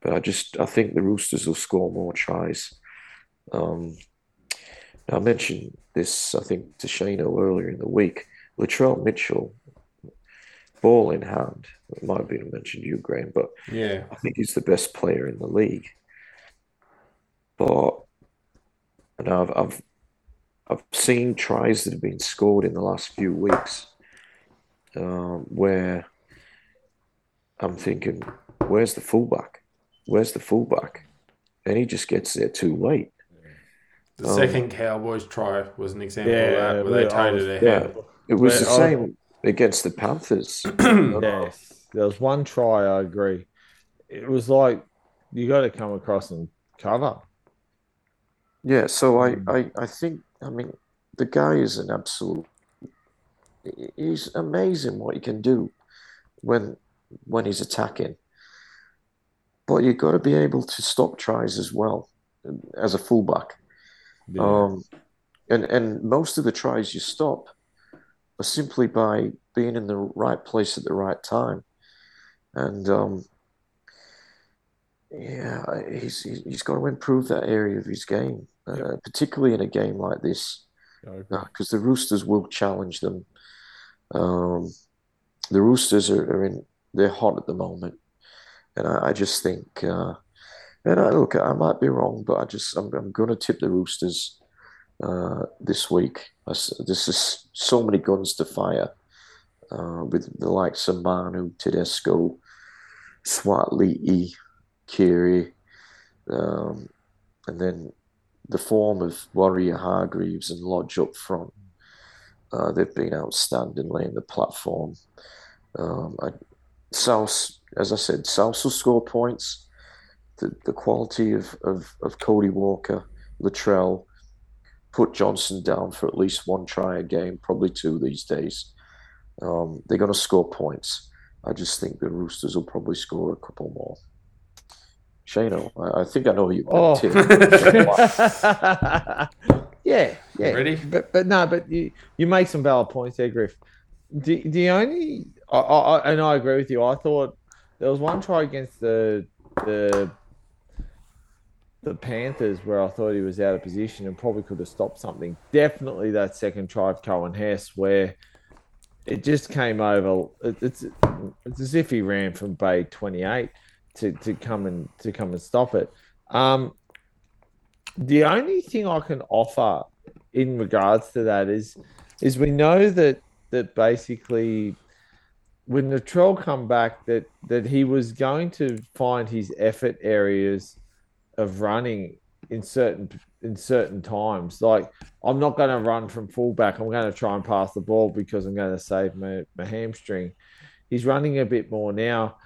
But I just I think the Roosters will score more tries. Um, I mentioned this, I think, to Shano earlier in the week. Latrell Mitchell, ball in hand, it might have been mentioned to you, Graham, but Yeah. I think he's the best player in the league. But and I've I've I've seen tries that have been scored in the last few weeks um, where I'm thinking, where's the fullback? Where's the fullback? And he just gets there too late. The Um, second Cowboys try was an example Yeah, of that, where they I towed was- it Yeah, it was Well, the I- same against the Panthers. Yes, there was one try. I agree. It was like you got to come across and cover. Yeah, so I, Mm. I, I think I mean the guy is an absolute. He's amazing what he can do when when he's attacking. But you've got to be able to stop tries as well as a fullback. Um, and and most of the tries you stop are simply by being in the right place at the right time. And um, yeah, he's he's got to improve that area of his game, uh, particularly in a game like this, because the Roosters will challenge them. Um, the Roosters are, are in they're hot at the moment, and I, I just think. Uh, and I look, I might be wrong, but I just I'm, I'm going to tip the Roosters uh, this week. I s- There's just so many guns to fire. uh, with the likes of Manu, Tedesco, Suaalii, Keary. um, and then the form of Waerea-Hargreaves and Lodge up front. Uh, they've been outstanding laying the platform. Um, I, South, as I said, South will score points. The, the quality of, of, of Cody Walker, Latrell, put Johnson down for at least one try a game, probably two these days. Um, they're going to score points. I just think the Roosters will probably score a couple more. Shano, I, I think I know who you. Oh. Tim. yeah, yeah. Ready? But but no, but you you make some valid points there, Griff. The the only I, I, and I agree with you. I thought there was one try against the the the Panthers where I thought he was out of position and probably could have stopped something. Definitely that second try of Coen Hess where it just came over. It, it's it's as if he ran from Bay twenty eight to, to come and to come and stop it. Um, the only thing I can offer in regards to that is is we know that that basically when the troll come back that that he was going to find his effort areas of running in certain in certain times. Like I'm not going to run from fullback. I'm going to try and pass the ball because I'm going to save my, my hamstring. He's running a bit more now.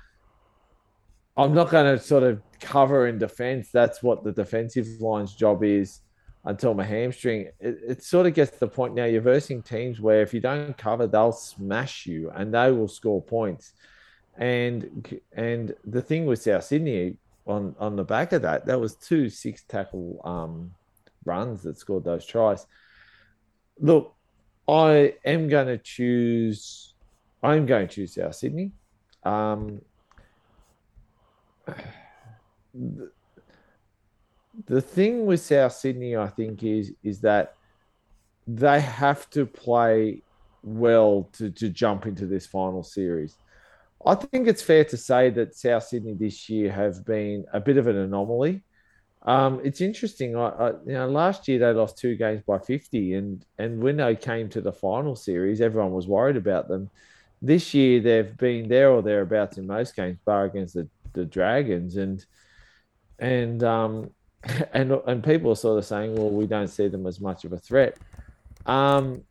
I'm not going to sort of cover in defense. That's what the defensive line's job is until my hamstring. It, it sort of gets to the point now you're versing teams where if you don't cover, they'll smash you and they will score points. And and the thing with South Sydney on on the back of that, that was two six tackle um, runs that scored those tries. Look, I am going to choose. I'm going to choose South Sydney. Um, the, the thing with South Sydney, I think, is is that they have to play well to, to jump into this final series. I think it's fair to say that South Sydney this year have been a bit of an anomaly. Um, it's interesting. I, I, you know, last year they lost two games by fifty, and and when they came to the final series, everyone was worried about them. This year they've been there or thereabouts in most games, bar against the, the Dragons, and and um, and and people are sort of saying, well, we don't see them as much of a threat. Um,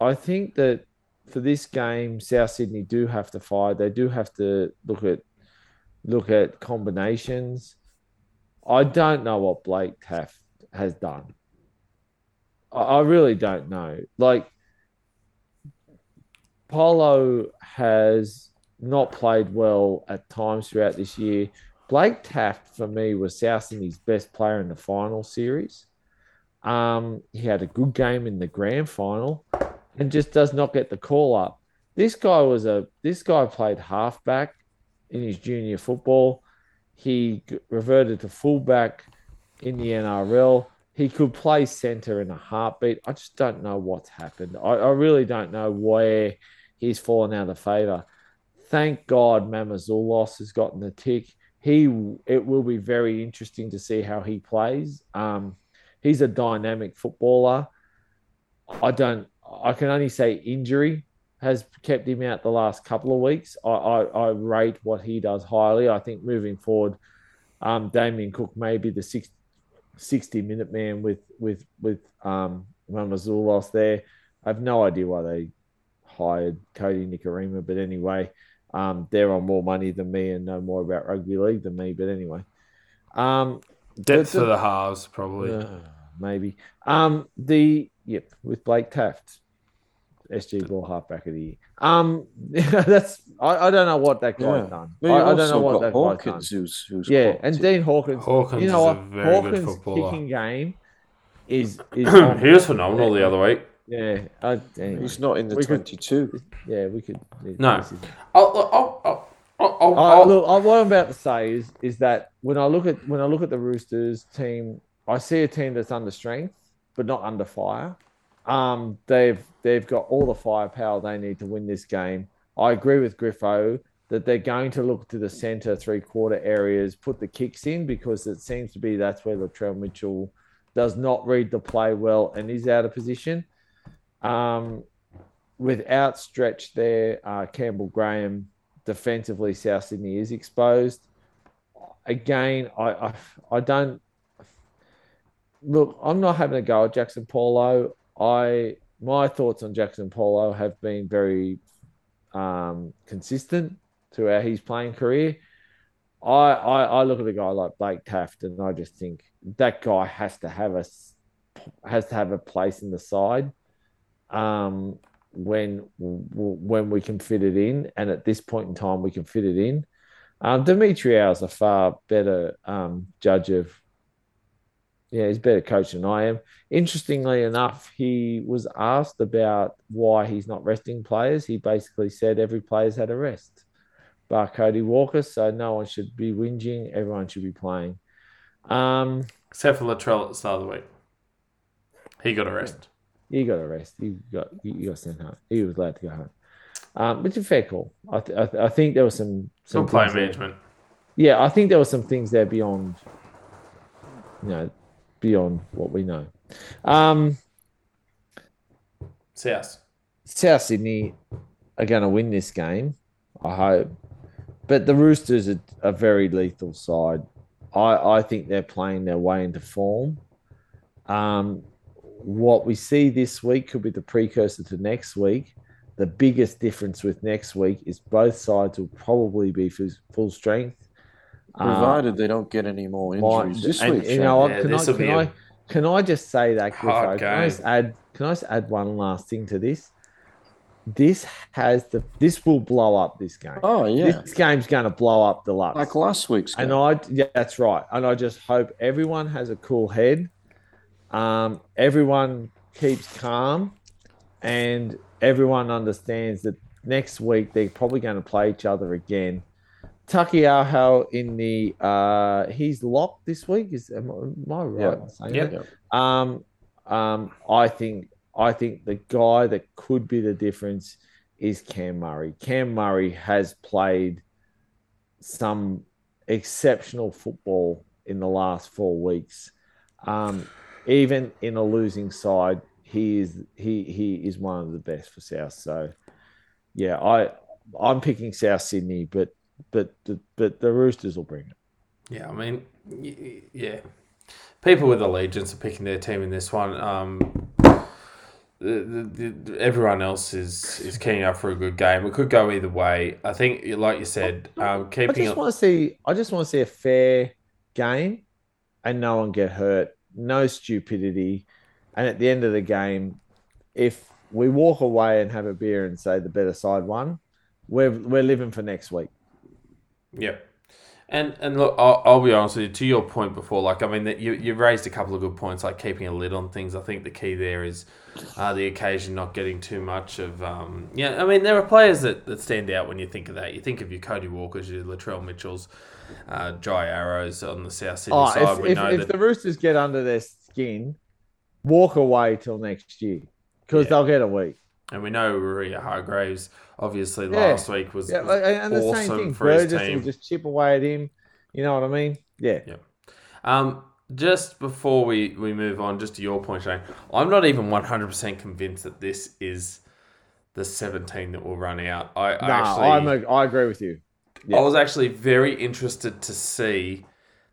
I think that for this game, South Sydney do have to fight. They do have to look at look at combinations. I don't know what Blake Taaffe has done. I, I really don't know. Like Polo has not played well at times throughout this year. Blake Taaffe, for me was South Sydney's best player in the final series. Um, he had a good game in the grand final and just does not get the call up. This guy was a this guy played halfback in his junior football. He reverted to fullback in the NRL. He could play centre in a heartbeat. I just don't know what's happened. I, I really don't know where he's fallen out of favour. Thank God Mamouzelos has gotten the tick. He it will be very interesting to see how he plays. Um, he's a dynamic footballer. I don't I can only say injury has kept him out the last couple of weeks. I, I, I rate what he does highly. I think moving forward, um, Damien Cook may be the 60, 60 minute man with with with um, there. I have no idea why they hired Kodi Nikorima, but anyway, um, they're on more money than me and know more about rugby league than me. But anyway, um, depth for the halves probably. Uh, maybe. Um, the yep with Blake Taaffe, SG Ball halfback of the year. Um, that's I, I don't know what that guy's Yeah. done. I, I don't know what got that guy's done. Hawkins, who's who's Yeah, and it. Dean Hawkins. Hawkins you know is a what? very good Hawkins' footballer. kicking game is is he was phenomenal the other week. Yeah, I, anyway. He's not in the We could- twenty-two. yeah, we could. No. I'll, I'll, I'll, I'll, I'll, I, I'll- look, I, what I'm about to say is is that when I look at when I look at the Roosters team, I see a team that's under strength but not under fire. Um, they've they've got all the firepower they need to win this game. I agree with Griffo that they're going to look to the centre three quarter areas, put the kicks in because it seems to be that's where the Latrell Mitchell does not read the play well and is out of position. Um, without stretch there, uh, Campbell Graham defensively, South Sydney is exposed. Again, I, I, I don't look. I'm not having a go at Jaxson Paulo. I my thoughts on Jaxson Paulo have been very um, consistent throughout his playing career. I, I, I look at a guy like Blake Taaffe and I just think that guy has to have a has to have a place in the side um, when when we can fit it in, and at this point in time we can fit it in. Um, Demetriou is a far better um, judge of. Yeah, he's a better coach than I am. Interestingly enough, he was asked about why he's not resting players. He basically said every player's had a rest bar Cody Walker, so no one should be whinging. Everyone should be playing. Um, Except for Latrell at the start of the week. He got a rest. He got a rest. He got he got sent home. He was allowed to go home. Um, which is a fair call. I, th- I, th- I think there was some some play management. There. Yeah, I think there were some things there beyond, you know, beyond what we know. Um, South. South Sydney are going to win this game. I hope. But the Roosters are a very lethal side. I, I think they're playing their way into form. Um, what we see this week could be the precursor to next week. The biggest difference with next week is both sides will probably be full, full strength. Provided um, they don't get any more injuries this and, week. You know, yeah, can, I, can, I, can I just say that, Griffo? Can I just add can I just add one last thing to this? this has the this will blow up this game. Oh yeah, this game's going to blow up the Lux like last week's. Game. And I yeah, that's right. And I just hope everyone has a cool head. Um, everyone keeps calm, and everyone understands that next week they're probably going to play each other again. Taukeiaho in the uh, he's locked this week. Is am, am I right? Saying yep. Um, um, I think I think the guy that could be the difference is Cam Murray. Cam Murray has played some exceptional football in the last four weeks. Um, even in a losing side, he is he he is one of the best for South. So, yeah, I I'm picking South Sydney, but but but the Roosters will bring it. Yeah, I mean, yeah, people with allegiance are picking their team in this one. Um, the, the, the, everyone else is is keying up for a good game. It could go either way. I think, like you said, um, keeping. I just want to see. I just want to see a fair game, and no one get hurt. No stupidity, and at the end of the game, if we walk away and have a beer and say the better side won, we're we're living for next week. Yeah. And and look, I'll, I'll, be honest with you. To your point before, like I mean, that you you raised a couple of good points, like keeping a lid on things. I think the key there is uh, the occasion not getting too much of. Um, yeah, I mean, there are players that, that stand out when you think of that. You think of your Cody Walkers, your Latrell Mitchells, uh, Jai Arrows on the South Sydney oh, side. If, if, if the Roosters get under their skin, walk away till next year because yeah. they'll get a week. And we know Waerea-Hargreaves obviously yeah. last week was, yeah, was and the awesome same thing. for Burgess his team. will just chip away at him. You know what I mean? Yeah. Yeah. Um, just before we, we move on, just to your point, Shane, I'm not even 100% convinced that this is the 17 that will run out. I, no, actually, I'm a, I agree with you. I was actually very interested to see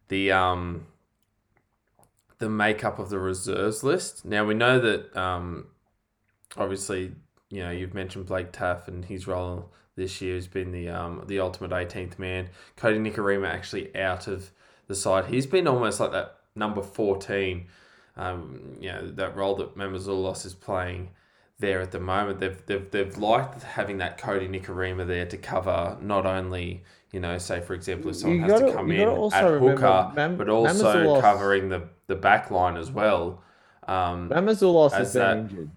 the um the makeup of the reserves list. Now we know that um obviously you know, you've mentioned Blake Taaffe and his role this year has been the um, the ultimate 18th man. Kodi Nikorima actually out of the side. He's been almost like that number 14, um, you know, that role that Mamouzelos is playing there at the moment. They've, they've, they've liked having that Kodi Nikorima there to cover not only, you know, say for example, if someone you has gotta, to come in at hooker, Mam- but also covering the, the back line as well. Um, Mamouzelos has been that, injured.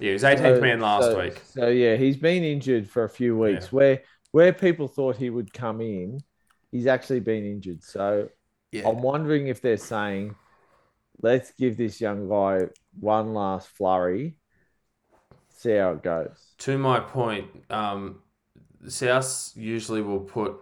Yeah, he was 18th so, man last so, week. So yeah, he's been injured for a few weeks. Yeah. Where where people thought he would come in, he's actually been injured. So yeah. I'm wondering if they're saying, let's give this young guy one last flurry, see how it goes. To my point, um, South usually will put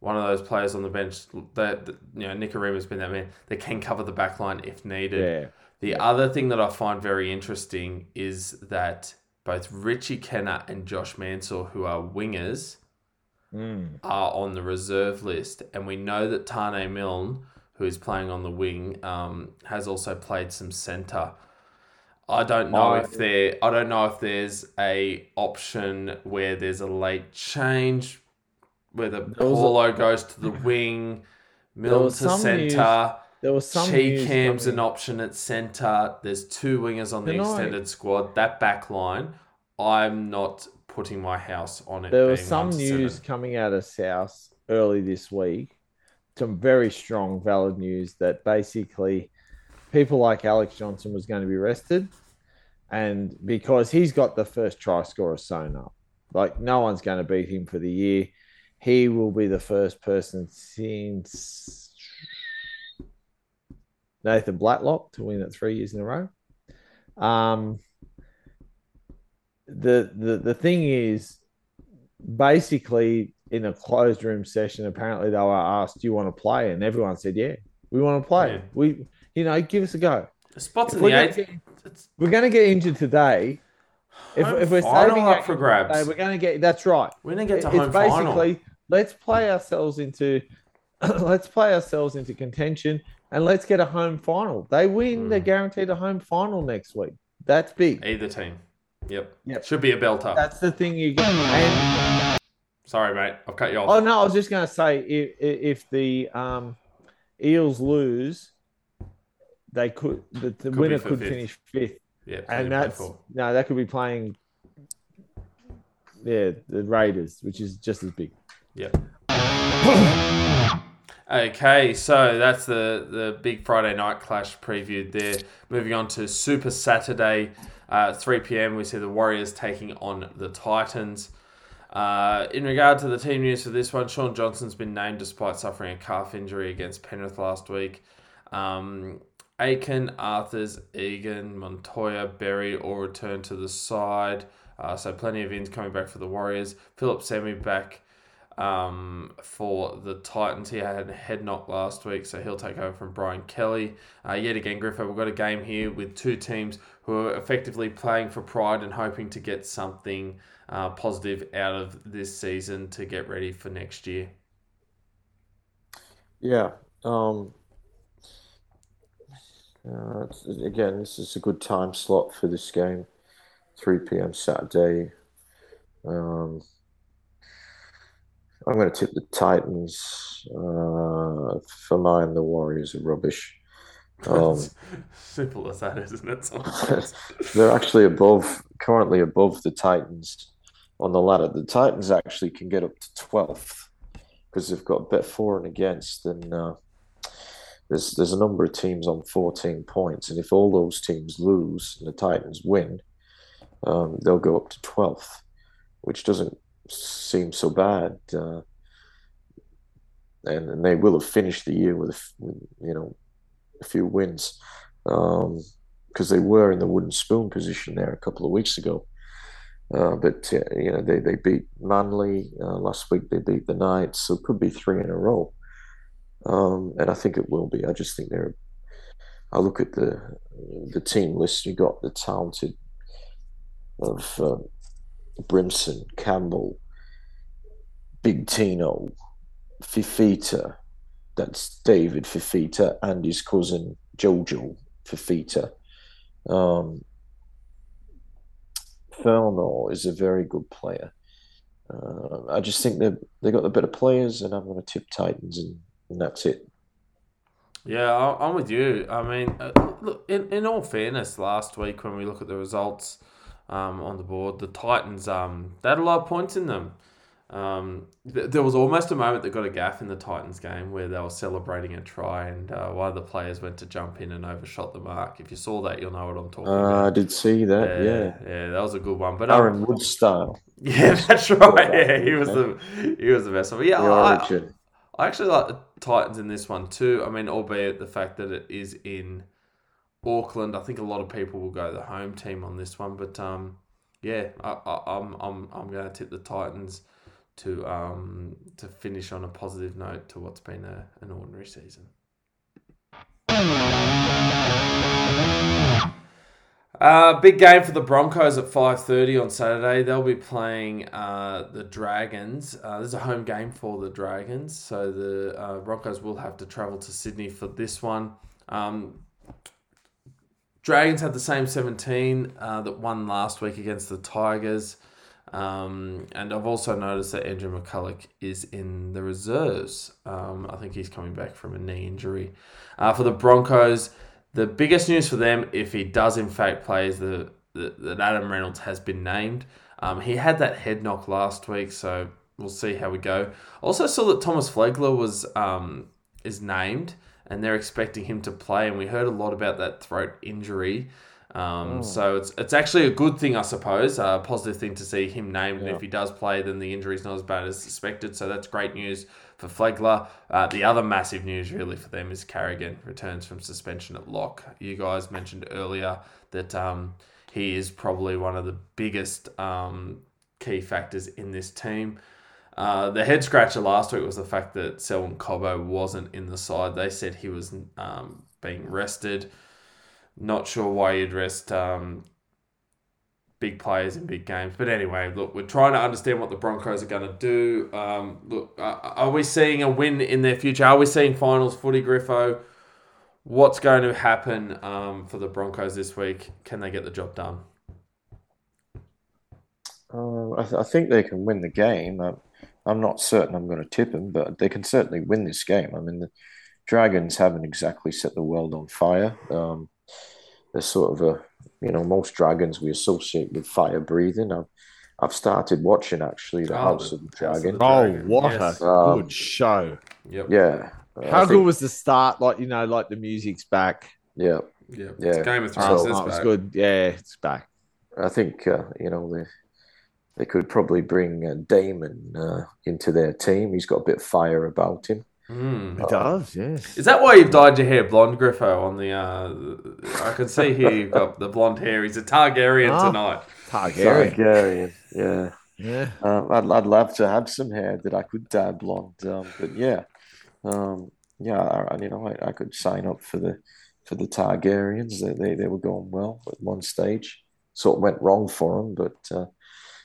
one of those players on the bench that, you know Nikorima's been that man that can cover the back line if needed. Yeah. The yeah. other thing that I find very interesting is that both Richie Kennar and Josh Mansour, who are wingers, Mm. are on the reserve list, and we know that Taane Milne, who is playing on the wing, um, has also played some centre. I don't know if there. I don't know if there's a option where there's a late change, where the a- Paulo goes to the wing, Milne to some news- centre. There was some Cheekham's an option at centre. There's two wingers on the extended squad. That back line, I'm not putting my house on it. There was some 100%. news coming out of South early this week, some very strong, valid news that basically people like Alex Johnston was going to be rested, and because he's got the first try scorer sewn up, like no one's going to beat him for the year. He will be the first person since Nathan Blacklock to win it three years in a row. Um, the the the thing is, basically, in a closed room session, apparently they were asked, "Do you want to play?" And everyone said, "Yeah, we want to play. Yeah. We, you know, give us a go." The spots If in the eighth. get- We're going to get injured today. If, if we're saving up for grabs. Hey, we're going to get. That's right. We're gonna get to it's home final. basically let's play ourselves into let's play ourselves into contention and let's get a home final. They win, they're Mm. guaranteed a home final next week. That's big. Either team. Yep. Yep. Should be a belter. That's the thing you get. And Sorry, mate. I've cut you off. oh no, I was just going to say if if the um, Eels lose, they could the, the Could winner could fifth. finish fifth, yeah. and that's no, that could be playing. Yeah, the Raiders, which is just as big. Yeah. Okay, so that's the the big Friday night clash previewed there. Moving on to Super Saturday, uh, 3 p.m. We see the Warriors taking on the Titans. Uh, in regard to the team news for this one, Shaun Johnson's been named despite suffering a calf injury against Penrith last week. Um, Aitken, Arthurs, Egan, Montoya, Berry all return to the side. Uh, so plenty of ins coming back for the Warriors. Phillip Sami back um, for the Titans. He had a head knock last week, so he'll take over from Brian Kelly. Uh, yet again, Griffo, we've got a game here with two teams who are effectively playing for pride and hoping to get something uh, positive out of this season to get ready for next year. Yeah. Um, uh, again, this is a good time slot for this game. 3 p.m. Saturday. Um, I'm going to tip the Titans. Uh, for mine, the Warriors are rubbish. Um, Simple as that, isn't it? they're actually above, currently above the Titans on the ladder. The Titans actually can get up to 12th because they've got a bet for and against, and uh, there's there's a number of teams on 14 points, and if all those teams lose and the Titans win, um, they'll go up to 12th, which doesn't seem so bad. Uh, and, and they will have finished the year with, you know, a few wins because they were in the wooden spoon position there a couple of weeks ago. Uh, but uh, you know they, they beat Manly uh, last week. They beat the Knights, so it could be three in a row. Um, and I think it will be. I just think they're. I look at the the team list. You got the talented of uh, Brimson, Campbell, Big Tino, Fifita. That's David Fifita and his cousin Jojo Fifita. Um, Fernor is a very good player. Uh, I just think they they got the better players, and I'm going to tip Titans, and, and that's it. Yeah, I- I'm with you. I mean, uh, look, in, in all fairness, last week when we look at the results um, on the board, the Titans um, they had a lot of points in them. Um, th- there was almost a moment that got a gaffe in the Titans game where they were celebrating a try, and uh, one of the players went to jump in and overshot the mark. If you saw that, you'll know what I'm talking Uh, I did see that. Yeah, yeah, that was a good one. But um, Aaron Wood style, yeah, that's right. Yeah, he was the he was the best one. But yeah, the I, origin. I actually like the Titans in this one too. I mean, albeit the fact that it is in Auckland, I think a lot of people will go the home team on this one. But um, yeah, I, I, I'm I'm I'm going to tip the Titans to um to finish on a positive note to what's been a, an ordinary season. Uh, big game for the Broncos at 5.30 on Saturday. They'll be playing uh, the Dragons. Uh, this is a home game for the Dragons, so the uh, Broncos will have to travel to Sydney for this one. Um, Dragons had the same 17 uh, that won last week against the Tigers. Um, and I've also noticed that Andrew McCullough is in the reserves. Um, I think he's coming back from a knee injury. Uh, for the Broncos, the biggest news for them, if he does in fact play, is the, the, that Adam Reynolds has been named. Um, he had that head knock last week, so we'll see how we go. Also saw that Thomas Flegler was um, is named, and they're expecting him to play. And we heard a lot about that throat injury. Um, So it's it's actually a good thing, I suppose, a positive thing to see him named. And if he does play, then the injury's not as bad as suspected. So that's great news for Flegler. Uh, the other massive news, really, for them is Carrigan returns from suspension at lock. You guys mentioned earlier that um, he is probably one of the biggest um, key factors in this team. Uh, the head scratcher last week was the fact that Selwyn Cobbo wasn't in the side. They said he was um, being rested. Not sure why you'd rest um, big players in big games. But anyway, look, we're trying to understand what the Broncos are going to do. Um, look, uh, are we seeing a win in their future? Are we seeing finals footy, Griffo? What's going to happen um, for the Broncos this week? Can they get the job done? Uh, I, th- I think they can win the game. I'm, I'm not certain I'm going to tip them, but they can certainly win this game. I mean, the Dragons haven't exactly set the world on fire. Um, they're sort of a, you know, most dragons we associate with fire breathing. I've, I've started watching actually the Oh, House of the Dragon. Oh, Dragon, what yes. a Um, good show! Yep. Yeah. Uh, How I good think- was the start? Like you know, like the music's back. Yeah. Yeah. Yeah. It's Game of Thrones. So- is oh, it's back. good. Yeah, it's back. I think uh, you know they they could probably bring uh, Daemon uh, into their team. He's got a bit of fire about him. Mm. It does. Yes. Is that why you've dyed your hair blonde, Griffo? On the, uh, I can see here you've got the blonde hair. He's a Targaryen Ah. tonight. Targaryen. Targaryen, yeah. Yeah. Um, I'd, I'd love to have some hair that I could dye blonde, um, but yeah, um, yeah, I, I- you know, I, I could sign up for the for the Targaryens. They, they they were going well at one stage. Sort of went wrong for them, but uh,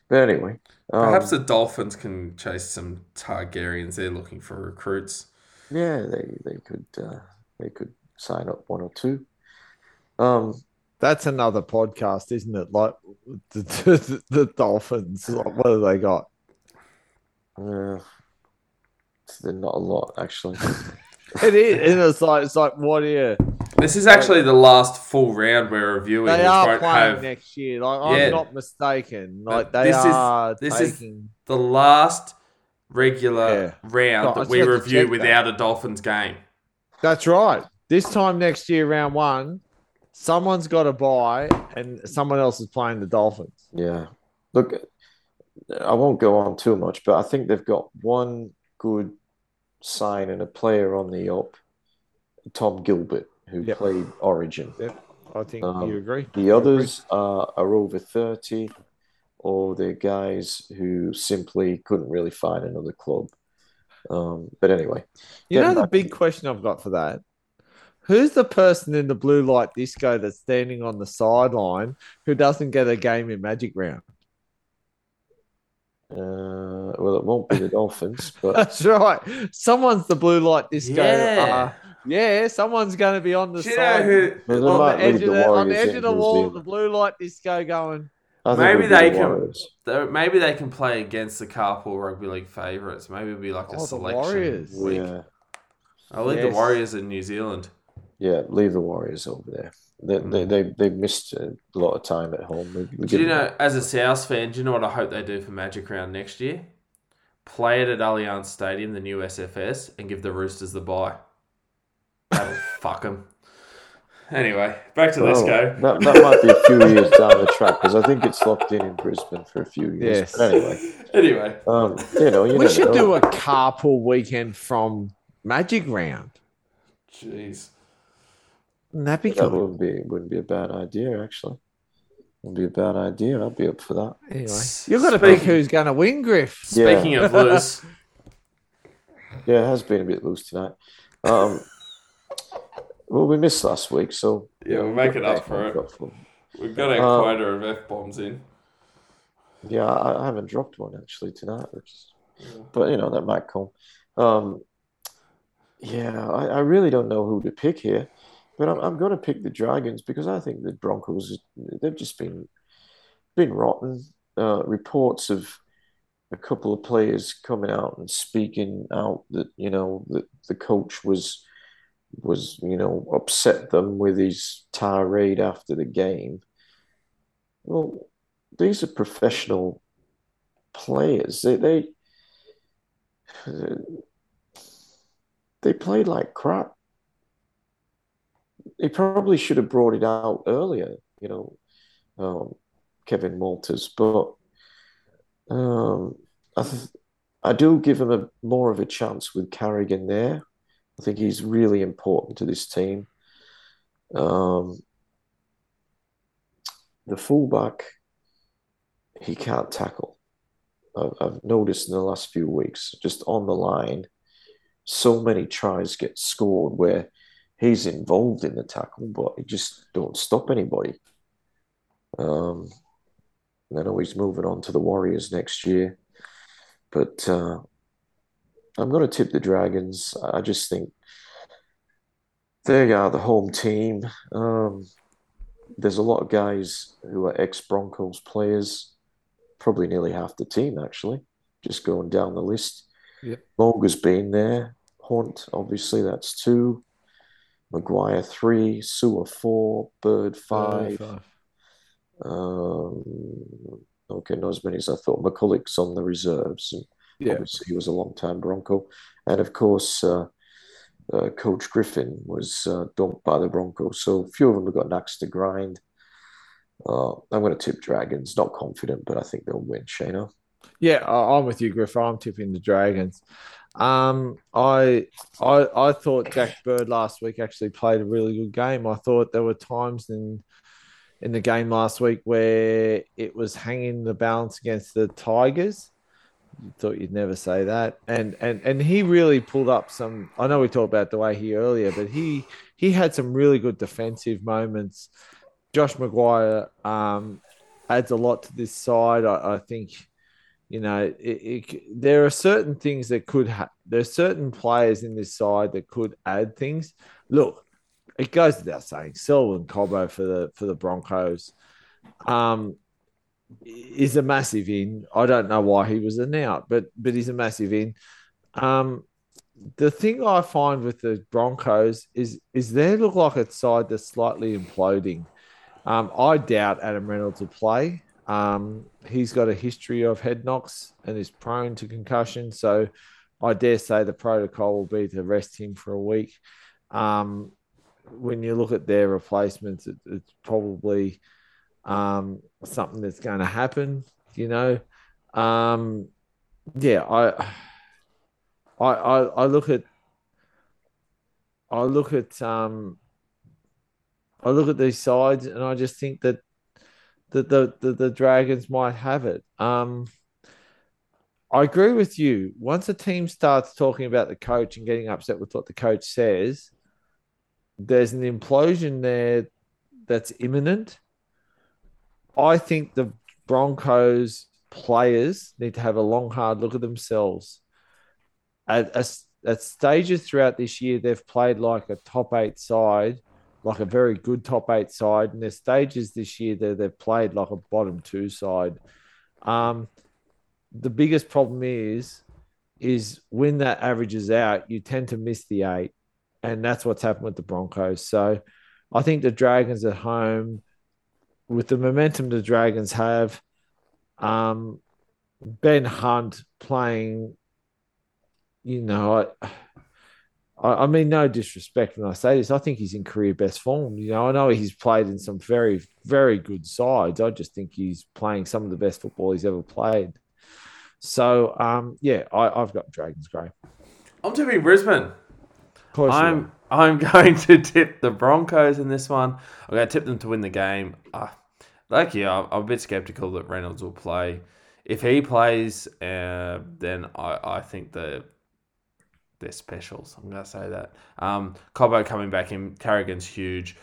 but anyway, um, Perhaps the Dolphins can chase some Targaryens. They're looking for recruits. Yeah, they they could uh, they could sign up one or two. Um, That's another podcast, isn't it? Like the, the, the Dolphins. Like, what have they got? uh, they're not a lot actually. It is. And it's like it's like what are you? This is actually the last full round we're reviewing. They which are won't playing have next year. Like Yeah. I'm not mistaken. Like But they this is- are this is- the last regular Yeah. round I that we review check that. without a Dolphins game. That's right. This time next year, round one, someone's got to buy, and someone else is playing the Dolphins. Yeah. Look, I won't go on too much, but I think they've got one good sign and a player on the up, Tom Gilbert, who Yep. played Origin. I think Um, you agree. The others are, are over 30, or they're guys who simply couldn't really find another club. Um, but anyway, You know the back- big question I've got for that. Who's the person in the blue light disco that's standing on the sideline who doesn't get a game in Magic Round? uh, well, it won't be the Dolphins, but That's right. Someone's the blue light disco. Yeah. uh, yeah, someone's going to be on the Do side. who? On the edge, of the the, on the edge of the wall, Zealand. the blue light disco going. I think Maybe they the can- Warriors. Maybe they can play against the Carpool Rugby League favourites. Maybe it'll be like a Oh, the selection Warriors. week. Yeah. I'll leave the Warriors in New Zealand. Yeah, leave the Warriors over there. They hmm. they they, they missed a lot of time at home. We, we Do you know, as a South fan, do you know what I hope they do for Magic Round next year? Play it at Allianz Stadium, the new SFS, and give the Roosters the bye. That'll fuck them. Anyway, back to this Oh, go. That, that might be a few years down the track because I think it's locked in in Brisbane for a few years. Yes. But anyway, Anyway, um, you know, you we should know. do a carpool weekend from Magic Round. jeez. Wouldn't that be That wouldn't be wouldn't be a bad idea actually. Wouldn't be a bad idea. I'd be up for that. Anyway, you've got to pick who's going to win, Griff. Speaking of loose, Yeah, it has been a bit loose tonight. Um, well, we missed last week, so Yeah, we'll we make it up for it. for- we We've got a Um, quota of f bombs in. Yeah, I, I haven't dropped one actually tonight, is, but you know that might come. Um, yeah, I, I really don't know who to pick here, but I'm I'm going to pick the Dragons because I think the Broncos they've just been been rotten. Uh, reports of a couple of players coming out and speaking out that you know that the coach was was you know upset them with his tirade after the game. Well, these are professional players. They they they played like crap. He probably should have brought it out earlier, you know, um, Kevin Walters. But um, I th I do give him a more of a chance with Carrigan there. I think he's really important to this team. Um, the fullback, he can't tackle. I've, I've noticed in the last few weeks, just on the line, so many tries get scored where he's involved in the tackle, but he just don't stop anybody. Um, I know he's moving on to the Warriors next year, but uh, I'm going to tip the Dragons. I just think they are the home team. Um, there's a lot of guys who are ex Broncos players, probably nearly half the team actually, just going down the list. Yep. Moga's been there. Hunt, obviously, that's two. Maguire three, Su'A four, Bird five. Um, okay, not as many as I thought. McCullough's on the reserves, and Yeah. obviously he was a long time Bronco, and of course, uh, uh, Coach Griffin was uh, dumped by the Broncos. So a few of them have got an axe to grind. Uh, I'm going to tip Dragons. Not confident, but I think they'll win. Shayna. Yeah, I'm with you, Griff. I'm tipping the Dragons. Um, I, I, I thought Jack Bird last week actually played a really good game. I thought there were times in in the game last week where it was hanging the balance against the Tigers. You thought you'd never say that, and and and he really pulled up some. I know we talked about the way he earlier, but he he had some really good defensive moments. Josh McGuire um, adds a lot to this side. I, I think you know, it, it, there are certain things that could ha- there's certain players in this side that could add things. Look, it goes without saying, Selwyn Cobbo for the for the Broncos um, is a massive in. I don't know why he was an out, but but he's a massive in. Um, the thing I find with the Broncos is is they look like a side that's slightly imploding. Um, I doubt Adam Reynolds will play. Um, he's got a history of head knocks and is prone to concussion. So I dare say the protocol will be to rest him for a week. Um, when you look at their replacements, it, it's probably um, something that's going to happen. You know, um, yeah, I, I, I, I look at, I look at, um, I look at these sides, and I just think that that the the, the Dragons might have it. Um, I agree with you. Once a team starts talking about the coach and getting upset with what the coach says, there's an implosion there that's imminent. I think the Broncos players need to have a long, hard look at themselves. At, at, at stages throughout this year, they've played like a top eight side like a very good top eight side. And their stages this year that they've played like a bottom two side. Um, the biggest problem is, is when that averages out, you tend to miss the eight, and that's what's happened with the Broncos. So, I think the Dragons at home, with the momentum the Dragons have, um, Ben Hunt playing, you know, I, I mean, no disrespect when I say this. I think he's in career best form. You know, I know he's played in some very, very good sides. I just think he's playing some of the best football he's ever played. So, um, yeah, I, have got Dragons Grey. I'm tipping Brisbane. Of course, I'm I'm going to tip the Broncos in this one. I'm going to tip them to win the game. Uh, like you, I'm, I'm a bit skeptical that Reynolds will play. If he plays, uh, then I, I think the they're specials. I'm going to say that. Um, Cobbo coming back in, Carrigan's huge.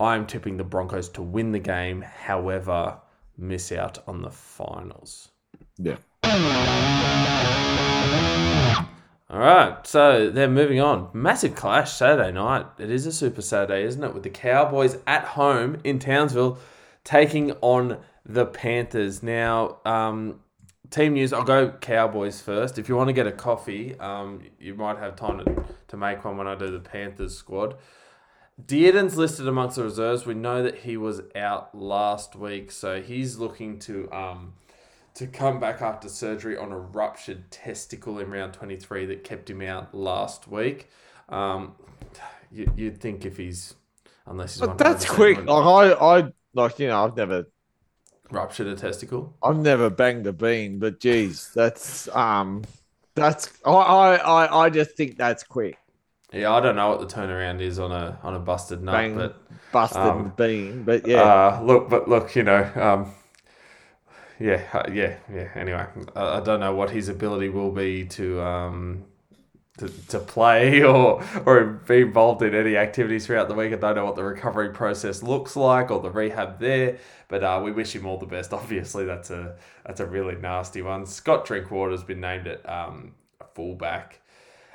I'm tipping the Broncos to win the game, however, miss out on the finals. Yeah. All right, so then moving on. Massive clash Saturday night. It is a Super Saturday, isn't it? With the Cowboys at home in Townsville taking on the Panthers. Now, um, team news. I'll go Cowboys first. If you want to get a coffee, um, you might have time to, to make one when I do the Panthers squad. Dearden's listed amongst the reserves. We know that he was out last week, so he's looking to um, to come back after surgery on a ruptured testicle in round 23 that kept him out last week. Um, you, you'd think if he's, unless he's But that's quick. Like I, I like you know, I've never, ruptured a testicle. I've never banged a bean, but geez, that's um, that's I, I, I, I just think that's quick. Yeah, I don't know what the turnaround is on a on a busted nut, Bang. but Busted Um, bean, but yeah, Uh, look, but look, you know, um, yeah, uh, yeah, yeah. Anyway, I, don't know what his ability will be to um, to, to play or or be involved in any activities throughout the week. I don't know what the recovery process looks like or the rehab there, but uh, we wish him all the best. Obviously, that's a that's a really nasty one. Scott Drinkwater's been named at um, fullback.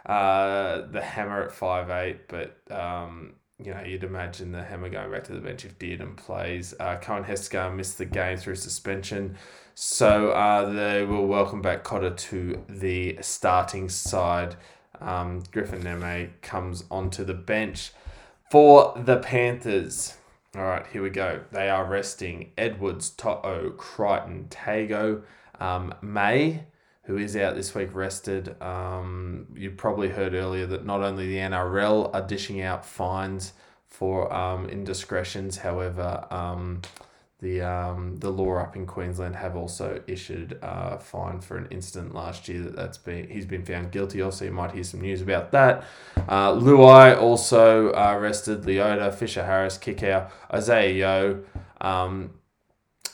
Uh, the hammer at five eight, but um, you know you'd imagine the hammer going back to the bench if Dearden plays. Uh, Coen Heskar missed the game through suspension, so uh, they will welcome back Cotter to the starting side. Um, Griffin Neame comes onto the bench for the Panthers. All right, here we go. They are resting Edwards, To'o, Crichton, Tago, um, May, who is out this week, rested. Um, you probably heard earlier that not only the NRL are dishing out fines for um, indiscretions, however, um, the um, the law up in Queensland have also issued a fine for an incident last year that that's been he's been found guilty of. So you might hear some news about that. Uh, Luai also uh, arrested. Leota, Fisher Harris, Kikau, Isaiah Yeo. Um,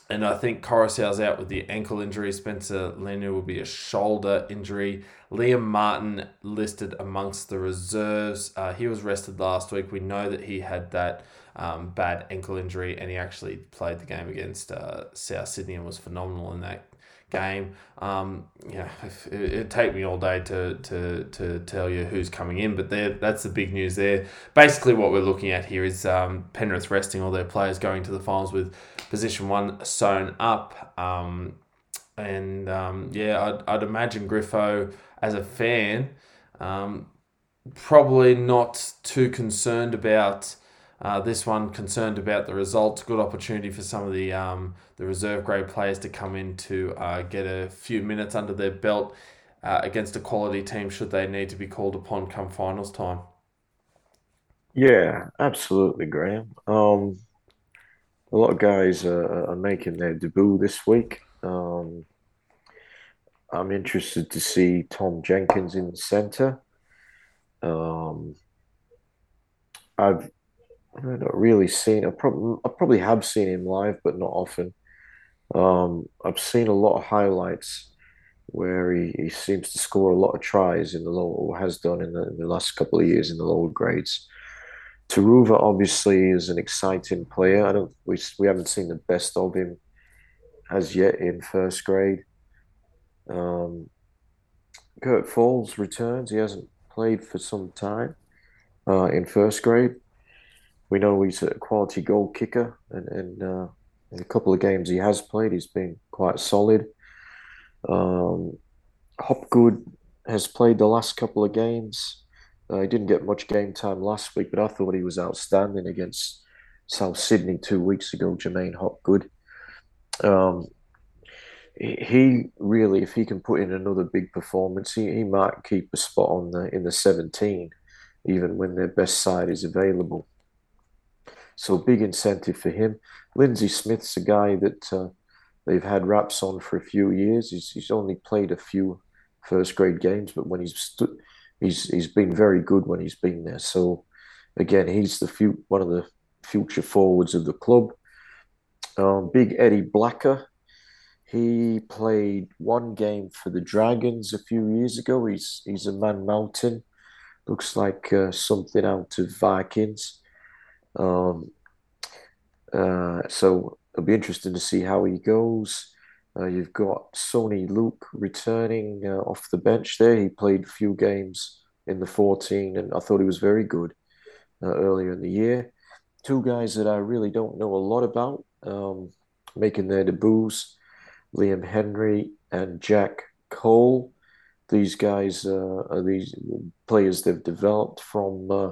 and I think Koroisau's out with the ankle injury. Spencer Leniu will be a shoulder injury. Liam Martin listed amongst the reserves. Uh, he was rested last week. We know that he had that um, bad ankle injury, and he actually played the game against uh, South Sydney and was phenomenal in that game. Um, yeah, it, it'd take me all day to, to, to tell you who's coming in, but there that's the big news there. Basically, what we're looking at here is um, Penrith resting all their players going to the finals with position one sewn up. Um, and um, yeah, I'd, I'd imagine Griffo as a fan, um, probably not too concerned about uh, this one. Concerned about the results. Good opportunity for some of the um, the reserve grade players to come in to uh, get a few minutes under their belt uh, against a quality team. Should they need to be called upon come finals time. Yeah, absolutely, Graham. Um, a lot of guys are, are making their debut this week. Um, I'm interested to see Tom Jenkins in the centre. Um, I've not really seen. I probably I probably have seen him live, but not often. Um, I've seen a lot of highlights where he, he seems to score a lot of tries in the lower, or has done in the, in the last couple of years in the lower grades. Taruva obviously is an exciting player. I don't we we haven't seen the best of him as yet in first grade. Um, Kurt Falls returns. He hasn't played for some time uh, in first grade. We know he's a quality goal kicker, and, and uh, in a couple of games he has played, he's been quite solid. Um, Hopgood has played the last couple of games. Uh, he didn't get much game time last week, but I thought he was outstanding against South Sydney two weeks ago. J'maine Hopgood. Um, he, really, if he can put in another big performance, he, he might keep a spot on the in the seventeen, even when their best side is available. So big incentive for him. Lindsay Smith's a guy that uh, they've had raps on for a few years. He's, he's only played a few first grade games, but when he's stood, he's he's been very good when he's been there. So again, he's the few, one of the future forwards of the club. Um, Big Eddie Blacker, he played one game for the Dragons a few years ago. He's he's a man mountain, looks like uh, something out of Vikings. Um, Uh, so it'll be interesting to see how he goes. Uh, you've got Soni Luke returning uh, off the bench there. He played a few games in the 14, and I thought he was very good uh, earlier in the year. Two guys that I really don't know a lot about um, making their debuts Liam Henry and Jack Cole. These guys uh, are these players they've developed from uh,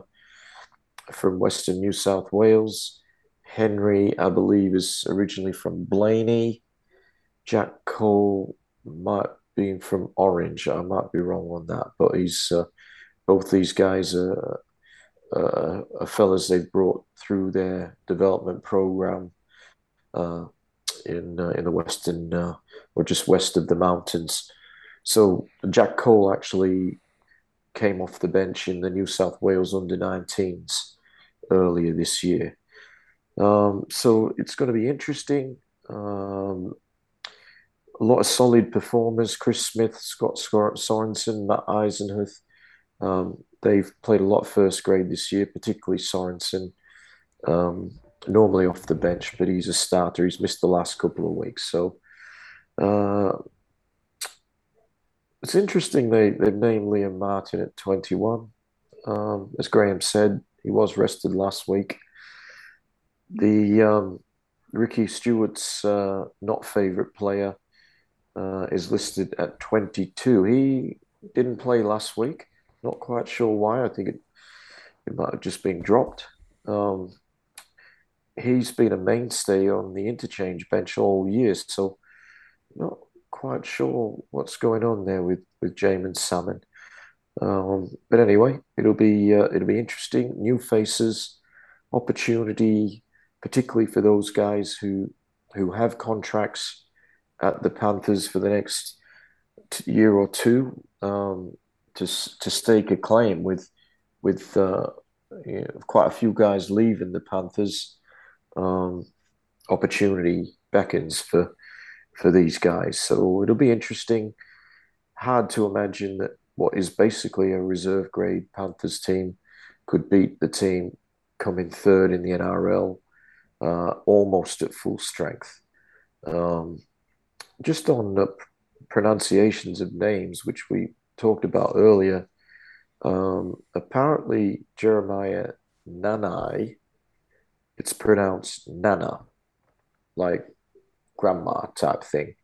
from Western New South Wales. Henry, I believe, is originally from Blayney. Jack Cole might be from Orange. I might be wrong on that, but he's uh, both these guys are, uh, are fellas they've brought through their development program uh, in uh, in the western uh, or just west of the mountains. So Jack Cole actually came off the bench in the New South Wales under 19s earlier this year. Um, so it's going to be interesting. Um, a lot of solid performers: Chris Smith, Scott Sorensen, Matt Eisenhuth. Um, they've played a lot first grade this year, particularly Sorensen. Um, normally off the bench, but he's a starter. He's missed the last couple of weeks, so uh, it's interesting. They they've named Liam Martin at twenty one. Um, as Graham said, he was rested last week. The um, Ricky Stuart's uh, not favorite player uh, is listed at 22. He didn't play last week. Not quite sure why. I think it, it might have just been dropped. Um, he's been a mainstay on the interchange bench all year, so not quite sure what's going on there with with Jaeman Salmon. Um, but anyway, it'll be uh, it'll be interesting. New faces, opportunity particularly for those guys who who have contracts at the Panthers for the next year or two um, to to stake a claim with with uh, you know, quite a few guys leaving the Panthers. Um, opportunity beckons for for these guys, so it'll be interesting. Hard to imagine that what is basically a reserve grade Panthers team could beat the team coming third in the NRL uh, almost at full strength. Um, just on the pronunciations of names, which we talked about earlier, um, apparently Jeremiah Nanai, it's pronounced Nana, like grandma type thing.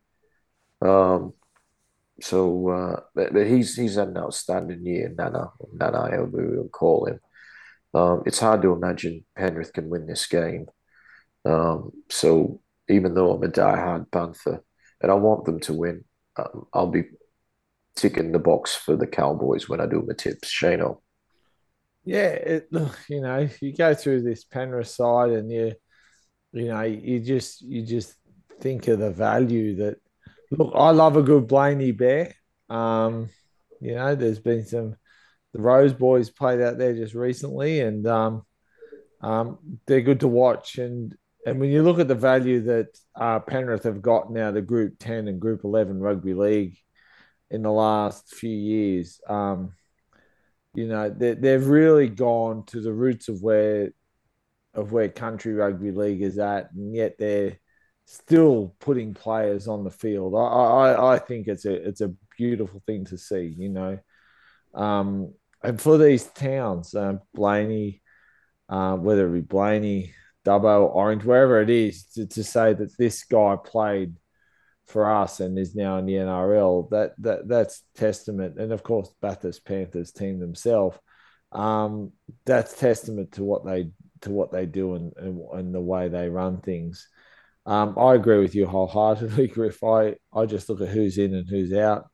Um, so, uh, but, he's he's had an outstanding year, Nana, Nanai, we will call him. Um, it's hard to imagine Penrith can win this game. Um, so even though I'm a die-hard Panther and I want them to win, um, I'll be ticking the box for the Cowboys when I do my tips. Shano. Yeah, it, you know, you go through this Penrith side and you, you know, you just you just think of the value that. Look, I love a good Blayney Bear. Um, you know, there's been some the Rose boys played out there just recently, and um, um, they're good to watch. And and when you look at the value that uh, Penrith have got now, the Group 10 and Group 11 rugby league in the last few years, um, you know, they, they've really gone to the roots of where of where country rugby league is at, and yet they're still putting players on the field. I, I, I think it's a it's a beautiful thing to see, you know. Um, and for these towns, uh, Blayney, uh, whether it be Blayney, Dubbo, Orange, wherever it is, to, to say that this guy played for us and is now in the NRL, that that that's testament. And of course, Bathurst Panthers team themselves, um, that's testament to what they to what they do and, and, and the way they run things. Um, I agree with you wholeheartedly, Griff. I, I just look at who's in and who's out.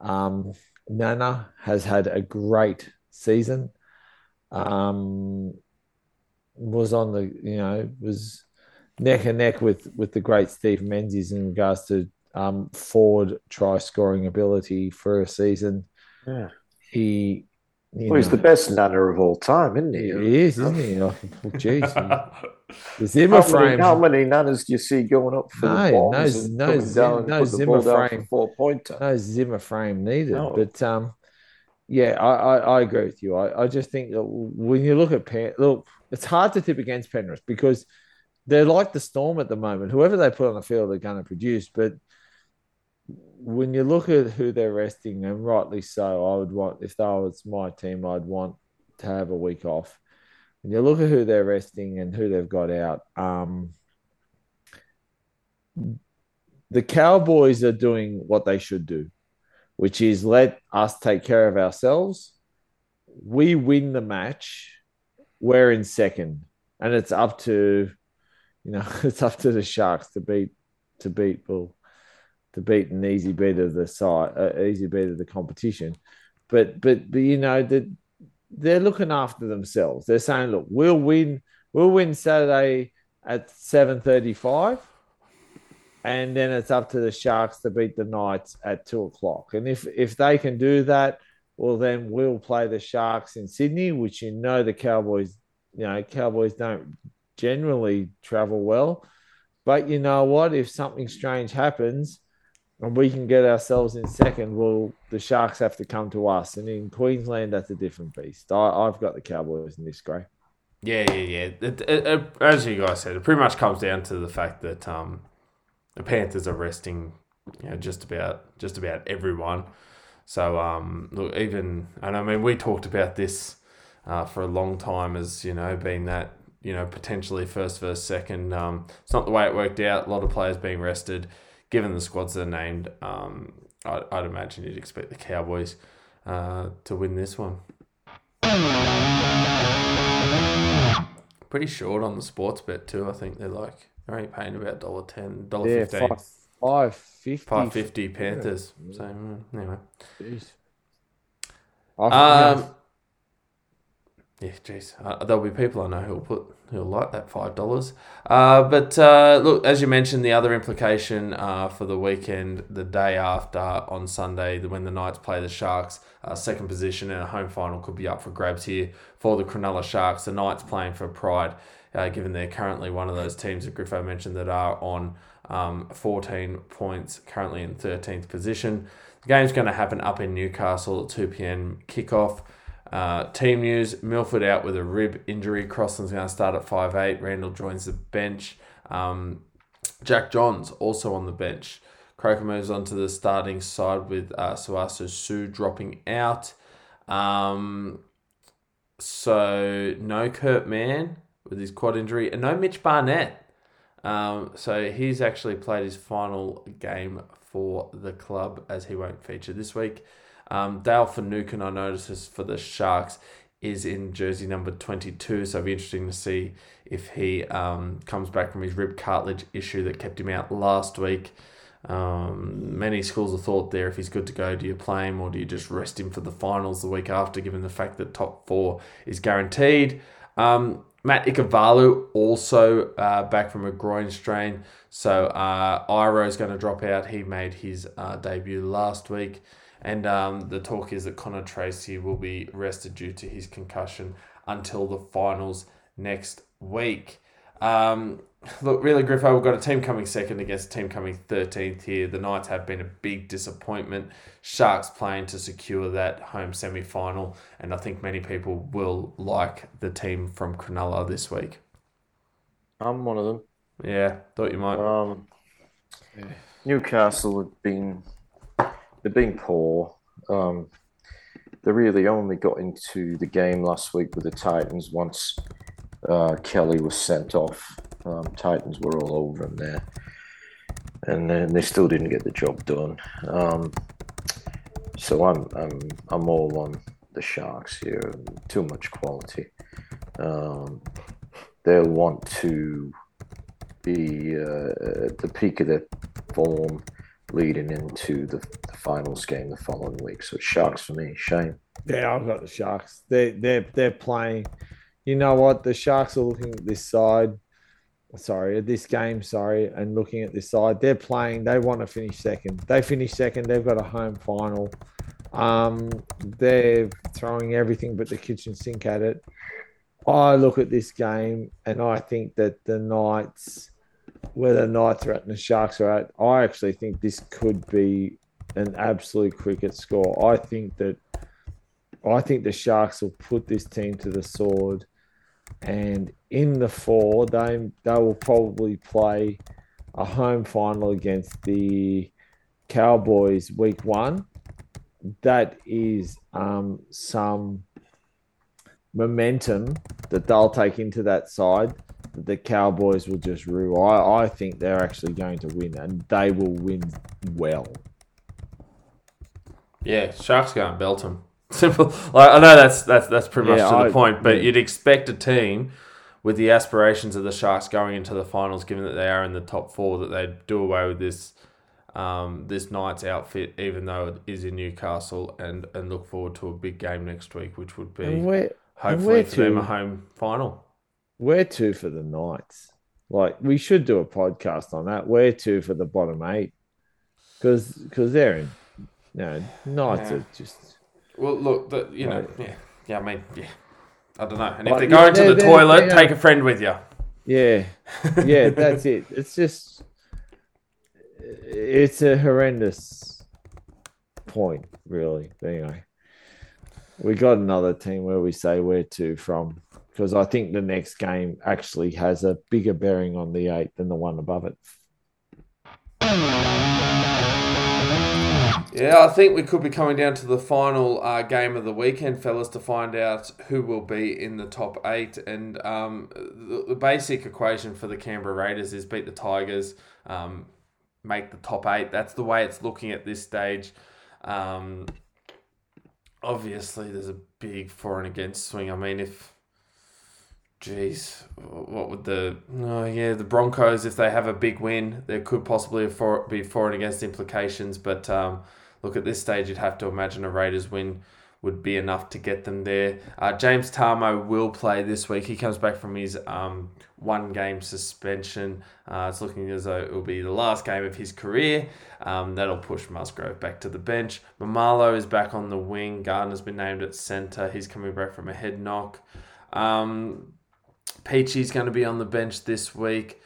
Um, Nana has had a great season. Um, was on the you know was neck and neck with with the great Steve Menzies in regards to um, forward try scoring ability for a season. Yeah, he. well, know, he's the best nunner of all time, isn't he? He is, isn't he? Oh, geez, the Zimmer how frame. Many, how many nunners do you see going up for no, the no, no, Zim, no Zimmer frame, four pointer, no Zimmer frame needed. No. But um, yeah, I, I, I, agree with you. I, I just think that when you look at Pan, look, it's hard to tip against Penrith because they're like the Storm at the moment. Whoever they put on the field, they're going to produce. But when you look at who they're resting, and rightly so, I would want if that was my team, I'd want to have a week off. When you look at who they're resting and who they've got out, um, the Cowboys are doing what they should do, which is let us take care of ourselves. We win the match, we're in second, and it's up to, you know, it's up to the Sharks to beat to beat well, to beat an easy beat of the side, uh, easy beat of the competition. But but but you know that they're looking after themselves. They're saying, look, we'll win, we'll win Saturday at seven thirty-five, and then it's up to the Sharks to beat the Knights at two o'clock. And if if they can do that, well, then we'll play the Sharks in Sydney, which you know the Cowboys, you know, Cowboys don't generally travel well. But you know what? If something strange happens, and we can get ourselves in second, well, the Sharks have to come to us. And in Queensland, that's a different beast. I, have got the Cowboys in this, Gray. Yeah, yeah, yeah. It, it, it, as you guys said, it pretty much comes down to the fact that um, the Panthers are resting, you know, just about just about everyone. So, um, look, even and I mean, we talked about this uh, for a long time as you know, being that you know potentially first, versus second. Um, it's not the way it worked out. A lot of players being rested given the squads that are named, um, I'd, I'd imagine you'd expect the Cowboys uh, to win this one. Pretty short on the sports bet too. I think they're like they're only paying about dollar ten, dollar yeah, fifteen. Five, five fifty. Five fifty Panthers. Yeah. So mm, anyway. Jeez. Um, yeah, jeez. Uh, there'll be people I know who'll put who'll like that five dollars. Uh, but uh, look, as you mentioned, the other implication uh, for the weekend, the day after on Sunday, when the Knights play the Sharks, uh, second position and a home final could be up for grabs here for the Cronulla Sharks. The Knights playing for pride, uh, given they're currently one of those teams that Griffo mentioned that are on um, 14 points, currently in 13th position. The game's going to happen up in Newcastle at 2 p.m. kickoff. Uh, team news Milford out with a rib injury. Crossland's going to start at five eight. Randall joins the bench. Um, Jack Johns also on the bench. Croker moves on to the starting side with uh, Sauaso Sue dropping out. Um, so no Kurt Mann with his quad injury and no Mitch Barnett. Um, so he's actually played his final game for the club as he won't feature this week. Um, Dale Finucane, I noticed for the Sharks, is in jersey number 22. So it'll be interesting to see if he um, comes back from his rib cartilage issue that kept him out last week. Um, many schools of thought there if he's good to go, do you play him or do you just rest him for the finals the week after, given the fact that top four is guaranteed? Um, Matt Ikuvalu also uh, back from a groin strain. So uh, Iro is going to drop out. He made his uh, debut last week. And um, the talk is that Connor Tracey will be rested due to his concussion until the finals next week. Um, look, really, Griffo, we've got a team coming second against a team coming 13th here. The Knights have been a big disappointment. Sharks playing to secure that home semi final, and I think many people will like the team from Cronulla this week. I'm one of them. Yeah, thought you might. Um, Newcastle have been they've been poor. Um, they really only got into the game last week with the Titans once uh, Kelly was sent off. Um, Titans were all over them there, and then they still didn't get the job done. Um, so I'm I'm I'm all on the Sharks here. Too much quality. Um, they'll want to be uh, at the peak of their form leading into the, the, finals game the following week. So Sharks for me, Shane. Yeah, I've got the Sharks. They they're they're playing. You know what? The Sharks are looking at this side. Sorry, this game. Sorry, and looking at this side, they're playing. They want to finish second. They finish second. They've got a home final. Um, they're throwing everything but the kitchen sink at it. I look at this game and I think that the Knights where the Knights are at and the Sharks are at, I actually think this could be an absolute cricket score. I think that I think the Sharks will put this team to the sword. and in the four, they they will probably play a home final against the Cowboys week one. That is um, some momentum that they'll take into that side that the Cowboys will just rule. I, I think they're actually going to win and they will win well. Yeah, Sharks go and belt them. Simple. Like I know that's that's that's pretty much Yeah, to the I- point, but yeah. you'd expect a team with the aspirations of the Sharks going into the finals, given that they are in the top four, that they'd do away with this um, this night's outfit, even though it is in Newcastle, and and look forward to a big game next week, which would be we're, hopefully where for them a home final. we're two for the Knights. Like we should do a podcast on that. We're two for the bottom eight because because they're in. No, Knights Yeah. are just. Well, look, the, you know, yeah, yeah. I mean, yeah. I don't know. And if Like, they're going to the toilet, take a friend with you. Yeah, yeah, that's it. It's just, it's a horrendous point, really. Anyway, we got another team where we say where to from because I think the next game actually has a bigger bearing on the eight than the one above it. Yeah, I think we could be coming down to the final uh, game of the weekend, fellas, to find out who will be in the top eight. And um, the, the basic equation for the Canberra Raiders is beat the Tigers, um, make the top eight. That's the way it's looking at this stage. Um, obviously, there's a big for and against swing. I mean, if Jeez, what would the oh yeah the Broncos if they have a big win there could possibly be for and against implications but um, look at this stage you'd have to imagine a Raiders win would be enough to get them there. Uh, James Tamou will play this week. He comes back from his um, one game suspension. Uh, it's looking as though it will be the last game of his career. Um, that'll push Musgrove back to the bench. Maumalo is back on the wing. Gardner's been named at centre. He's coming back from a head knock. Um, Peachy's going to be on the bench this week.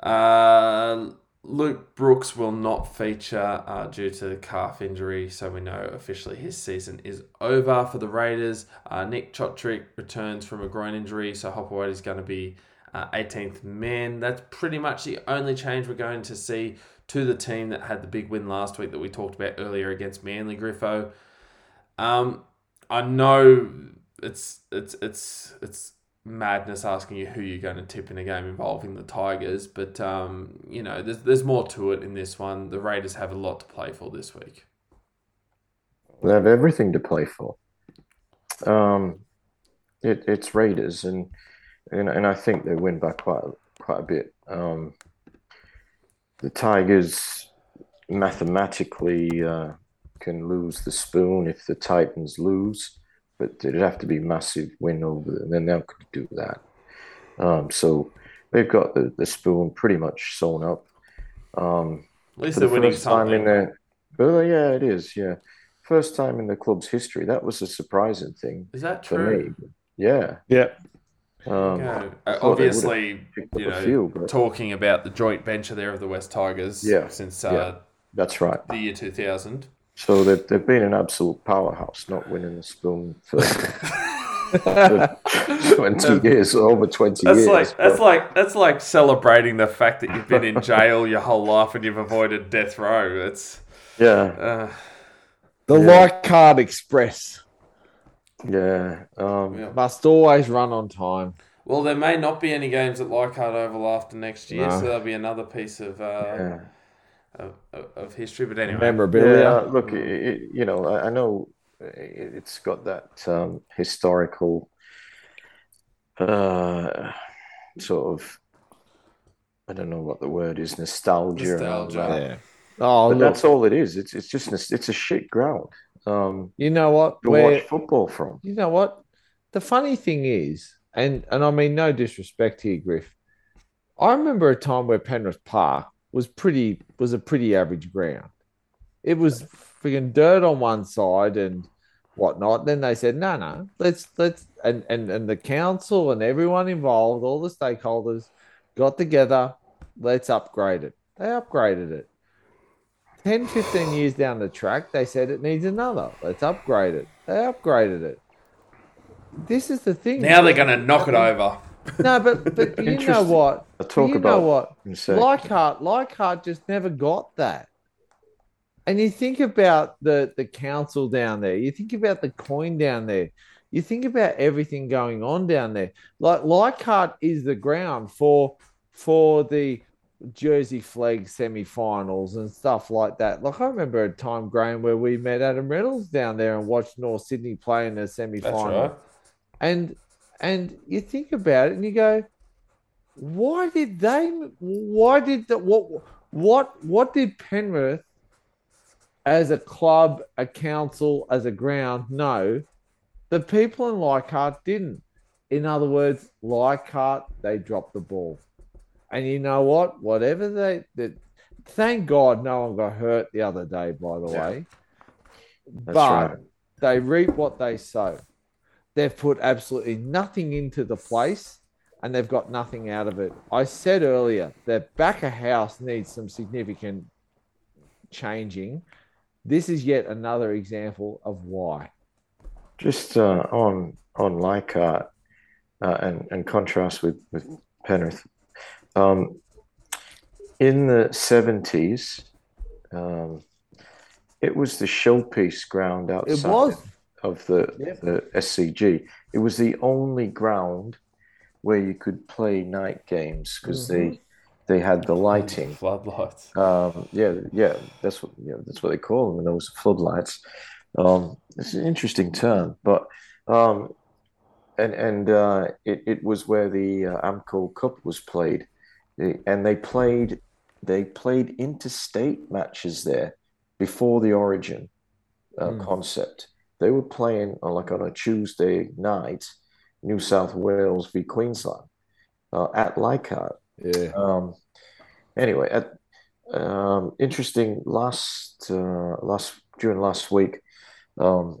Uh, Luke Brooks will not feature uh, due to the calf injury, so we know officially his season is over for the Raiders. Uh, Nick Chotrick returns from a groin injury, so Hopperwade is going to be uh, 18th man. That's pretty much the only change we're going to see to the team that had the big win last week that we talked about earlier against Manly Griffo. Um, I know it's it's it's it's madness asking you who you're going to tip in a game involving the Tigers, but um, you know, there's there's more to it in this one. The Raiders have a lot to play for this week. They have everything to play for. Um, it, it's Raiders, and, and and I think they win by quite quite a bit. Um, the Tigers mathematically uh, can lose the spoon if the Titans lose, but it'd have to be massive win over them, and then they're not going to do that. Um, so they've got the, the spoon pretty much sewn up. Um, At least they're the winning time in something. their well, yeah, it is. Yeah, first time in the club's history. That was a surprising thing Is that for true? me. Yeah. Yeah. Um, Okay. I Uh, thought they obviously, you know, few, but talking about the joint venture there of the West Tigers Yeah, since uh, yeah. that's right. the year 2000. So they've, they've been an absolute powerhouse, not winning the spoon for, for twenty years, over twenty That's years. like that's like that's like celebrating the fact that you've been in jail your whole life and you've avoided death row. It's yeah, uh, The Yeah. Leichhardt Express yeah. Um, yeah. must always run on time. Well, there may not be any games at Leichhardt Oval after next year, No. so there'll be another piece of uh, yeah. Of, of, of history. But anyway, Memorabilia. Yeah, look, it, it, you know, I, I know it, it's got that um, historical uh, sort of, I don't know what the word is, nostalgia. Nostalgia. Yeah. Oh, But look, that's all it is. It's it's just it's a shit ground um, you know what? to Where, watch football from. you know what? The funny thing is, and and I mean no disrespect here, Griff. I remember a time where Penrith Park was pretty was a pretty average ground. It was freaking dirt on one side and whatnot. Then they said, no, no, let's let's and, and and the council and everyone involved, all the stakeholders got together, let's upgrade it. They upgraded it. 10, 15 years down the track, they said it needs another. Let's upgrade it. They upgraded it. this is the thing. Now they're going to knock it over. No, but but you know what? I'll talk you about know what? in a. Leichhardt, Leichhardt just never got that. And you think about the the council down there. You think about the coin down there. You think about everything going on down there. Like Leichhardt is the ground for for the Jersey Flegg semi-finals and stuff like that. Like I remember a time, Graham, where we met Adam Reynolds down there and watched North Sydney play in a semi-final right. and and you think about it and you go why did they why did the, what what what did penrith as a club a council as a ground know the people in leichhardt didn't in other words leichhardt they dropped the ball and you know what whatever they that thank god no one got hurt the other day by the Yeah. way That's but right. they reap what they sow. They've put absolutely nothing into the place and they've got nothing out of it. I said earlier that back of house needs some significant changing. This is yet another example of why. Just uh, on on Leichhardt uh, and and contrast with with Penrith. Um, in the seventies, um, it was the showpiece ground It outside was. of the Yep. the SCG. It was the only ground where you could play night games because they they had the lighting. Floodlights. Um, yeah, yeah, that's what yeah, that's what they call them, and those floodlights. Um, it's an interesting term, but um, and and uh, it it was where the uh, Amco Cup was played, and they played they played interstate matches there before the Origin uh, Mm. concept. They were playing on, like on a Tuesday night, New South Wales v Queensland uh, at Leichhardt. Yeah. Um, anyway, at, um, interesting. Last uh, last during last week, um,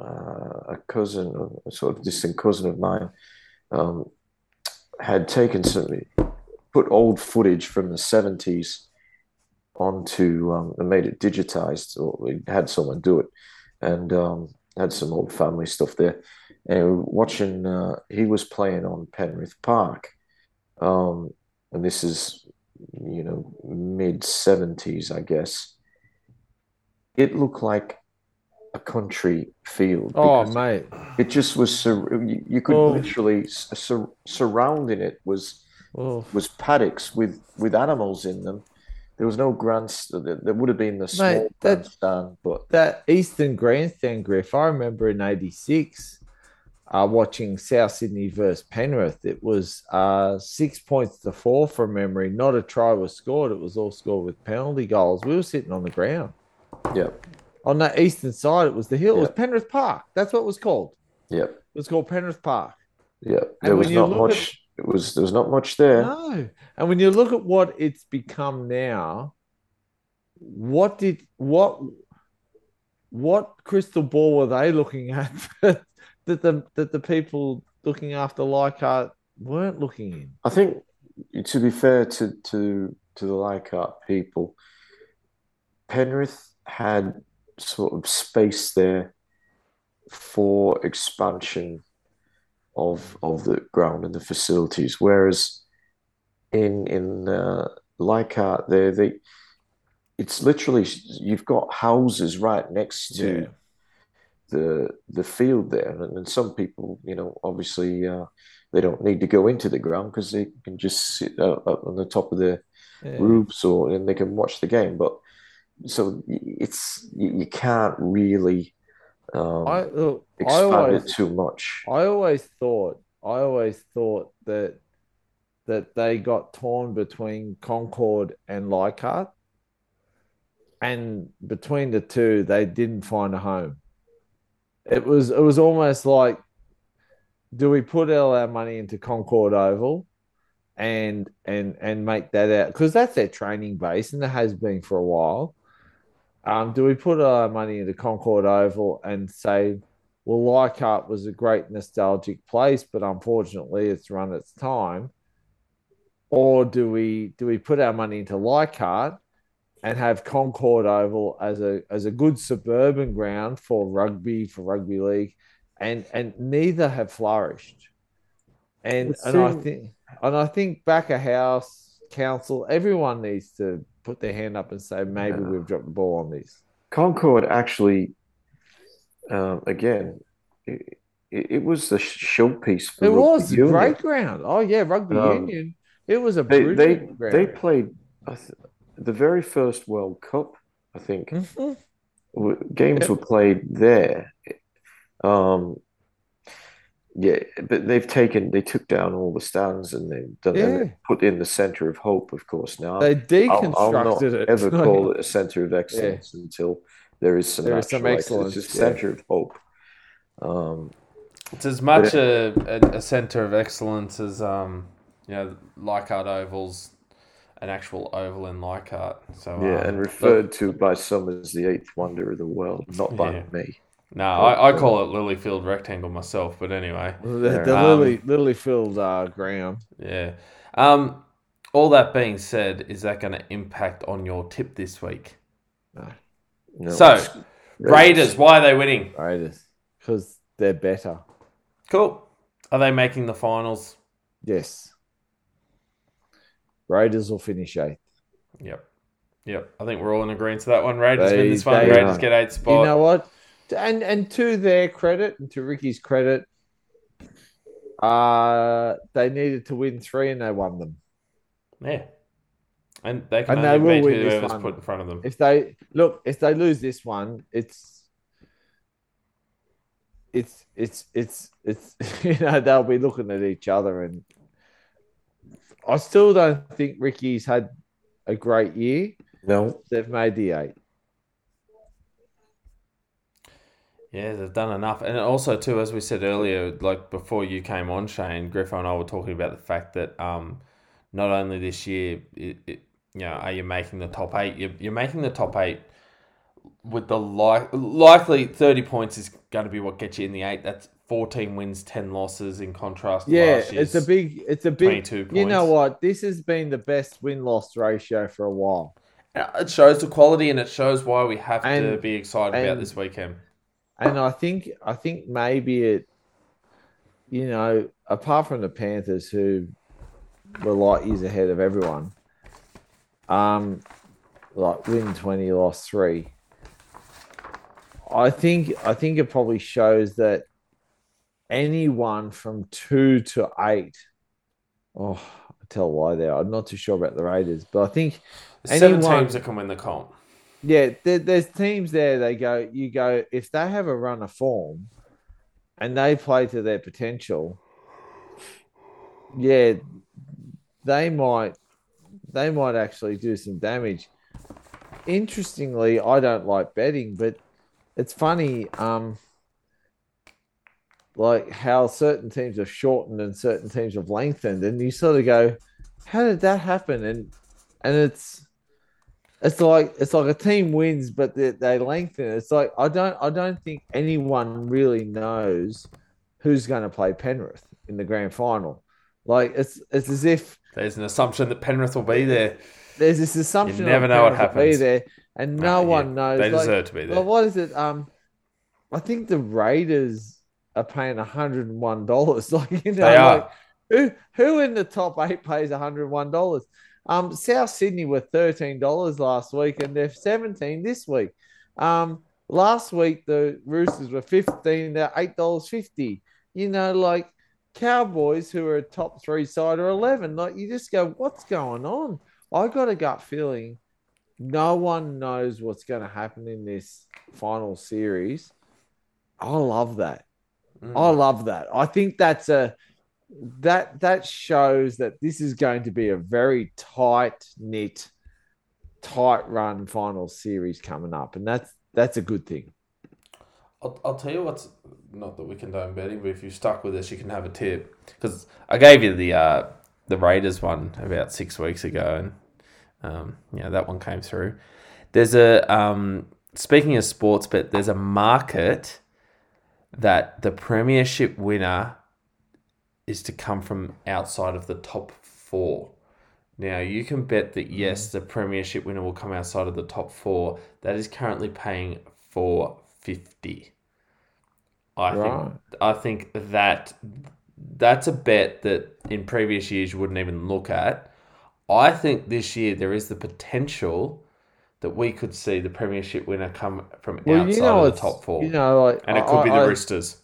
uh, a cousin, a sort of distant cousin of mine, um, had taken some, put old footage from the seventies onto um, and made it digitized, or we had someone do it, and um, had some old family stuff there. And watching, uh, he was playing on Penrith Park. Um, and this is, you know, mid 70s, I guess. It looked like a country field. Oh, mate. It just was, sur- you you could Oh. literally, sur- surrounding it was Oh. was paddocks with, with animals in them. There was no grandstand. There there would have been the small Mate, that- grandstand, but that Eastern Grandstand, Griff, I remember in '86 uh, watching South Sydney versus Penrith. It was uh, six points to four from memory. Not a try was scored. It was all scored with penalty goals. We were sitting on the ground. Yep. On that eastern side, it was the hill. It was Penrith Park. That's what it was called. Yep. It was called Penrith Park. yeah. There was not look at- much. It was there was not much there. No. And when you look at what it's become now, what did what what crystal ball were they looking at that, the that the people looking after Leichhardt weren't looking in? I think to be fair to to to the Leichhardt people, Penrith had sort of space there for expansion of of the ground and the facilities, whereas in in uh, Leichhardt, they they it's literally you've got houses right next to Yeah. The the field there, and, and some people, you know, obviously uh, they don't need to go into the ground because they can just sit uh, up on the top of the Yeah. roofs or and they can watch the game. But so it's you, you can't really um, I look, I always it too much. I always thought I always thought that that they got torn between Concord and Leichhardt, and between the two, they didn't find a home. It was it was almost like, do we put all our money into Concord Oval, and and and make that out because that's their training base and it has been for a while. Um, do we put our money into Concord Oval and say, well, Leichhardt was a great nostalgic place, but unfortunately, it's run its time. Or do we do we put our money into Leichhardt and have Concord Oval as a as a good suburban ground for rugby for rugby league, and and neither have flourished. And and I think and I think back a house council, everyone needs to put their hand up and say maybe Yeah. we've dropped the ball on this. Concord actually, um, again, it, it was the showpiece for It was a union. great ground. Oh yeah, rugby Um, union. It was a They they ground. they played I th- the very first World Cup. I think Mhm. games Yep. were played there. Um, yeah, but they've taken they took down all the stands and they've done and Yeah. they put in the center of hope. Of course, now They I'll, I'll not deconstructed it. ever call it a center of excellence until there is some There is some excellence, It's a yeah. center of hope. Um, It's as much a, a, a center of excellence as um, you know, Leichhardt Oval's an actual oval in Leichhardt. So yeah, um, and referred to by some as the eighth wonder of the world, not by Yeah. me. no, I, I call it Lilyfield rectangle myself. But anyway, The, the Um, Lily Lily filled uh, ground. yeah. Um, all that being said, is that going to impact on your tip this week? No, So, it's- Raiders, why are they winning? Raiders because they're better. Cool. Are they making the finals? Yes. Raiders will finish eighth. Yep. Yep. I think we're all in agreement to that one. Raiders They- win this one. Raiders are. get eight You know what? And and to their credit and to Ricky's credit, uh they needed to win three and they won them. yeah. And they can And they will win this one. put in front of them. If they look, if they lose this one, it's it's it's it's it's you know they'll be looking at each other and I still don't think Ricky's had a great year. no, They've made the eight. Yeah, they've done enough. And also, too, as we said earlier, like before you came on, Shane, Griffo and I were talking about the fact that um, not only this year, it, it, you know, are you making the top eight? You're, you're making the top eight with the like likely 30 points is going to be what gets you in the eight. That's 14 wins, 10 losses in contrast to Yeah, last year's it's a big, it's a big. 22 You know what? This has been the best win loss ratio for a while. It shows the quality and it shows why we have to be excited about this weekend. And I think I think maybe it, you know, apart from the Panthers who were light years ahead of everyone, um, like win twenty, lost three. I think I think it probably shows that anyone from two to eight. Oh, I tell a lie there. I'm not too sure about the Raiders, but I think There's seven teams that can win the comp. yeah, there, there's teams there. They go, you go if they have a run of form, and they play to their potential. Yeah, they might, they might actually do some damage. Interestingly, I don't like betting, but it's funny, um, like how certain teams have shortened and certain teams have lengthened, and you sort of go, how did that happen? And and it's it's like it's like a team wins, but they, they lengthen. It's like I don't I don't think anyone really knows who's going to play Penrith in the grand final. Like it's it's as if There's an assumption that Penrith will be there. there's this assumption. you never know what happens. will Be there, and no yeah, one knows. They Like, deserve to be there. well, what is it? Um, I think the Raiders are paying hundred and one dollars. Like you know, like, who who in the top eight pays hundred and one dollars? Um, South Sydney were thirteen dollars last week, and they're seventeen this week. Um, last week the Roosters were fifteen. They're eight dollars fifty. You know, like Cowboys, who are a top three side, are eleven. Like you just go, what's going on? I got a gut feeling no one knows what's going to happen in this final series. I love that. Mm. I love that. I think that's a that that shows that this is going to be a very tight knit, tight run final series coming up, and that's that's a good thing. I'll, I'll tell you what's not that we can condone betting, but if you're stuck with us, you can have a tip because I gave you the uh, the Raiders one about six weeks ago, and um, yeah, that one came through. There's a um, speaking of sports bet, there's a market that the premiership winner is to come from outside of the top four. Now you can bet that mm-hmm. yes, the premiership winner will come outside of the top four. That is currently paying four fifty. I Right. think I think that that's a bet that in previous years you wouldn't even look at. I think this year there is the potential that we could see the premiership winner come from Well, outside you know, of the top four, You know, like and it I- could be the I- Roosters.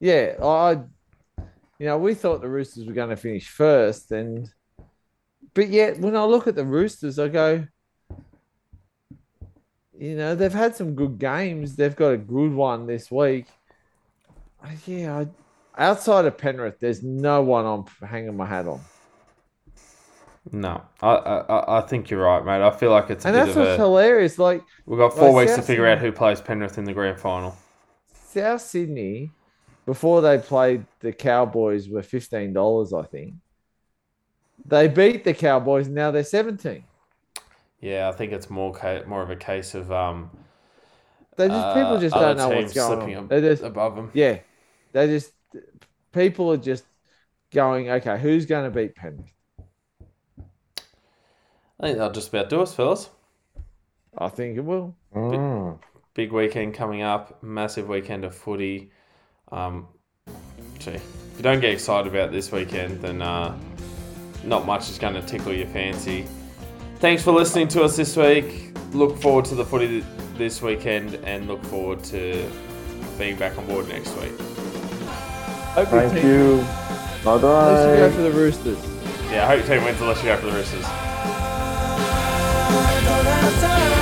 Yeah, I, you know, we thought the Roosters were going to finish first, and but yet when I look at the Roosters, I go, you know, they've had some good games. They've got a good one this week. Yeah, I, outside of Penrith, there's no one I'm hanging my hat on, No, I, I I think you're right, mate. I feel like it's a and bit that's of what's a. hilarious. Like We've got four like weeks to South figure out who plays Penrith in the grand final. South Sydney, before they played the Cowboys, were fifteen dollars, I think. They beat the Cowboys, and now they're seventeen. Yeah, I think it's more ca- more of a case of um. They just people uh, just don't know what's going on. They just above them. yeah, they just people are just going okay. Who's going to beat Penrith? I think that'll just about do us, fellas. I think it will. Mm. Big weekend coming up. Massive weekend of footy. Um, gee, if you don't get excited about this weekend, then uh, not much is going to tickle your fancy. Thanks for listening to us this week. Look forward to the footy th- this weekend, and look forward to being back on board next week. Hope Thank team- you. Bye Unless you go bye. for the Roosters. Yeah, I hope your team wins unless you go for the Roosters. Time.